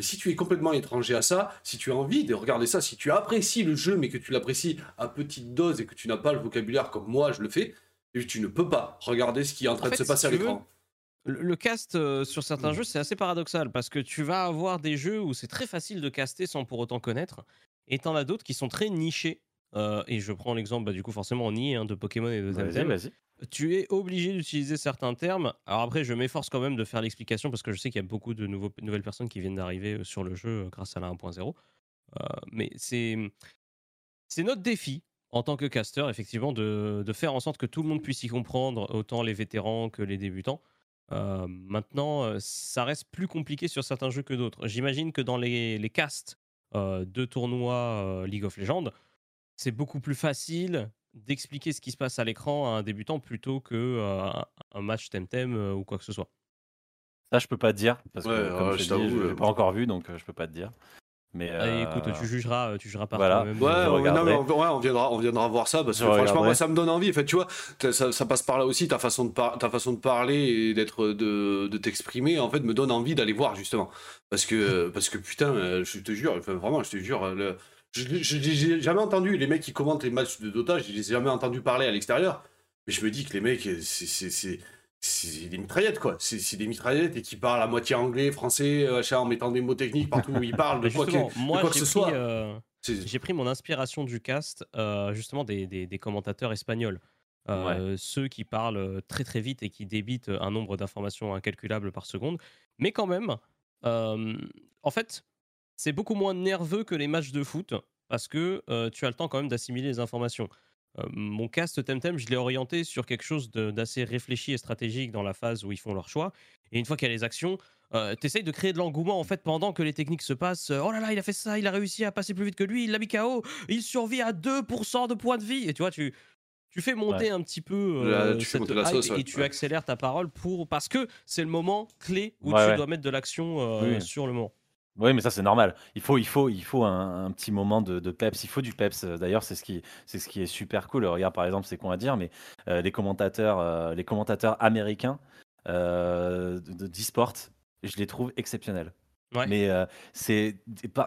si tu es complètement étranger à ça, si tu as envie de regarder ça, si tu apprécies le jeu, mais que tu l'apprécies à petite dose et que tu n'as pas le vocabulaire comme moi, je le fais, tu ne peux pas regarder ce qui est en train En de se passer si à l'écran. Le, cast euh, sur Mm. certains jeux, c'est assez paradoxal parce que tu vas avoir des jeux où c'est très facile de caster sans pour autant connaître, et t'en as d'autres qui sont très nichés. Euh, et je prends l'exemple, bah, du coup, forcément, on y est, hein, de Pokémon et de Vas-y, Temtem. vas-y. tu es obligé d'utiliser certains termes. Alors après, je m'efforce quand même de faire l'explication parce que je sais qu'il y a beaucoup de nouveaux, nouvelles personnes qui viennent d'arriver euh, sur le jeu euh, grâce à la 1.0. Euh, mais c'est c'est notre défi en tant que caster, effectivement, de, de faire en sorte que tout le monde puisse y comprendre, autant les vétérans que les débutants. Euh, maintenant, ça reste plus compliqué sur certains jeux que d'autres. J'imagine que dans les, les casts euh, de tournois League of Legends, c'est beaucoup plus facile d'expliquer ce qui se passe à l'écran à un débutant plutôt que euh, un match Temtem euh, ou quoi que ce soit. Ça, je peux pas te dire parce que Ouais, comme ouais, je je t'avoue, l'ai euh, pas encore vu, donc euh, je peux pas te dire. Mais Allez, euh, écoute, tu jugeras, tu jugeras par voilà. toi-même. Ouais, Je ouais, non, regarderai. mais on, ouais, on viendra, on viendra voir ça parce que Je franchement, moi, ça me donne envie. En fait, tu vois, ça, ça passe par là aussi. Ta façon de, par- ta façon de parler et d'être, de, de t'exprimer, en fait, me donne envie d'aller voir justement. Parce que, parce que putain, euh, je te jure, enfin, vraiment, je te jure, euh, le- je j'ai jamais entendu les mecs qui commentent les matchs de Dota. Je les ai jamais entendus parler à l'extérieur. Mais je me dis que les mecs, c'est- des mitraillettes quoi. C'est des mitraillettes et qui parlent à moitié anglais, français, euh, en mettant des mots techniques partout où ils [LAUGHS] parlent de quoi que, de moi, quoi que j'ai ce pris, soit. euh, j'ai pris mon inspiration du cast, euh, justement des, des- des commentateurs espagnols. Euh, Ceux qui parlent très très vite et qui débitent un nombre d'informations incalculable par seconde. Mais quand même, en fait, c'est beaucoup moins nerveux que les matchs de foot parce que euh, tu as le temps quand même d'assimiler les informations. Euh, mon cast Temtem, je l'ai orienté sur quelque chose d'assez réfléchi et stratégique dans la phase où ils font leur choix. Et une fois qu'il y a les actions, euh, t'essayes de créer de l'engouement en fait pendant que les techniques se passent. Oh là là, il a fait ça, il a réussi à passer plus vite que lui, il l'a mis KO, il survit à 2% de points de vie. Et tu vois, tu, tu fais monter un petit peu euh, cette hype sauce, ouais. et tu accélères ta parole pour parce que c'est le moment clé où Ouais, tu dois mettre de l'action euh, Oui. sur le moment. Oui, mais ça c'est normal. Il faut, il faut, il faut un, un petit moment de, de peps. Il faut du peps. D'ailleurs, c'est ce qui, c'est ce qui est super cool. Regarde, par exemple, c'est con à dire, mais euh, les commentateurs, euh, les commentateurs américains euh, de d'e-sport, je les trouve exceptionnels. Ouais. Mais euh, c'est,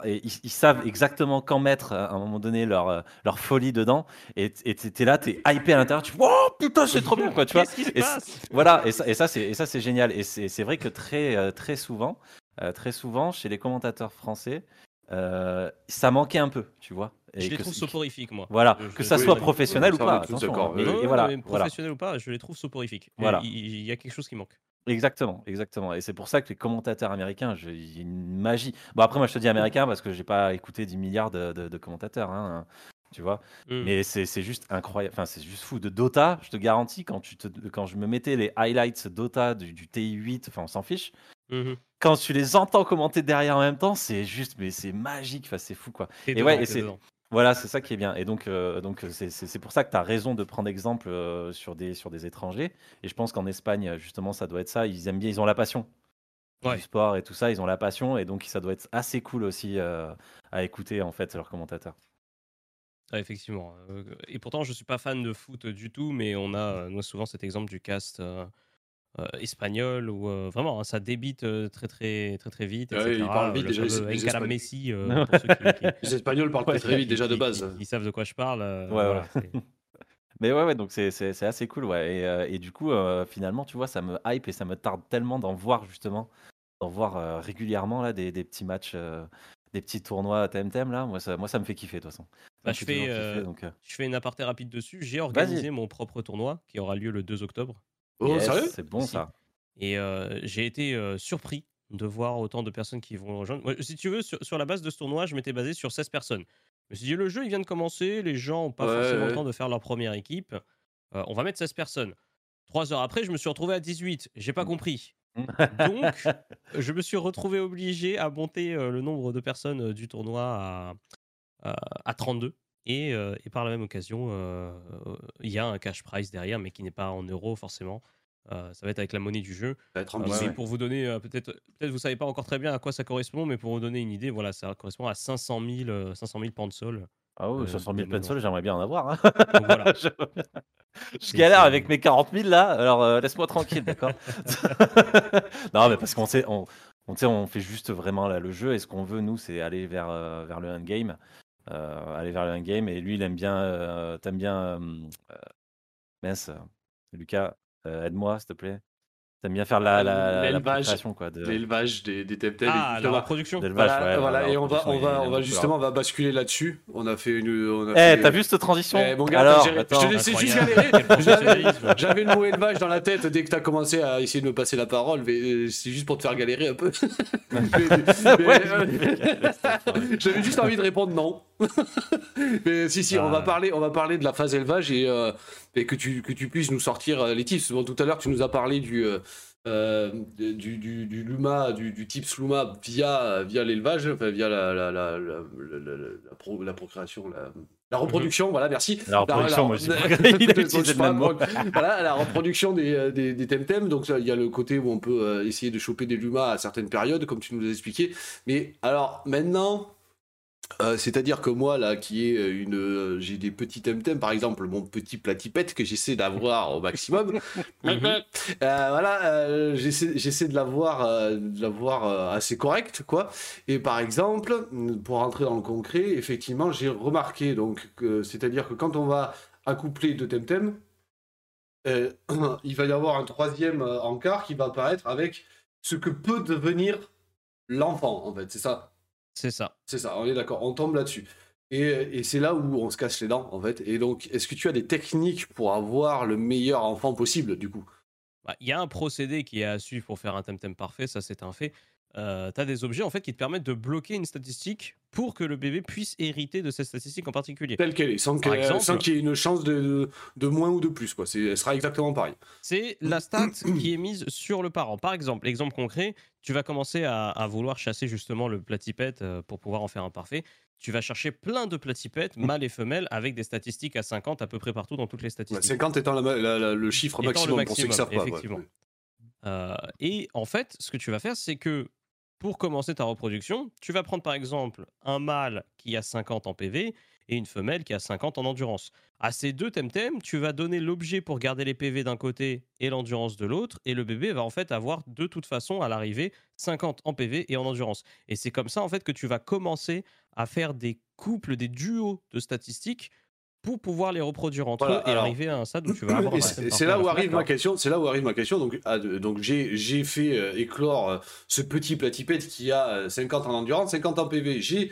ils, ils savent exactement quand mettre à un moment donné leur, euh, leur folie dedans. Et t'es là, t'es hypé à l'intérieur. Tu fais, oh putain, c'est trop bien, quoi. Tu vois Qu'est-ce qui se Et passe? voilà, et ça, et ça c'est et ça c'est génial. Et c'est vrai que très euh, très souvent, euh, très souvent chez les commentateurs français, euh, ça manquait un peu, tu vois. Et Je les trouve soporifiques, moi. Voilà, Je- que ça oui, soit oui. professionnel ou pas. d'accord, hein. et voilà, mais voilà. professionnel ou pas, je les trouve soporifiques. Voilà. Il il y, a quelque chose qui manque. Exactement, exactement. Et c'est pour ça que les commentateurs américains, je- il y a une magie. Bon après, moi je te dis américain parce que j'ai pas écouté 10 milliards de, de- de commentateurs, hein, tu vois. Mm. Mais c'est c'est juste incroyable, enfin c'est juste fou. De Dota, je te garantis, quand, tu te, quand je me mettais les highlights Dota du, du TI8, enfin on s'en fiche, Mhm. quand tu les entends commenter derrière en même temps, c'est juste, mais c'est magique, enfin c'est fou quoi. Et dedans, ouais, et c'est-. Voilà, c'est ça qui est bien. Et donc, euh, donc c'est- c'est pour ça que tu as raison de prendre exemple euh, sur, des, sur des étrangers. Et je pense qu'en Espagne, justement, ça doit être ça. Ils aiment bien, ils ont la passion Ouais. du sport et tout ça. Ils ont la passion. Et donc, ça doit être assez cool aussi euh, à écouter, en fait, leurs commentateurs. Ah, effectivement. Euh, Et pourtant, je suis pas fan de foot du tout, mais on a euh, souvent cet exemple du cast euh, euh, espagnol où euh, vraiment hein, ça débite euh, très très très très vite. Ouais, ils parlent vite, Le déjà, les- les Encara Espagnols. Messi, euh, [LAUGHS] pour ceux qui, qui- Les Espagnols parlent très, très vite déjà de base. qui savent de quoi je parle. euh, Ouais, voilà, ouais. [LAUGHS] Mais ouais, ouais, donc c'est assez cool. Ouais. Et, euh, et du coup, euh, finalement, tu vois, ça me hype et ça me tarde tellement d'en voir, justement, d'en voir euh, régulièrement là, des, des petits matchs. euh, des petits tournois TMTM là, moi ça, moi ça me fait kiffer de toute façon. Bah, je fais, toujours kiffer, euh, donc, euh, Je fais une aparté rapide dessus. J'ai organisé mon propre tournoi qui aura lieu le 2 octobre. Oh, yes, sérieux? C'est bon Si. ça. Et euh, j'ai été euh, surpris de voir autant de personnes qui vont rejoindre. Moi, si tu veux, sur, sur la base de ce tournoi, je m'étais basé sur 16 personnes. Je me suis dit, le jeu, il vient de commencer, les gens n'ont pas Ouais, forcément ouais. le temps de faire leur première équipe. Euh, on va mettre 16 personnes. Trois heures après, je me suis retrouvé à 18. J'ai pas compris. Donc, [LAUGHS] je me suis retrouvé obligé à monter euh, le nombre de personnes euh, du tournoi à, à, à 32. Et, euh, et par la même occasion, euh, euh, il y a un cash prize derrière, mais qui n'est pas en euros forcément. Euh, ça va être avec la monnaie du jeu. Ça va être ambitieux. mais pour vous donner, euh, peut-être, peut-être vous savez pas encore très bien à quoi ça correspond, mais pour vous donner une idée, voilà, ça correspond à 500 000, euh, 500 000 pans de sol. Ah oui, Euh, 500 000 de pencils, j'aimerais bien en avoir. hein. Donc voilà. [LAUGHS] je [LAUGHS] galère avec mes 40 000 là, alors euh, laisse-moi tranquille, d'accord [LAUGHS] Non, mais parce qu'on sait, on, on, sait, on fait juste vraiment là, le jeu et ce qu'on veut, nous, c'est aller vers, euh, vers le endgame. Euh, aller vers le endgame et lui, il aime bien, euh, t'aimes bien. Euh, mince, Lucas, aide-moi s'il te plaît. T'aimes bien faire la, la, la, la L'élevage. quoi. De, L'élevage des, des. Ah, la justement. reproduction. d'élevage, Voilà, ouais, voilà, la et on va, on va, on va justement, on va basculer là-dessus. On a fait une. on a Eh, fait- t'as vu cette transition Eh, mon gars, Alors, attends. je te laissais juste galérer. J'avais- le mot élevage dans la tête dès que t'as commencé à essayer de me passer la parole, mais euh, c'est juste pour te faire galérer un peu. Mais- [LAUGHS] mais, Ouais, euh, J'avais juste envie de répondre non. [LAUGHS] mais si, si, on va Ah. parler, on va parler de la phase élevage et, euh, et que tu que tu puisses nous sortir euh, les tips. Bon, tout à l'heure, tu nous as parlé du euh, euh, du, du, du Luma, du, du tips Luma via via l'élevage, enfin, via la la, la, la, la- la- la pro- la procréation, la, La reproduction, voilà, merci. La reproduction, moi, [LAUGHS] voilà, la reproduction des, euh, des, des temtem. Donc, il y a le côté où on peut euh, essayer de choper des lumas à certaines périodes, comme tu nous l'as expliqué. Mais alors, maintenant, euh, c'est-à-dire que moi, là, qui est euh, une. euh, j'ai des petits temtem, par exemple, mon petit platipette que j'essaie d'avoir au maximum. [LAUGHS] Mhm. Euh, voilà, euh, j'essaie j'essaie de l'avoir euh, de l'avoir euh, assez correct, quoi. Et par exemple, pour rentrer dans le concret, effectivement, j'ai remarqué, donc, que- c'est-à-dire que quand on va accoupler deux temtem, euh, [CLEARS THROAT] il va y avoir un troisième encart qui va apparaître avec ce que peut devenir l'enfant, en fait, c'est ça. C'est ça. C'est ça, on est d'accord, on tombe là-dessus. Et, et c'est là où on se casse les dents, en fait. Et donc, est-ce que tu as des techniques pour avoir le meilleur enfant possible, du coup? Bah, Il y a un procédé qui est à suivre pour faire un temtem parfait, ça c'est un fait. Tu as des objets en fait qui te permettent de bloquer une statistique pour que le bébé puisse hériter de cette statistique en particulier. Telle qu'elle est, sans sans qu'il y ait une chance de, de, de moins ou de plus, quoi. Elle sera exactement pareil. C'est la stat [COUGHS] qui est mise sur le parent. Par exemple, exemple concret, tu vas commencer à, à vouloir chasser justement le platipette euh, pour pouvoir en faire un parfait. Tu vas chercher plein de platipettes, mâles et femelles, avec des statistiques à 50 à peu près partout dans toutes les Ouais, statistiques. 50 étant la la- la- le chiffre Étant le maximum, pour ceux qui maximum, savent pas. ouais. effectivement. Euh, et en fait, ce que tu vas faire, c'est que pour commencer ta reproduction, tu vas prendre par exemple un mâle qui a 50 en PV et une femelle qui a 50 en endurance. À ces deux temtem, tu vas donner l'objet pour garder les PV d'un côté et l'endurance de l'autre, et le bébé va en fait avoir de toute façon à l'arrivée 50 en PV et en endurance. Et c'est comme ça en fait que tu vas commencer à faire des couples, des duos de statistiques pour pouvoir les reproduire entre Voilà, eux et alors- arriver à un stade où tu vas avoir c'est là où arrive ma question. C'est là où arrive ma question. Donc, ah, donc j'ai fait euh, éclore euh, ce petit platipette qui a euh, 50 en endurance, 50 en PV. J'ai,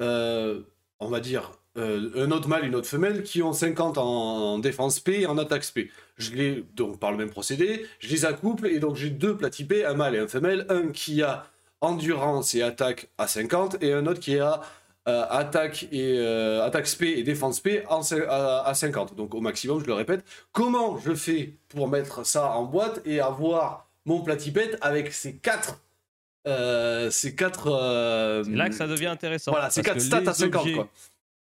euh, on va dire, un autre mâle et une autre femelle qui ont 50 en, en défense P et en attaque P. Je les donc par le même procédé, je les accouple et donc j'ai deux platipés, un mâle et un femelle, un qui a endurance et attaque à 50 et un autre qui a euh, attaque et euh, attaque SP et défense P en, à, à 50. Donc au maximum, je le répète. Comment je fais pour mettre ça en boîte et avoir mon platipette avec ces quatre euh, ces quatre euh, là que ça devient intéressant. voilà, ces quatre stats à 50 objets- quoi.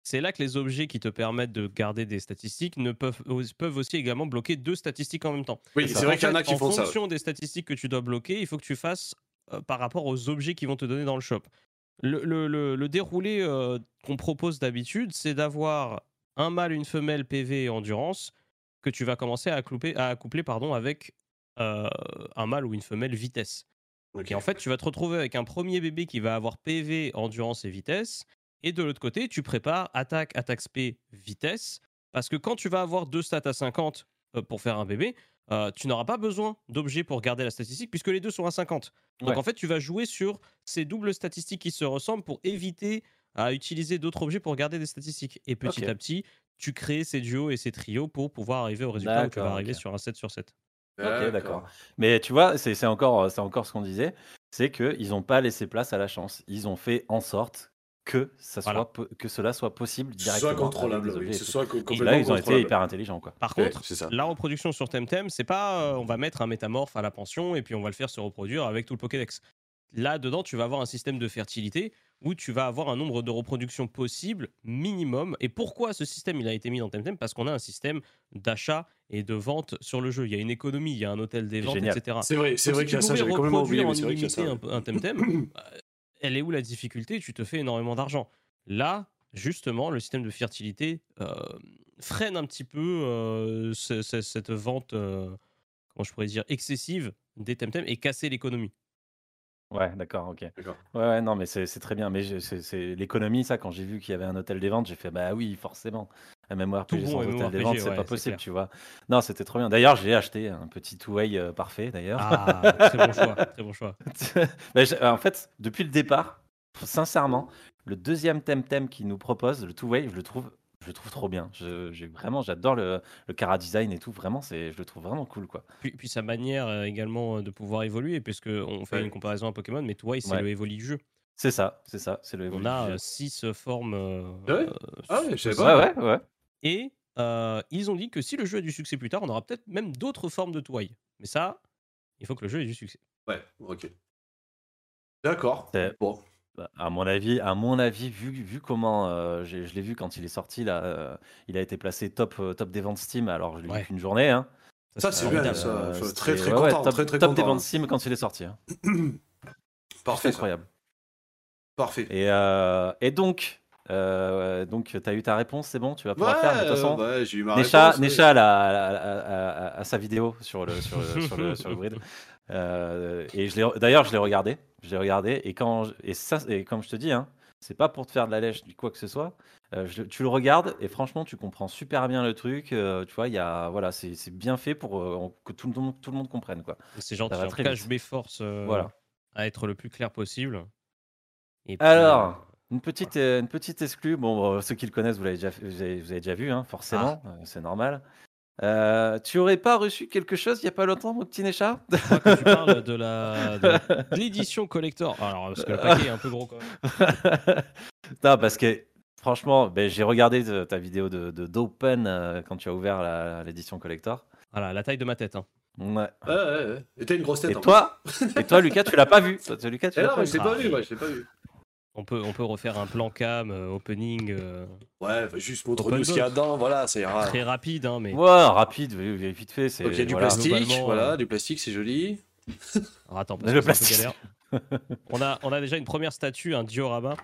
C'est là que les objets qui te permettent de garder des statistiques ne peuvent, peuvent aussi également bloquer deux statistiques en même temps. Oui, C'est vrai En qu'il y en a qui en font ça. ouais. fonction des statistiques que tu dois bloquer, il faut que tu fasses euh, par rapport aux objets qui vont te donner dans le shop. Le, le- le- le déroulé euh, qu'on propose d'habitude, c'est d'avoir un mâle, une femelle PV et endurance que tu vas commencer à accoupler, à accoupler pardon, avec euh, un mâle ou une femelle vitesse. Et en fait, tu vas te retrouver avec un premier bébé qui va avoir PV, endurance et vitesse. Et de l'autre côté, tu prépares attaque, attaque SP, vitesse. Parce que quand tu vas avoir deux stats à 50 euh, pour faire un bébé, euh, tu n'auras pas besoin d'objets pour garder la statistique puisque les deux sont à 50. Donc Ouais. en fait, tu vas jouer sur ces doubles statistiques qui se ressemblent pour éviter à utiliser d'autres objets pour garder des statistiques. Et petit à petit, tu crées ces duos et ces trios pour pouvoir arriver au résultat où tu vas arriver sur un 7 sur 7. Ok, d'accord. Mais tu vois, c'est encore, c'est encore ce qu'on disait, c'est qu'ils n'ont pas laissé place à la chance. Ils ont fait en sorte que, ça soit, Voilà. po- que cela soit possible Ce directement. soit contrôlable, oui, et ce soit Et là, ils ont été hyper intelligents. Quoi. Par contre, la reproduction sur Temtem, c'est pas euh, on va mettre un métamorphe à la pension et puis on va le faire se reproduire avec tout le Pokédex. Là dedans, tu vas avoir un système de fertilité où tu vas avoir un nombre de reproductions possibles minimum. Et pourquoi ce système il a été mis dans Temtem? Parce qu'on a un système d'achat et de vente sur le jeu. Il y a une économie, il y a un hôtel des ventes, génial. etc. C'est vrai, c'est vrai qu'il y a ça, j'avais complètement oublié, mais c'est vrai qu'il y a ça. un Temtem, [CLEARS THROAT] euh, elle est où la difficulté? Tu te fais énormément d'argent. Là, justement, le système de fertilité euh, freine un petit peu euh, ce- ce- cette vente, euh, comment je pourrais dire, excessive des Temtem et casser l'économie. Ouais, d'accord, ok. D'accord. Ouais, ouais, non, mais c'est très bien. Mais c'est l'économie, ça, quand j'ai vu qu'il y avait un hôtel des ventes, j'ai fait, bah oui, forcément. Un MMORPG bon sans hôtel des MMORPG, ventes, c'est ouais, pas possible, tu vois. Non, c'était trop bien. D'ailleurs, j'ai acheté un petit two-way euh, parfait, d'ailleurs. Ah, très bon choix, très bon choix. [LAUGHS] J'ai- en fait, depuis le départ, sincèrement, le deuxième Temtem qui nous propose, le two-way, je le trouve, je le trouve trop bien. Je, j'ai vraiment, j'adore le, le Cara design et tout. Vraiment, c'est, je le trouve vraiment cool, quoi. Puis, puis sa manière euh, également euh, de pouvoir évoluer, puisque on fait Ouais. une comparaison à Pokémon, mais Twice, c'est Ouais. le Evoli du jeu. C'est ça, c'est ça, c'est le. On a euh, six euh, formes. euh, Ah ouais euh, Ah je pas. ouais, ouais. Et euh, ils ont dit que si le jeu a du succès plus tard, on aura peut-être même d'autres formes de toile. Mais ça, il faut que le jeu ait du succès. Ouais, ok. D'accord. C'est- Bon. Bah, à mon avis, à mon avis, vu, vu comment euh, j'ai- je l'ai vu quand il est sorti là, euh, il a été placé top, euh, top des ventes Steam. Alors je l'ai Ouais. vu qu'une journée. Hein. Ça, c'est bien, formidable. ça. Euh, je suis c'était- très, très ouais, ouais, content, top, très, très top des content. ventes Steam quand il est sorti. hein. Parfait, ça. Incroyable. Parfait. Et, euh, et donc, euh, donc tu as eu ta réponse, c'est bon, tu vas pouvoir Ouais, faire. De toute façon, ouais, j'ai eu ma Necha, réponse. ouais. Necha elle a, elle a- elle a- elle a- a sa vidéo sur le, sur le, sur le, sur le grid. [LAUGHS] Euh, et je l'ai- d'ailleurs, je l'ai regardé. Je l'ai regardé. Et, quand, je- et, ça, et comme je te dis, hein, c'est pas pour te faire de la lèche ni quoi que ce soit. Euh, je- tu le regardes et franchement, tu comprends super bien le truc. euh, tu vois, il y a, voilà, c'est c'est bien fait pour euh, que tout le, monde, tout le monde comprenne. Quoi. C'est gentil. En tout cas, vite. je m'efforce euh, Voilà. à être le plus clair possible. Et puis, Alors, une petite, euh, une petite exclue. Bon, euh, ceux qui le connaissent, vous l'avez déjà, vous avez, vous avez déjà vu, hein, forcément, Ah. euh, c'est normal. Euh, tu aurais pas reçu quelque chose il y a pas longtemps, mon petit Necha? Je crois que tu parles de la de l'édition collector. Alors, parce que le paquet est un peu gros quand même. [LAUGHS] Non, parce que franchement, ben, j'ai regardé de- ta vidéo de de- d'Open euh, quand tu as ouvert la- l'édition collector. Voilà, la taille de ma tête. hein. Ouais. Ouais, ouais, ouais. Et t'as une grosse tête. Et en toi, [LAUGHS] et toi, Lucas, tu l'as pas vu? Toi, Lucas, tu plus. Eh l'as non, pas mais vu. je l'ai pas vu, moi, je l'ai pas vu. On peut, on peut refaire un plan cam, euh, opening euh, Ouais, bah, juste Open montre-nous ce qu'il y a dedans, voilà, ça ira. très rapide, hein, mais Ouais, rapide, vi- vite fait. c'est- Donc il y a du voilà. plastique, Globalement, voilà, euh, du plastique, c'est joli. Alors, attends, [LAUGHS] parce Le que c'est un plastique. peu galère. On a, on a déjà une première statue, un diorama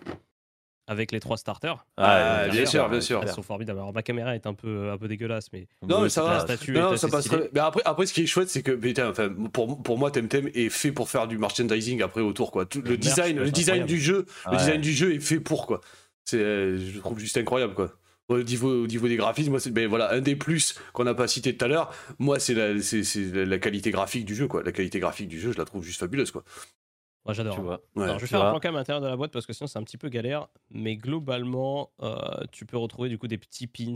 avec les trois starters. Ah, ouais, bien sûr, bien sûr. Elles sont formidables. Alors ma caméra est un peu, un peu dégueulasse, mais Non, mais ça la va. statue Non, ça passe Mais après, après, ce qui est chouette, c'est que putain, enfin, pour, pour moi, Temtem est fait pour faire du merchandising après autour, quoi. Tout- le design, le design du jeu, le design du jeu est fait pour, quoi. C'est, euh, je trouve juste incroyable, quoi. Au niveau, au niveau des graphismes, moi, c'est ben, voilà, un des plus qu'on n'a pas cité tout à l'heure. Moi, c'est la, c'est, c'est la qualité graphique du jeu, quoi. La qualité graphique du jeu, je la trouve juste fabuleuse, quoi. Moi j'adore. Tu vois. Ouais. Alors, je vais tu faire vois. un plan cam à l'intérieur de la boîte parce que sinon c'est un petit peu galère. Mais globalement, euh, tu peux retrouver du coup des petits pins.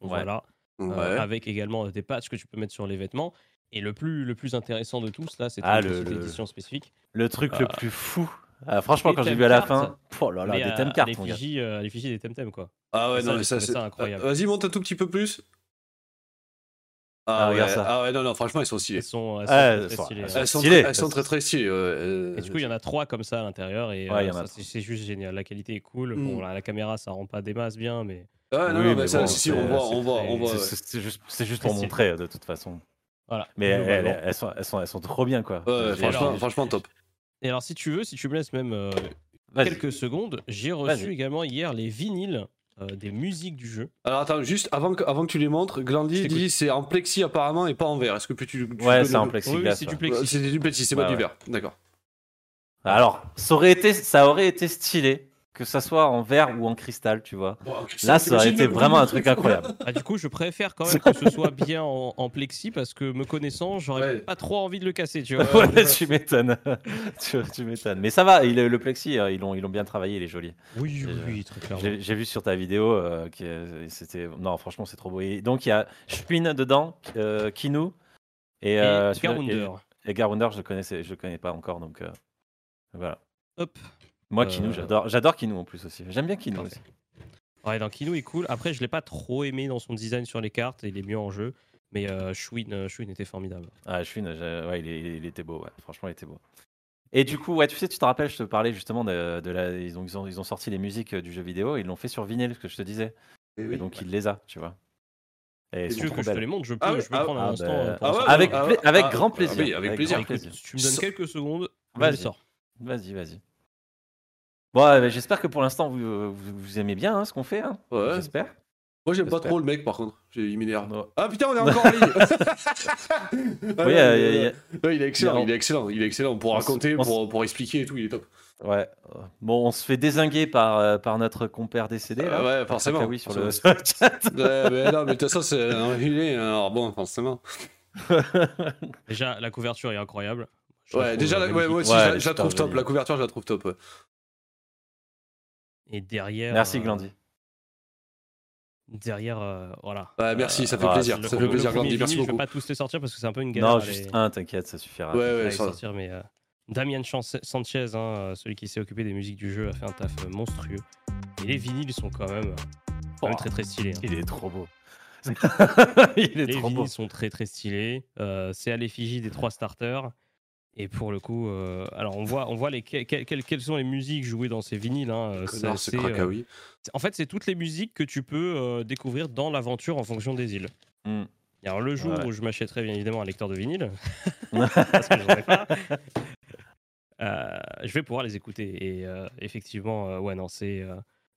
Voilà. euh, avec également des patchs que tu peux mettre sur les vêtements. Et le plus, le plus intéressant de tous, là, c'est Ah, une le- petite le- édition spécifique. Le truc Euh, le plus fou. Ah, franchement, les quand j'ai vu à la fin, oh là là, des à- thème à cards, mon gars. l'effigie euh, à l'effigie des Temtem, quoi. Ah ouais, Et non, mais ça, c'est. incroyable. Euh, Vas-y, monte un tout petit peu plus. Ah, Ah, ouais, regarde ça. ah ouais, non, non, franchement, ils sont stylés. Elles sont, elles sont très, très stylées, elles ouais. sont Elles sont, stylées. très, elles sont très très stylées. euh, Et du coup, il y en a trois comme ça à l'intérieur et Ouais, il y euh, en a ça, c'est juste génial. La qualité est cool. Mm. Bon, la, la caméra, ça rend pas des masses bien, mais Ouais, non, Oui, non, mais mais ça, bon, si, si, on c'est- voit, on voit, on voit. C'est- juste, c'est juste Très pour montrer, de toute façon. voilà. Mais elles, elles- sont, elles, sont, elles sont trop bien, quoi. Franchement, franchement top. Et alors, si tu veux, si tu me laisses même euh, quelques secondes, j'ai reçu également hier les vinyles euh, des musiques du jeu. Alors attends, juste avant que, avant que tu les montres, Glandy dit c'est en plexi apparemment et pas en verre. Est-ce que tu, tu Ouais, c'est en oui, c'est du plexi. C'est du plexi, c'est Ouais, pas du ouais. verre. D'accord. Alors, ça aurait, été, ça aurait été stylé que ça soit en verre ou en cristal, tu vois. Là, ça aurait été vraiment un truc incroyable. Ah, du coup, je préfère quand même [LAUGHS] que ce soit bien en, en plexi parce que me connaissant, j'aurais Ouais. pas trop envie de le casser, tu [LAUGHS] vois. Ouais, tu m'étonnes. [LAUGHS] tu, tu m'étonnes. Mais ça va, il, le plexi, euh, ils l'ont, ils l'ont bien travaillé, il est joli. Oui, oui, Euh, oui, très clairement. J'ai, vu sur ta vidéo euh, que c'était. Non, franchement, c'est trop beau. Et donc, il y a Spin dedans, euh, Kinu et, Et euh, Garounder. Et, et Garounder, je le connaissais, je le connais pas encore, donc euh, voilà. Hop. Moi, Euh, Kinu, j'adore, j'adore Kinu en plus aussi. J'aime bien Parfait. aussi. Ouais, dans Kino est cool. Après, je l'ai pas trop aimé dans son design sur les cartes. Il est mieux en jeu. Mais euh, Shuin, euh, Shuin était formidable. Ah, j'ai- ouais, il, était beau, ouais. franchement, il était beau. Et du coup, ouais, tu sais, tu te rappelles, je te parlais justement de, de la. Ils ont, ils, ont, ils ont sorti les musiques euh, du jeu vidéo, ils l'ont fait sur vinyle, ce que je te disais. Et donc, il les a, tu vois. Et tu veux que je te belles. les montre, je peux, Ah je peux ah, prendre un ah, instant. bah, euh, ah. Avec, avec ah, grand plaisir. oui, avec plaisir. Écoute, plaisir. tu me donnes quelques secondes, je Vas-y. Vas-y, vas-y. Bon, ouais, bah, j'espère que pour l'instant vous, euh, vous, vous aimez bien hein, ce qu'on fait. hein. Ouais. J'espère. Moi j'aime pas trop le mec par contre. J'ai- Il m'énerve. Ah putain, on est encore en ligne. [LAUGHS] Ah, Oui, non, euh, a- euh, il est excellent, il est excellent, il est excellent pour On raconter, pour, pour expliquer et tout, il est top. ouais. euh, Bon, on se fait désinguer par, euh, par notre compère décédé. Là. Euh, ouais, forcément. Ah oui, sur le, forcément. [LAUGHS] sur le chat. Ouais, mais non, mais de toute façon, c'est un alors bon, forcément. Déjà, la couverture est incroyable. Je Ouais, déjà, euh, la- ouais, magnifique. moi aussi, Ouais, je la- je trouve top, la couverture, je la trouve top. Et derrière. Merci euh, Glandy. Derrière, euh, voilà. Ouais, merci, ça fait plaisir, ça fait plaisir, Glandy, merci vinyle, Je beaucoup. vais pas tous les sortir parce que c'est un peu une galère. Non, juste un, t'inquiète, ça suffira. Ouais, sortir, mais euh, Damien Chan- Sanchez, hein, celui qui s'est occupé des musiques du jeu, a fait un taf monstrueux. Et les vinyles sont quand même, quand même Oh, très très stylés. hein. Il est trop beau. [LAUGHS] il est Les trop beau. vinyles sont très très stylés. Euh, c'est à l'effigie des trois starters. Et pour le coup, euh, alors on voit, on voit les, que- que- quelles, quelles sont les musiques jouées dans ces vinyles. hein, euh, c'est euh, en fait, c'est toutes les musiques que tu peux euh, découvrir dans l'aventure en fonction des îles. Et alors le jour Ouais. où je m'achèterai bien évidemment un lecteur de vinyle, [LAUGHS] parce que j'en ai pas, euh, je vais pouvoir les écouter. Et euh, effectivement, euh, ouais, non, c'est.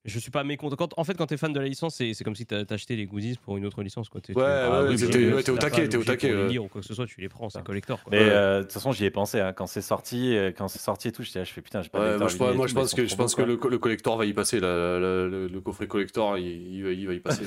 Je suis pas mécontent. Quand, en fait, quand t'es fan de la licence, c'est c'est comme si t'as- t'achetais les goodies pour une autre licence. Quoi. T'es- tu- Ouais, ah t'es- au t'as taquet, t'es au taquet, ouais. lire ou quoi que ce soit, tu les prends, c'est collector. Quoi. Mais Ouais. euh, de toute façon, j'y ai pensé hein, quand c'est sorti, euh, quand c'est sorti et tout. J'étais là, je fais putain, j'ai pas Ouais, moi je, moi, pense que, je pense le, co- le collector va y passer, la- la- le, le coffret collector, il, il va, il va y passer.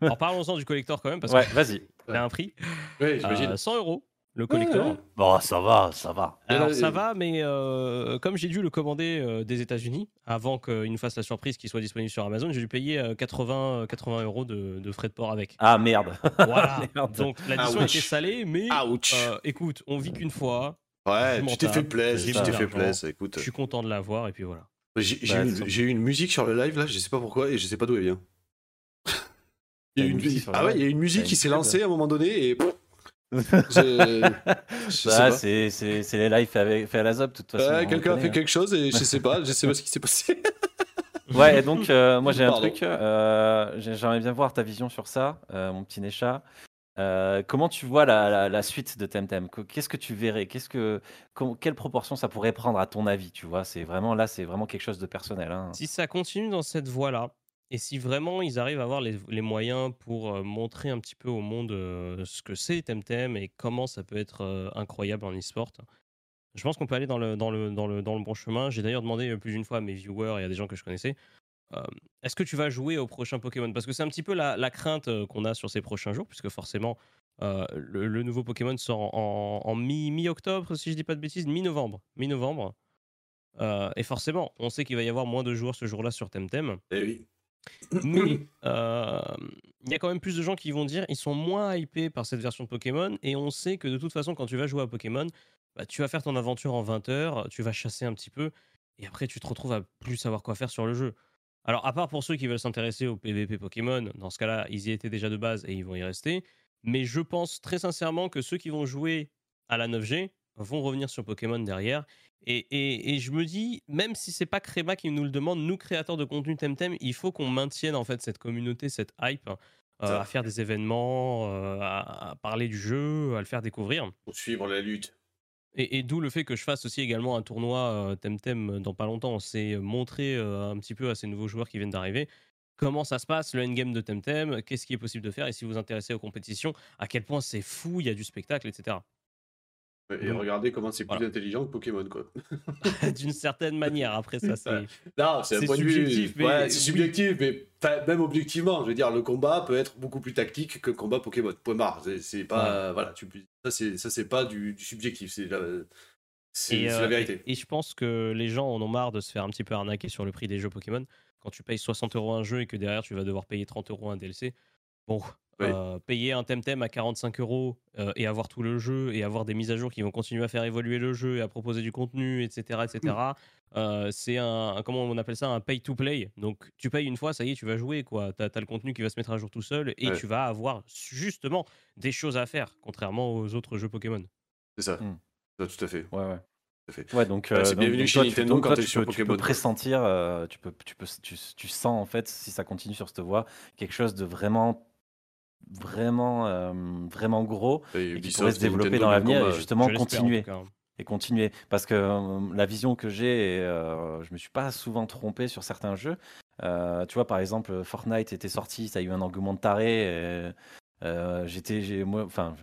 Alors parlons-en du collector quand même, parce. Ouais, que vas-y. c'est un prix. ouais, j'imagine. Euh, 100 euros le collector. Ouais. Bon, ça va, ça va. Alors là, ça euh, va, mais euh, comme j'ai dû le commander euh, des États-Unis avant qu'il nous fasse la surprise qu'il soit disponible sur Amazon, j'ai dû payer euh, 80, 80 euros de, de frais de port avec. Ah merde. [LAUGHS] Voilà. [LAUGHS] Merde. Donc l'addition Ouch. était salée, mais Ouch. euh, écoute, on vit qu'une fois. ouais, tu t'es fait plaisir, tu t'es fait plaisir, écoute. Je suis content de l'avoir et puis voilà. J'ai Bah, eu, une- j'ai eu une musique sur le live là, je sais pas pourquoi et je sais pas d'où elle vient. [LAUGHS] Il y a une, musique ah ouais, il y a une musique qui s'est lancée à un moment donné et [LAUGHS] Bah, c'est les lives faits à la ZOP, de toute façon. Ouais, quelqu'un a fait quelque chose et je sais pas, je sais pas ce [LAUGHS] qui s'est passé. hein. [LAUGHS] Ouais, et donc, euh, moi j'ai un truc. euh, j'ai- J'aimerais bien voir ta vision sur ça, euh, mon petit Necha. Euh, comment tu vois la, la- la suite de Temtem? Que- Qu'est-ce que tu verrais? Qu'est-ce que, Quelle proportion ça pourrait prendre à ton avis Tu vois, c'est vraiment là, c'est vraiment quelque chose de personnel. hein. Si ça continue dans cette voie-là, et si vraiment ils arrivent à avoir les, moyens pour montrer un petit peu au monde ce que c'est Temtem et comment ça peut être incroyable en e-sport, je pense qu'on peut aller dans le, dans le, dans le, dans le bon chemin. J'ai d'ailleurs demandé plus d'une fois à mes viewers et à des gens que je connaissais, est-ce que tu vas jouer au prochain Pokémon? Parce que c'est un petit peu la, crainte qu'on a sur ces prochains jours, puisque forcément, le, nouveau Pokémon sort en, en mi- mi-octobre, si je dis pas de bêtises, mi-novembre. Mi-novembre. Et forcément, on sait qu'il va y avoir moins de joueurs ce jour-là sur Temtem. Eh oui. Mais euh, il y a quand même plus de gens qui vont dire ils sont moins hypés par cette version de Pokémon. Et on sait que de toute façon, quand tu vas jouer à Pokémon, bah, tu vas faire ton aventure en 20 heures, tu vas chasser un petit peu. Et après, tu te retrouves à plus savoir quoi faire sur le jeu. Alors, à part pour ceux qui veulent s'intéresser au PVP Pokémon, dans ce cas-là, ils y étaient déjà de base et ils vont y rester. Mais je pense très sincèrement que ceux qui vont jouer à la 9G vont revenir sur Pokémon derrière. Et, et- et je me dis, même si c'est pas Créma qui nous le demande, nous créateurs de contenu Temtem, il faut qu'on maintienne en fait cette communauté, cette hype, euh, à faire des événements, euh, à, à parler du jeu, à le faire découvrir. Pour suivre la lutte. Et, et d'où le fait que je fasse aussi également un tournoi euh, Temtem dans pas longtemps. C'est montrer euh, un petit peu à ces nouveaux joueurs qui viennent d'arriver comment ça se passe, le endgame de Temtem, qu'est-ce qui est possible de faire, et si vous vous intéressez aux compétitions, à quel point c'est fou, il y a du spectacle, etc. Et Donc, regardez comment c'est plus voilà. intelligent que Pokémon quoi. [LAUGHS] D'une certaine manière, après ça, c'est... Ouais. Non, c'est un point de subjectif, vue. mais- Ouais, c'est subjectif, mais même objectivement, je veux dire, le combat peut être beaucoup plus tactique que le combat Pokémon. Point barre. C'est- pas, voilà, tu, ça c'est, pas du, du subjectif, c'est la, c'est, euh, la vérité. Et je pense que les gens en ont marre de se faire un petit peu arnaquer sur le prix des jeux Pokémon. Quand tu payes 60 euros un jeu et que derrière tu vas devoir payer 30 euros un DLC, bon, Oui. euh, payer un Temtem à 45 euros euh, et avoir tout le jeu et avoir des mises à jour qui vont continuer à faire évoluer le jeu et à proposer du contenu, etc., etc. euh, c'est un, comment on appelle ça, un pay to play. Donc tu payes une fois, ça y est, tu vas jouer quoi. T'as as le contenu qui va se mettre à jour tout seul et Ouais. tu vas avoir justement des choses à faire, contrairement aux autres jeux Pokémon. C'est ça. Ça, tout à fait. Ouais, ouais. à fait. Ouais, donc, Ouais, euh, c'est bienvenu chez Nintendo donc quand toi, tu sur peux- Tu pressentir, euh, tu, peux, tu, peux, tu, tu sens en fait, si ça continue sur cette voie, quelque chose de vraiment, vraiment, euh, vraiment gros Et et qui Ubisoft pourrait se développer Nintendo dans l'avenir et justement continuer. cas. et continuer. Parce que euh, la vision que j'ai euh, je me suis pas souvent trompé sur certains jeux. Euh, tu vois par exemple Fortnite était sorti ça a eu un engouement de taré et, euh, j'étais j'ai moi enfin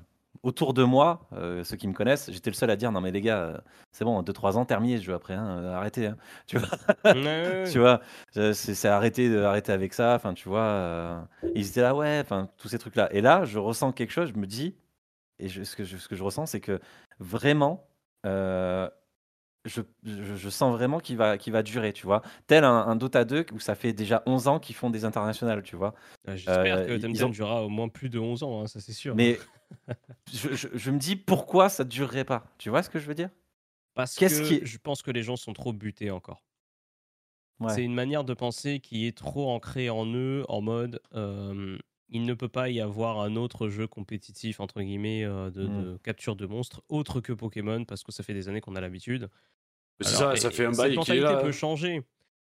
autour de moi euh, ceux qui me connaissent j'étais le seul à dire non mais les gars euh, c'est bon 2-3 ans terminé ce jeu après hein, euh, arrêtez hein. [LAUGHS] tu vois [LAUGHS] tu vois c'est c'est arrêter de arrêter avec ça enfin tu vois euh, ils étaient là ouais enfin tous ces trucs là et là je ressens quelque chose je me dis et je- ce, que je, ce que je ressens c'est que vraiment euh, je, je, je sens vraiment qu'il va, qu'il va durer, tu vois. Tel un, un Dota 2 où ça fait déjà 11 ans qu'ils font des internationales, tu vois. J'espère Euh, que ils Temtem ont- durera au moins plus de 11 ans, hein, ça c'est sûr. Mais [LAUGHS] je, je- je me dis pourquoi ça ne durerait pas? Tu vois ce que je veux dire? Parce que qui- je pense que les gens sont trop butés encore. Ouais. C'est une manière de penser qui est trop ancrée en eux, en mode euh, il ne peut pas y avoir un autre jeu compétitif, entre guillemets, euh, de, Mm. de capture de monstres, autre que Pokémon, parce que ça fait des années qu'on a l'habitude. C'est ça, ça fait un bail Cette qui est là. peut changer.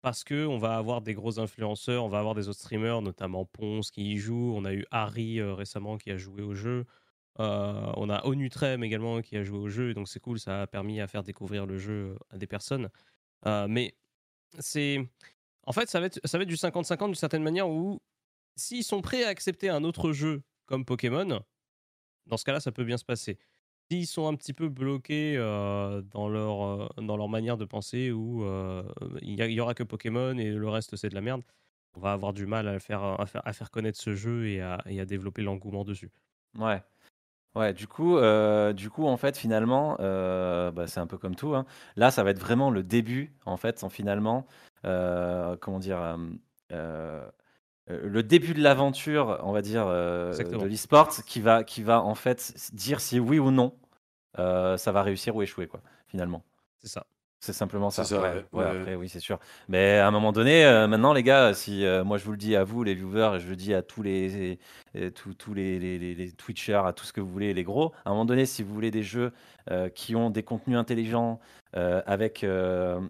Parce que on va avoir des gros influenceurs, on va avoir des autres streamers, notamment Ponce qui y joue. On a eu Harry euh, récemment qui a joué au jeu. Euh, on a Onutrem également qui a joué au jeu. Donc c'est cool, ça a permis à faire découvrir le jeu à des personnes. Euh, mais c'est. En fait, ça va être, ça va être du 50-50 d'une certaine manière où s'ils sont prêts à accepter un autre jeu comme Pokémon, dans ce cas-là, ça peut bien se passer. S'ils sont un petit peu bloqués euh, dans, leur, euh, dans leur manière de penser où euh, il y, a- il y aura que Pokémon et le reste c'est de la merde, on va avoir du mal à faire, à faire, à faire connaître ce jeu et à, et à développer l'engouement dessus. Ouais. Ouais, du coup, euh, du coup, en fait, finalement, euh, bah, c'est un peu comme tout. hein. Là, ça va être vraiment le début, en fait, sans finalement, euh, comment dire, euh, euh, le début de l'aventure, on va dire, Exactement. de l'e-sport, qui va, qui va en fait s- dire si oui ou non ça va réussir ou échouer, quoi, finalement. C'est ça. C'est simplement ça. C'est ça, ouais. ouais, Ouais, ouais. Après, oui, c'est sûr. Mais à un moment donné, euh, maintenant, les gars, si euh, moi je vous le dis à vous, les viewers, et je le dis à tous les, tous, tous les, les, les- les Twitchers, à tout ce que vous voulez, les gros, à un moment donné, si vous voulez des jeux euh, qui ont des contenus intelligents, euh, avec euh,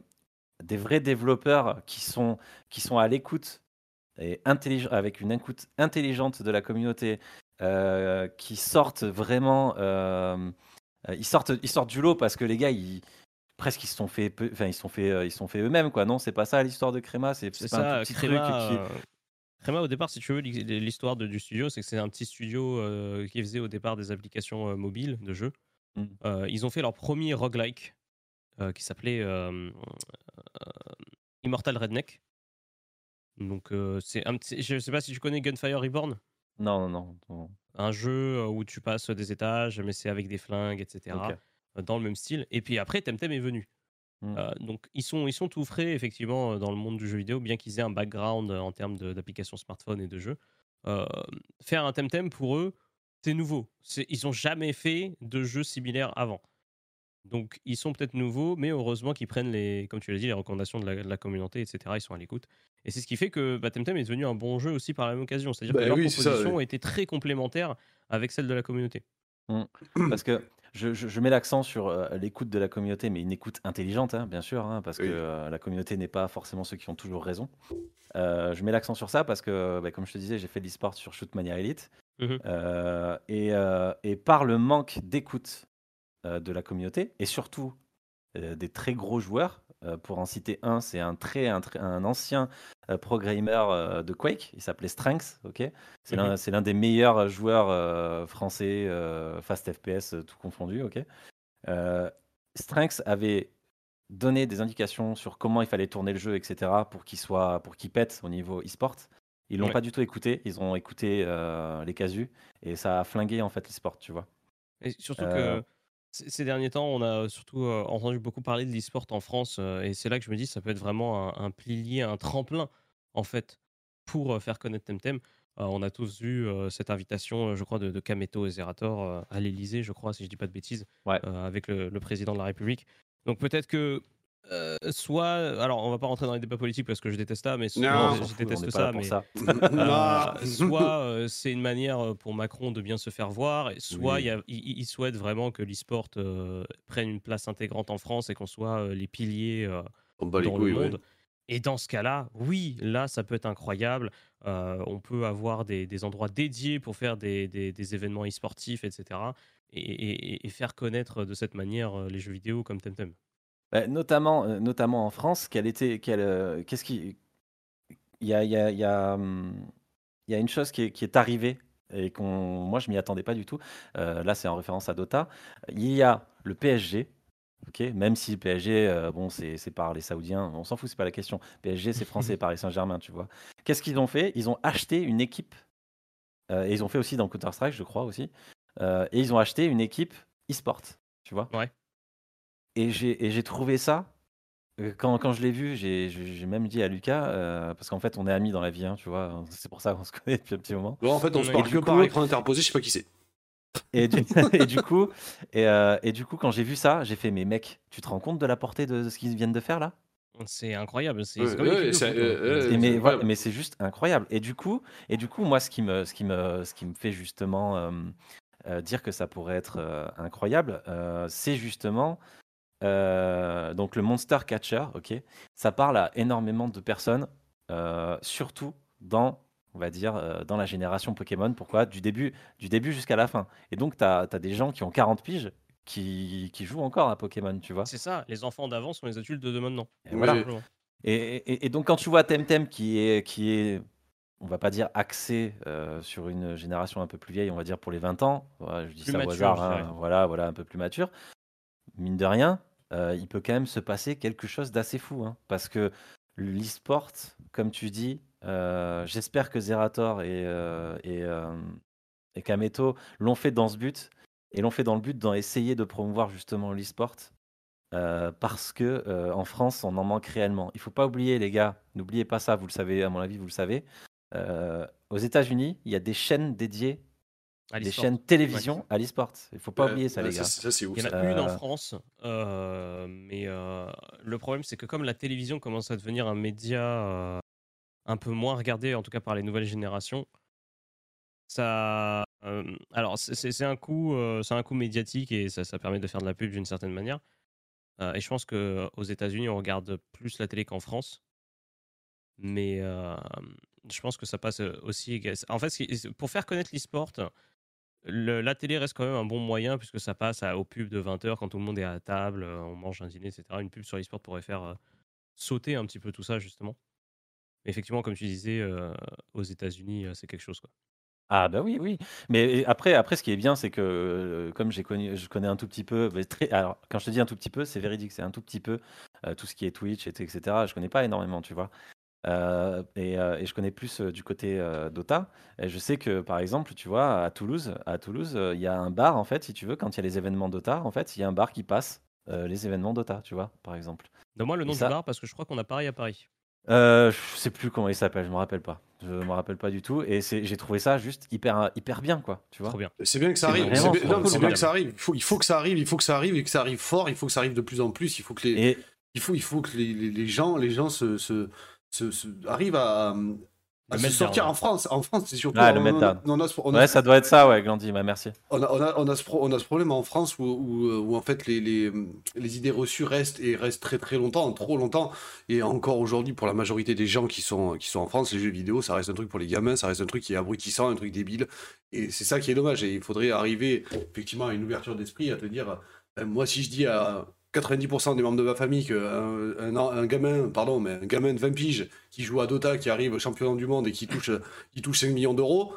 des vrais développeurs qui sont, qui sont à l'écoute et intelligent, avec une écoute intelligente de la communauté, euh, qui sortent vraiment, euh, euh, ils sortent, ils sortent du lot parce que les gars, ils presque ils se sont fait, peu- enfin ils se sont fait, euh, ils se sont fait eux-mêmes quoi. Non, c'est pas ça l'histoire de Créma, c'est pas un ça, tout petit Créma, truc qui. euh, Créma, au départ, si tu veux, l'hi- l'histoire du studio, c'est que c'est un petit studio euh, qui faisait au départ des applications euh, mobiles de jeux. Mm. Euh, ils ont fait leur premier roguelike qui s'appelait Immortal Redneck. Donc, c'est un petit. Je sais pas si tu connais Gunfire Reborn, Non, non, non. non. un jeu où tu passes des étages, mais c'est avec des flingues, etc. Dans le même style. Et puis après, Temtem est venu. Mm. Euh, donc ils sont, ils sont tout frais effectivement euh, dans le monde du jeu vidéo, bien qu'ils aient un background euh, en termes d'applications smartphone et de jeux. Euh, faire un Temtem pour eux, c'est nouveau. Ils n'ont jamais fait de jeux similaires avant. Donc ils sont peut-être nouveaux, mais heureusement qu'ils prennent les, comme tu l'as dit, les recommandations de la, de la communauté, etc. Ils sont à l'écoute. Et c'est ce qui fait que bah, Temtem est devenu un bon jeu aussi par la même occasion. C'est-à-dire Bah que oui, c'est ça, proposition ouais. a été très complémentaire avec celle de la communauté. Parce que je, je- je mets l'accent sur euh, l'écoute de la communauté, mais une écoute intelligente, hein, bien sûr, hein, parce Oui. que euh, la communauté n'est pas forcément ceux qui ont toujours raison. Euh, je mets l'accent sur ça parce que, bah, comme je te disais, j'ai fait de l'e-sport sur Shootmania Elite. Euh, et, et par le manque d'écoute de la communauté, et surtout euh, des très gros joueurs, euh, pour en citer un, c'est un, très, un, ancien euh, pro gamer euh, de Quake, il s'appelait Strength, ok? C'est Mhm. l'un c'est l'un des meilleurs joueurs français, fast FPS, tout confondu, ok? Euh, Strength avait donné des indications sur comment il fallait tourner le jeu, etc., pour qu'il soit, pour qu'il pète au niveau e-sport. Ils l'ont Ouais. pas du tout écouté, ils ont écouté les casus, et ça a flingué en fait l'e-sport, tu vois? Et surtout que ces derniers temps, on a surtout euh, entendu beaucoup parler de l'e-sport en France, euh, et c'est là que je me dis ça peut être vraiment un, un pilier, un tremplin en fait pour euh, faire connaître Temtem. Euh, on a tous vu euh, cette invitation, euh, je crois, de, de Kameto et Zerator euh, à l'Elysée, je crois, si je dis pas de bêtises, Ouais. euh, avec le, le président de la République. Donc peut-être que euh, soit, alors on va pas rentrer dans les débats politiques parce que je déteste ça, mais soit- Non, on je déteste ça, mais ça. [LAUGHS] Euh, soit euh, c'est une manière euh, pour Macron de bien se faire voir, et soit Oui. il souhaite vraiment que l'e-sport prenne une place intégrante en France et qu'on soit les piliers On bat les dans couilles, le ouais. monde. Et dans ce cas-là, oui, là, ça peut être incroyable. On peut avoir des, des endroits dédiés pour faire des, des- des événements e-sportifs, etc. Et, et- et faire connaître de cette manière les jeux vidéo comme Temtem. Bah, notamment, euh, notamment en France, quelle était, quelle, euh, qu'est-ce qui, il y a, il y a, il y a, hum, il y a une chose qui est, qui est arrivée et qu'on, moi je m'y attendais pas du tout. Euh, là, c'est en référence à Dota. Il y a le PSG. Ok, même si le PSG, euh, bon, c'est c'est par les Saoudiens, on s'en fout, c'est pas la question. PSG, c'est [LAUGHS] français, Paris Saint-Germain, tu vois. Qu'est-ce qu'ils ont fait? Ils ont acheté une équipe. euh, et ils ont fait aussi dans Counter Strike, je crois aussi. euh, et ils ont acheté une équipe e-sport, tu vois. Ouais. Et j'ai et j'ai trouvé ça. euh, Quand, quand je l'ai vu, j'ai même dit à Lucas, euh, parce qu'en fait, on est amis dans la vie, hein, tu vois. C'est pour ça qu'on se connaît depuis un petit moment. Bon, en fait, on se parle du que coup- par écran interposé, je sais pas qui c'est. Et du, et du coup, et, euh, et du coup, quand j'ai vu ça, j'ai fait, mais mec, tu te rends compte de la portée de ce qu'ils viennent de faire là? C'est incroyable. C'est des ouais, euh, hein. euh, mais, mais c'est juste incroyable. Et du coup, et du coup, moi, ce qui me, ce qui me, ce qui me fait justement euh, euh, dire que ça pourrait être euh, incroyable, euh, c'est justement euh, donc le Monster Catcher. Ok, ça parle à énormément de personnes, euh, surtout dans, on va dire, euh, dans la génération Pokémon. Pourquoi? Du début, du début jusqu'à la fin. Et donc, tu as, des gens qui ont 40 piges qui, qui jouent encore à Pokémon, tu vois. C'est ça. Les enfants d'avant sont les adultes de maintenant. Et Oui. voilà. Simplement. Et, et- et donc quand tu vois Temtem qui est, qui est, on va pas dire axé euh, sur une génération un peu plus vieille, on va dire pour les 20 ans, voilà, je dis Plus ça au mature, hasard, je hein, voilà, voilà, un peu plus mature, mine de rien, euh, il peut quand même se passer quelque chose d'assez fou, hein, parce que l'e-sport, comme tu dis, euh, j'espère que Zerator et, euh, et, euh, et Kameto l'ont fait dans ce but, et l'ont fait dans le but d'essayer de promouvoir justement l'e-sport. Parce que en France, on en manque réellement. Il faut pas oublier, les gars, n'oubliez pas ça, vous le savez, à mon avis, vous le savez. Aux États-Unis, il y a des chaînes dédiées, des chaînes télévision à l'e-sport. Il faut pas oublier ça, ouais, les gars. Ça, c'est ouf. Il y en a une en Euh, France, euh, mais euh, le problème c'est que comme la télévision commence à devenir un média euh, un peu moins regardé, en tout cas par les nouvelles générations, ça, euh, alors c'est- un coup, euh, c'est un coup médiatique et ça, ça permet de faire de la pub d'une certaine manière. Euh, et je pense que aux États-Unis on regarde plus la télé qu'en France, mais euh, je pense que ça passe aussi. En fait, pour faire connaître l'e-sport, la télé reste quand même un bon moyen puisque ça passe à, aux pubs de 20h quand tout le monde est à table, euh, on mange un dîner, etc. Une pub sur l'e-sport pourrait faire euh, sauter un petit peu tout ça, justement. Effectivement, comme tu disais, euh, aux États-Unis, c'est quelque chose. Quoi. Ah bah oui, oui. Mais après, après, ce qui est bien, c'est que comme connu, je connais un tout petit peu, alors quand je te dis un tout petit peu, c'est véridique, c'est un tout petit peu tout ce qui est Twitch, et- etc. Je connais pas énormément, tu vois. Euh, et, euh, et je connais plus euh, du côté euh, Dota. Et je sais que par exemple, tu vois, à Toulouse, à Toulouse, euh, il y a un bar en fait, si tu veux, quand il y a les événements Dota, en fait, il y a un bar qui passe euh, les événements Dota, tu vois, par exemple. Donne-moi le nom Et du ça- bar parce que je crois qu'on a pareil à Paris. Euh, je sais plus comment il s'appelle, je me rappelle pas. Je me rappelle pas du tout. Et j'ai trouvé ça juste hyper, hyper bien, quoi. Tu vois. C'est bien que ça arrive. C'est bien, cool. que ça arrive. Il faut, il faut que ça arrive. Il faut que ça arrive et que ça arrive fort. Il faut que ça arrive de plus en plus. Il faut que les, Et il faut, il faut que les, les, les gens, les gens se, se, se, se- arrivent à, se sortir en France. En France, c'est surtout. Ah, le on, mettre on a- down. on a ce- on a ouais, ce- ça doit être ça, ouais, Glandy. Bah, merci. on a, on a- on a ce pro- on a ce problème en France où, où, où, en fait les, les, les idées reçues restent et restent très très longtemps, trop longtemps. Et encore aujourd'hui, pour la majorité des gens qui sont, qui sont en France, les jeux vidéo, ça reste un truc pour les gamins, ça reste un truc qui est abrutissant, un truc débile. Et c'est ça qui est dommage. Et il faudrait arriver effectivement à une ouverture d'esprit, à te dire, euh, moi si je dis à 90% des membres de ma famille qu'un un, un gamin, pardon, mais un gamin de 20 piges qui joue à Dota, qui arrive champion du monde et qui touche, qui touche 5 millions d'euros,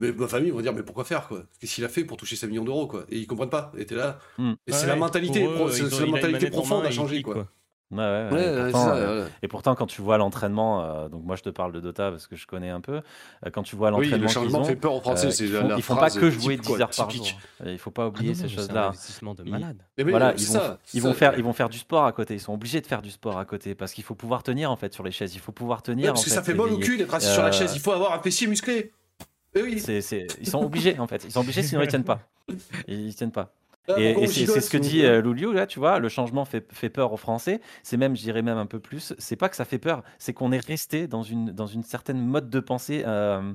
mais ma famille va dire, mais pourquoi faire, quoi? Qu'est-ce qu'il a fait pour toucher 5 millions d'euros, quoi? Et ils comprennent pas. Et t'es là. Et c'est Ouais, la mentalité, c'est la mentalité profonde à changer, quoi. Ouais, ouais, ouais. Ouais, et, ouais, pourtant, c'est ça, euh, ouais. et pourtant, quand tu vois l'entraînement, euh, donc moi je te parle de Dota parce que je connais un peu, euh, quand tu vois Oui, l'entraînement le qu'ils changement ont, fait peur aux Français. euh, ils font, la ils font pas que type, jouer 10 quoi, heures par typique. jour. Il faut pas Ah non, oublier ces mais choses-là. investissement de Ils- malade. Mais oui, Voilà, c'est ils vont, ça, ils ça. vont faire, ils vont faire du sport à côté. Ils sont obligés de faire du sport à côté parce qu'il faut pouvoir tenir en fait sur les chaises. Il faut pouvoir Ouais, tenir. parce en que ça fait, mal au cul d'être assis sur la chaise. Il faut avoir un fessier musclé. Eh oui. Ils sont obligés en fait. Ils sont obligés sinon ils tiennent pas. [LAUGHS] Ils tiennent pas. Ah, Et, c'est, ce que dit euh, Louliou là, tu vois. Le changement fait, fait peur aux Français. C'est même, je dirais même un peu plus. C'est pas que ça fait peur, c'est qu'on est resté dans une dans une certaine mode de pensée euh,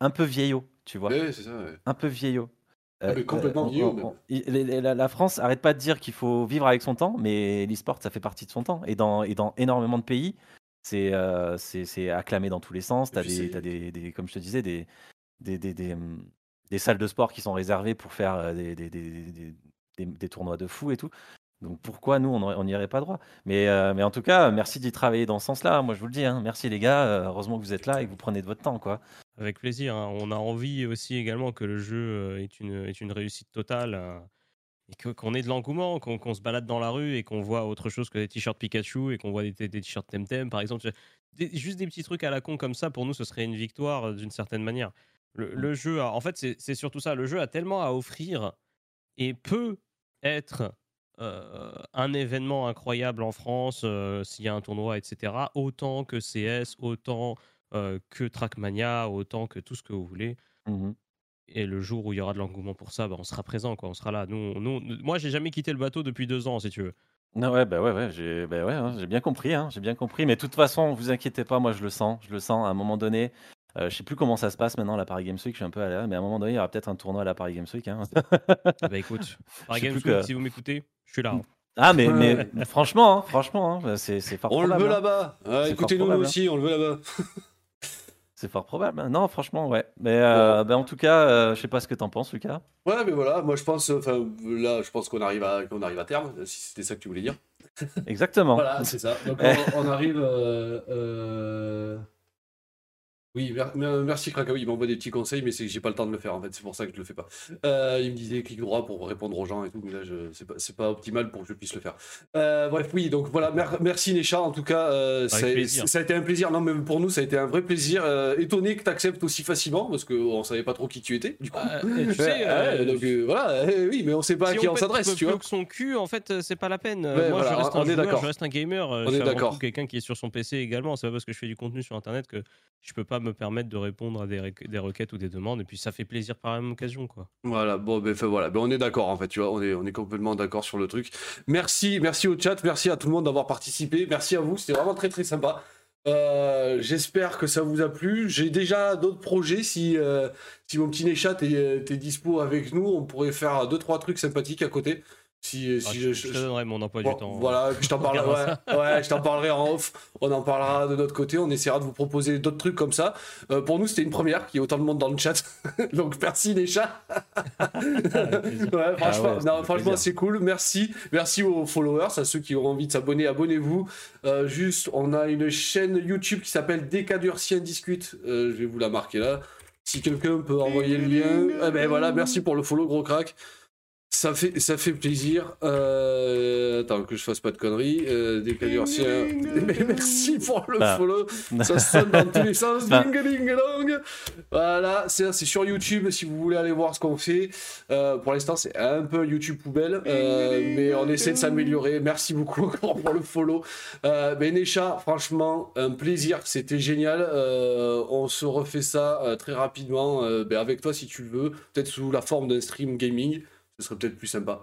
un peu vieillot, tu vois, Ouais, c'est ça. ouais. un peu vieillot. Ah, complètement vieillot, on- on- la, la France arrête pas de dire qu'il faut vivre avec son temps, mais l'e-sport ça fait partie de son temps. Et dans et dans énormément de pays, c'est euh, c'est, acclamé dans tous les sens. T'as des, t'as des, des comme je te disais des des, des, des, des salles de sport qui sont réservées pour faire euh, des, des, tournois de fou et tout. Donc pourquoi nous, on n'y aurait pas droit? Mais, euh, mais en tout cas, merci d'y travailler dans ce sens-là. Moi, je vous le dis. hein. Merci les gars. Euh, heureusement que vous êtes là et que vous prenez de votre temps. quoi. Avec plaisir. hein. On a envie aussi également que le jeu euh, est une, est une réussite totale. euh, Et qu'on ait de l'engouement, qu'on se balade dans la rue et qu'on voit autre chose que des t-shirts Pikachu et qu'on voit des, t-shirts Temtem, par exemple. Des- juste des petits trucs à la con comme ça, pour nous, ce serait une victoire euh, d'une certaine manière. Le, le jeu, a- en fait, c'est c'est surtout ça. Le jeu a tellement à offrir et peut être euh, un événement incroyable en France euh, s'il y a un tournoi, etc. Autant que CS, autant euh, que Trackmania, autant que tout ce que vous voulez. Mhm. Et le jour où il y aura de l'engouement pour ça, bah, on sera présent, quoi. On sera là. Nous, nous, moi, j'ai jamais quitté le bateau depuis deux ans, si tu veux. Non, ouais, bah ouais, ouais, j'ai bah ouais, hein, bien compris, hein, j'ai bien compris. Mais de toute façon, vous inquiétez pas, moi je le sens, je le sens. À un moment donné, euh, je sais plus comment ça se passe maintenant la Paris Games Week, je suis un peu à l'air, mais à un moment donné, il y aura peut-être un tournoi à la Paris Games Week. Hein. Bah écoute, [LAUGHS] Paris Games Week, que- si vous m'écoutez, je suis là. hein. Ah, mais, mais [LAUGHS] [LAUGHS] franchement, hein, franchement, hein, c'est fort On le probable. veut là-bas. Ah, Écoutez-nous nous probable, aussi, on le veut là-bas. C'est fort probable. hein. Non, franchement, ouais. Mais euh, bah, en tout cas, euh, je sais pas ce que t'en penses, Lucas. Ouais, mais voilà, moi je pense, enfin là, je pense qu'on arrive à, qu'on arrive à terme, si c'était ça que tu voulais dire. Exactement. Voilà, c'est ça. Donc on, on arrive. euh, euh, Oui, mer- mer- merci Krakawi, il m'envoie des petits conseils, mais c'est que j'ai pas le temps de le faire en fait, c'est pour ça que je le fais pas. Euh, il me disait clic droit pour répondre aux gens et tout, mais là je... c'est pas, c'est pas optimal pour que je puisse le faire. Euh, bref, oui, donc voilà, mer- merci Necha, en tout cas, euh, ça, a été un plaisir. Non, mais pour nous, ça a été un vrai plaisir. Euh, étonné que tu acceptes aussi facilement, parce qu'on savait pas trop qui tu étais, du coup. Ah, et tu sais, [LAUGHS] Ouais, euh, ouais, donc euh, voilà, oui, mais on sait pas à qui on, s'adresse, tu vois. que son cul, en fait, c'est pas la peine. Ouais, Moi, voilà, je reste on un est joueur, d'accord. je reste un gamer. On je est suis d'accord. quelqu'un qui est sur son PC également. C'est pas parce que je fais du contenu sur Internet que je peux pas me permettre de répondre à des, des requêtes ou des demandes. Et puis, ça fait plaisir par la même occasion, quoi. Voilà, bon, ben voilà, ben, on est d'accord en fait, tu vois, on est, on est complètement d'accord sur le truc. Merci, merci au chat, merci à tout le monde d'avoir participé, merci à vous, c'était vraiment très très sympa. Euh, J'espère que ça vous a plu. J'ai déjà d'autres projets. Si, euh, si mon petit Néchat t'es t'es dispo avec nous, on pourrait faire deux trois trucs sympathiques à côté. Si, Ah, si je, je- je te donnerai mon emploi Bon, du temps. Voilà, je t'en [LAUGHS] parlerai, regarde ouais, ouais, je t'en parlerai en off. On en parlera de notre côté. On essaiera de vous proposer d'autres trucs comme ça. Euh, pour nous, c'était une première qu'il y ait autant de monde dans le chat. [LAUGHS] Donc merci les chats. [LAUGHS] plaisir. ouais, franchement, Ah franchement c'est cool. Merci, merci aux followers, à ceux qui ont envie de s'abonner, abonnez-vous. Euh, juste, on a une chaîne YouTube qui s'appelle Décadurcien Discute. Euh, je vais vous la marquer là. Si quelqu'un peut envoyer le lien, eh ben voilà, merci pour le follow, gros crack. Ça fait, ça fait plaisir. Euh, Attends, que je fasse pas de conneries. Euh. Mais merci pour le Bah. follow. [LAUGHS] Ça sonne dans tous les sens. Bah. Ding, ding, dong. Voilà, c'est c'est sur YouTube si vous voulez aller voir ce qu'on fait. Euh, pour l'instant, c'est un peu YouTube poubelle, euh, mais on essaie de s'améliorer. Merci beaucoup [LAUGHS] encore pour le follow. Euh, ben Necha, franchement, un plaisir. C'était génial. Euh, on se refait ça euh, très rapidement euh, ben avec toi si tu le veux. Peut-être sous la forme d'un stream gaming. Ce serait peut-être plus sympa.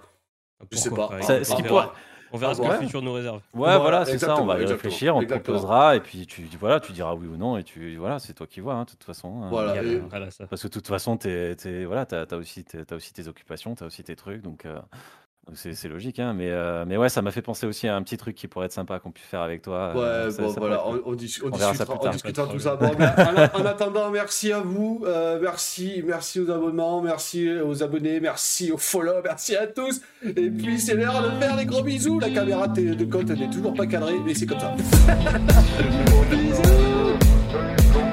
Je sais pas. pas, Ça- on ce qui verra. pourrait- On verra ce que Ouais. le futur nous réserve. Ouais, Voilà, voilà, c'est ça. On va y réfléchir, on te exactement. proposera, et puis tu, voilà, tu diras oui ou non, et tu, voilà, c'est toi qui vois, hein, de toute façon. hein. Voilà. Et-. Parce que de toute façon, t'es, t'es- voilà, t'as, t'as aussi, aussi tes occupations, t'as aussi tes trucs, donc, euh, donc c'est, c'est logique. Hein, mais, euh, mais ouais, ça m'a fait penser aussi à un petit truc qui pourrait être sympa qu'on puisse faire avec toi. Ouais, euh, ça- bon, ça voilà, on, on dis- on On verra ça discutera, on tout ça. Bon, mais en, en [LAUGHS] attendant, merci à vous, euh, merci, merci aux abonnements, merci aux abonnés, merci aux follow, merci à tous. Et puis c'est l'heure de faire les gros bisous. La caméra de de Colt n'est toujours pas cadrée, mais c'est comme ça. [LAUGHS] Bisous.